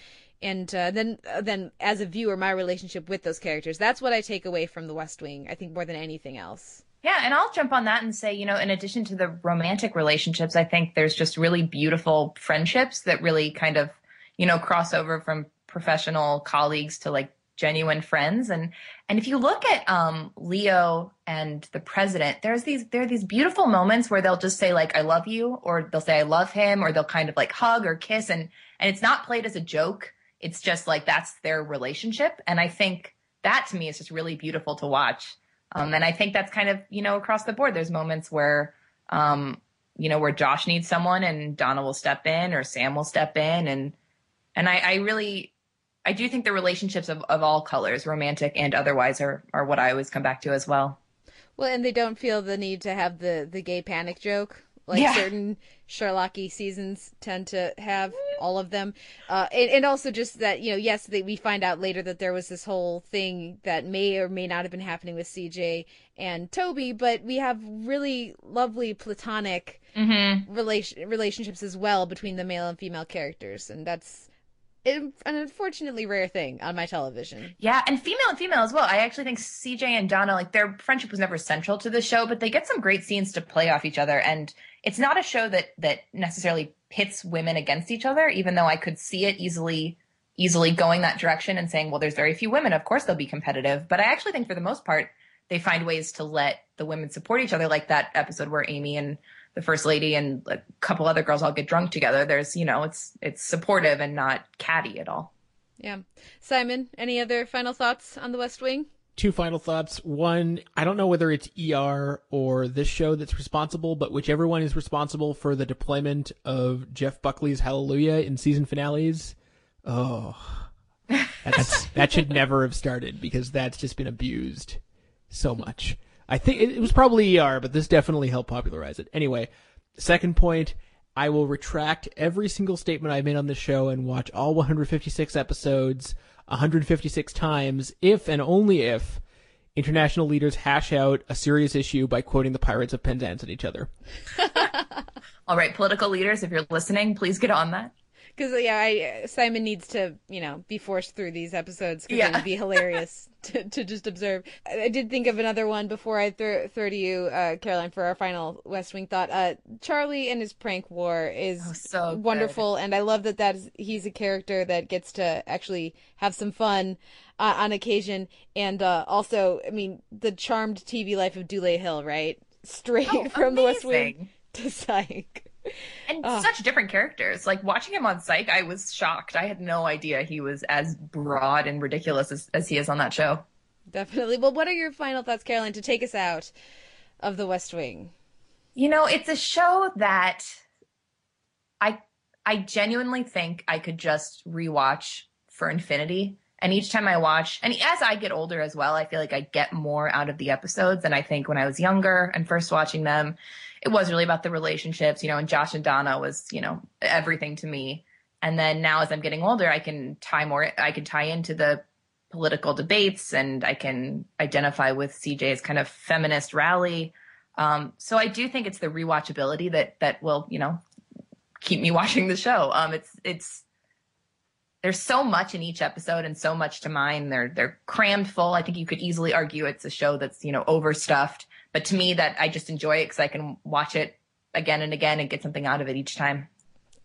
And uh, then, uh, then as a viewer, my relationship with those characters—that's what I take away from The West Wing. I think more than anything else. Yeah, and I'll jump on that and say, you know, in addition to the romantic relationships, I think there's just really beautiful friendships that really kind of, you know, cross over from professional colleagues to like genuine friends. And and if you look at um Leo and the president, there's these there are these beautiful moments where they'll just say like I love you or they'll say I love him or they'll kind of like hug or kiss and and it's not played as a joke. It's just like that's their relationship. And I think that to me is just really beautiful to watch. Um, and I think that's kind of, you know, across the board. There's moments where, um, you know, where Josh needs someone and Donna will step in or Sam will step in. And, and I, I really, I do think the relationships of, of all colors, romantic and otherwise, are, are what I always come back to as well. Well, and they don't feel the need to have the the gay panic joke like Yeah. certain Sherlocky seasons tend to have all of them, uh, and, and also just that you know, yes, they, we find out later that there was this whole thing that may or may not have been happening with CJ and Toby, but we have really lovely platonic Mm-hmm. relation relationships as well between the male and female characters, and that's an unfortunately rare thing on my television. Yeah, and female and female as well. I actually think CJ and Donna, like their friendship was never central to the show, but they get some great scenes to play off each other. And it's not a show that that necessarily pits women against each other, even though I could see it easily easily going that direction and saying, well, there's very few women, of course they'll be competitive. But I actually think for the most part, they find ways to let the women support each other, like that episode where Amy and the first lady and a couple other girls all get drunk together. There's, you know, it's it's supportive and not catty at all. Yeah, Simon, any other final thoughts on The West Wing? Two final thoughts. One, I don't know whether it's ER or this show that's responsible, but whichever one is responsible for the deployment of Jeff Buckley's Hallelujah in season finales. Oh, that's, that should never have started because that's just been abused so much. I think it, was probably ER, but this definitely helped popularize it. Anyway, second point, I will retract every single statement I've made on this show and watch all 156 episodes 156 times if and only if international leaders hash out a serious issue by quoting the Pirates of Penzance at each other. All right, political leaders, if you're listening, please get on that. Because yeah, I, Simon needs to you know be forced through these episodes because Yeah. it would be hilarious to, to just observe. I I did think of another one before I throw, throw to you, uh, Caroline, for our final West Wing thought. Uh, Charlie and his prank war is Oh, so good. wonderful, and I love that that is, he's a character that gets to actually have some fun uh, on occasion, and uh, also, I mean, the charmed TV life of Dule Hill, right? Straight Oh, from the West Wing to Psych. And such different characters. Like watching him on Psych, I was shocked. I had no idea he was as broad and ridiculous as, as he is on that show. Definitely. Well, what are your final thoughts, Caroline, to take us out of the West Wing? You know, it's a show that I I genuinely think I could just rewatch for infinity. And each time I watch, and as I get older as well, I feel like I get more out of the episodes. And I think when I was younger and first watching them, it was really about the relationships, you know, and Josh and Donna was, you know, everything to me. And then now as I'm getting older, I can tie more, I can tie into the political debates and I can identify with CJ's kind of feminist rally. Um, so I do think it's the rewatchability that, that will, you know, keep me watching the show. Um, it's, it's, there's so much in each episode and so much to mine. They're, they're crammed full. I think you could easily argue it's a show that's, you know, overstuffed, but to me that I just enjoy it because I can watch it again and again and get something out of it each time.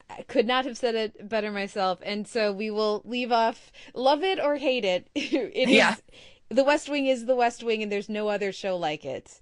I could not have said it better myself. And so we will leave off love it or hate it. it is Yeah. the West Wing is the West Wing and there's no other show like it.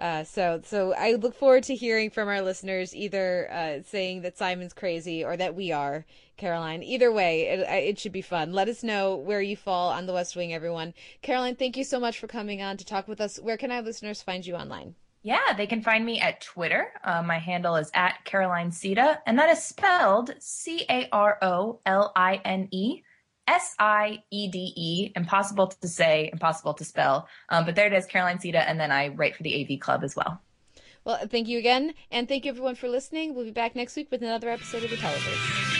Uh, so so I look forward to hearing from our listeners either uh, saying that Simon's crazy or that we are Caroline. Either way, it, it should be fun. Let us know where you fall on the West Wing, everyone. Caroline, thank you so much for coming on to talk with us. Where can our listeners find you online? Yeah, they can find me at Twitter. Uh, my handle is at Caroline Siede, and that is spelled C A R O L I N E S I E D E. Impossible to say, impossible to spell. Um, but there it is, Caroline Siede, and then I write for the AV Club as well. Well, thank you again, and thank you everyone for listening. We'll be back next week with another episode of the Televerse.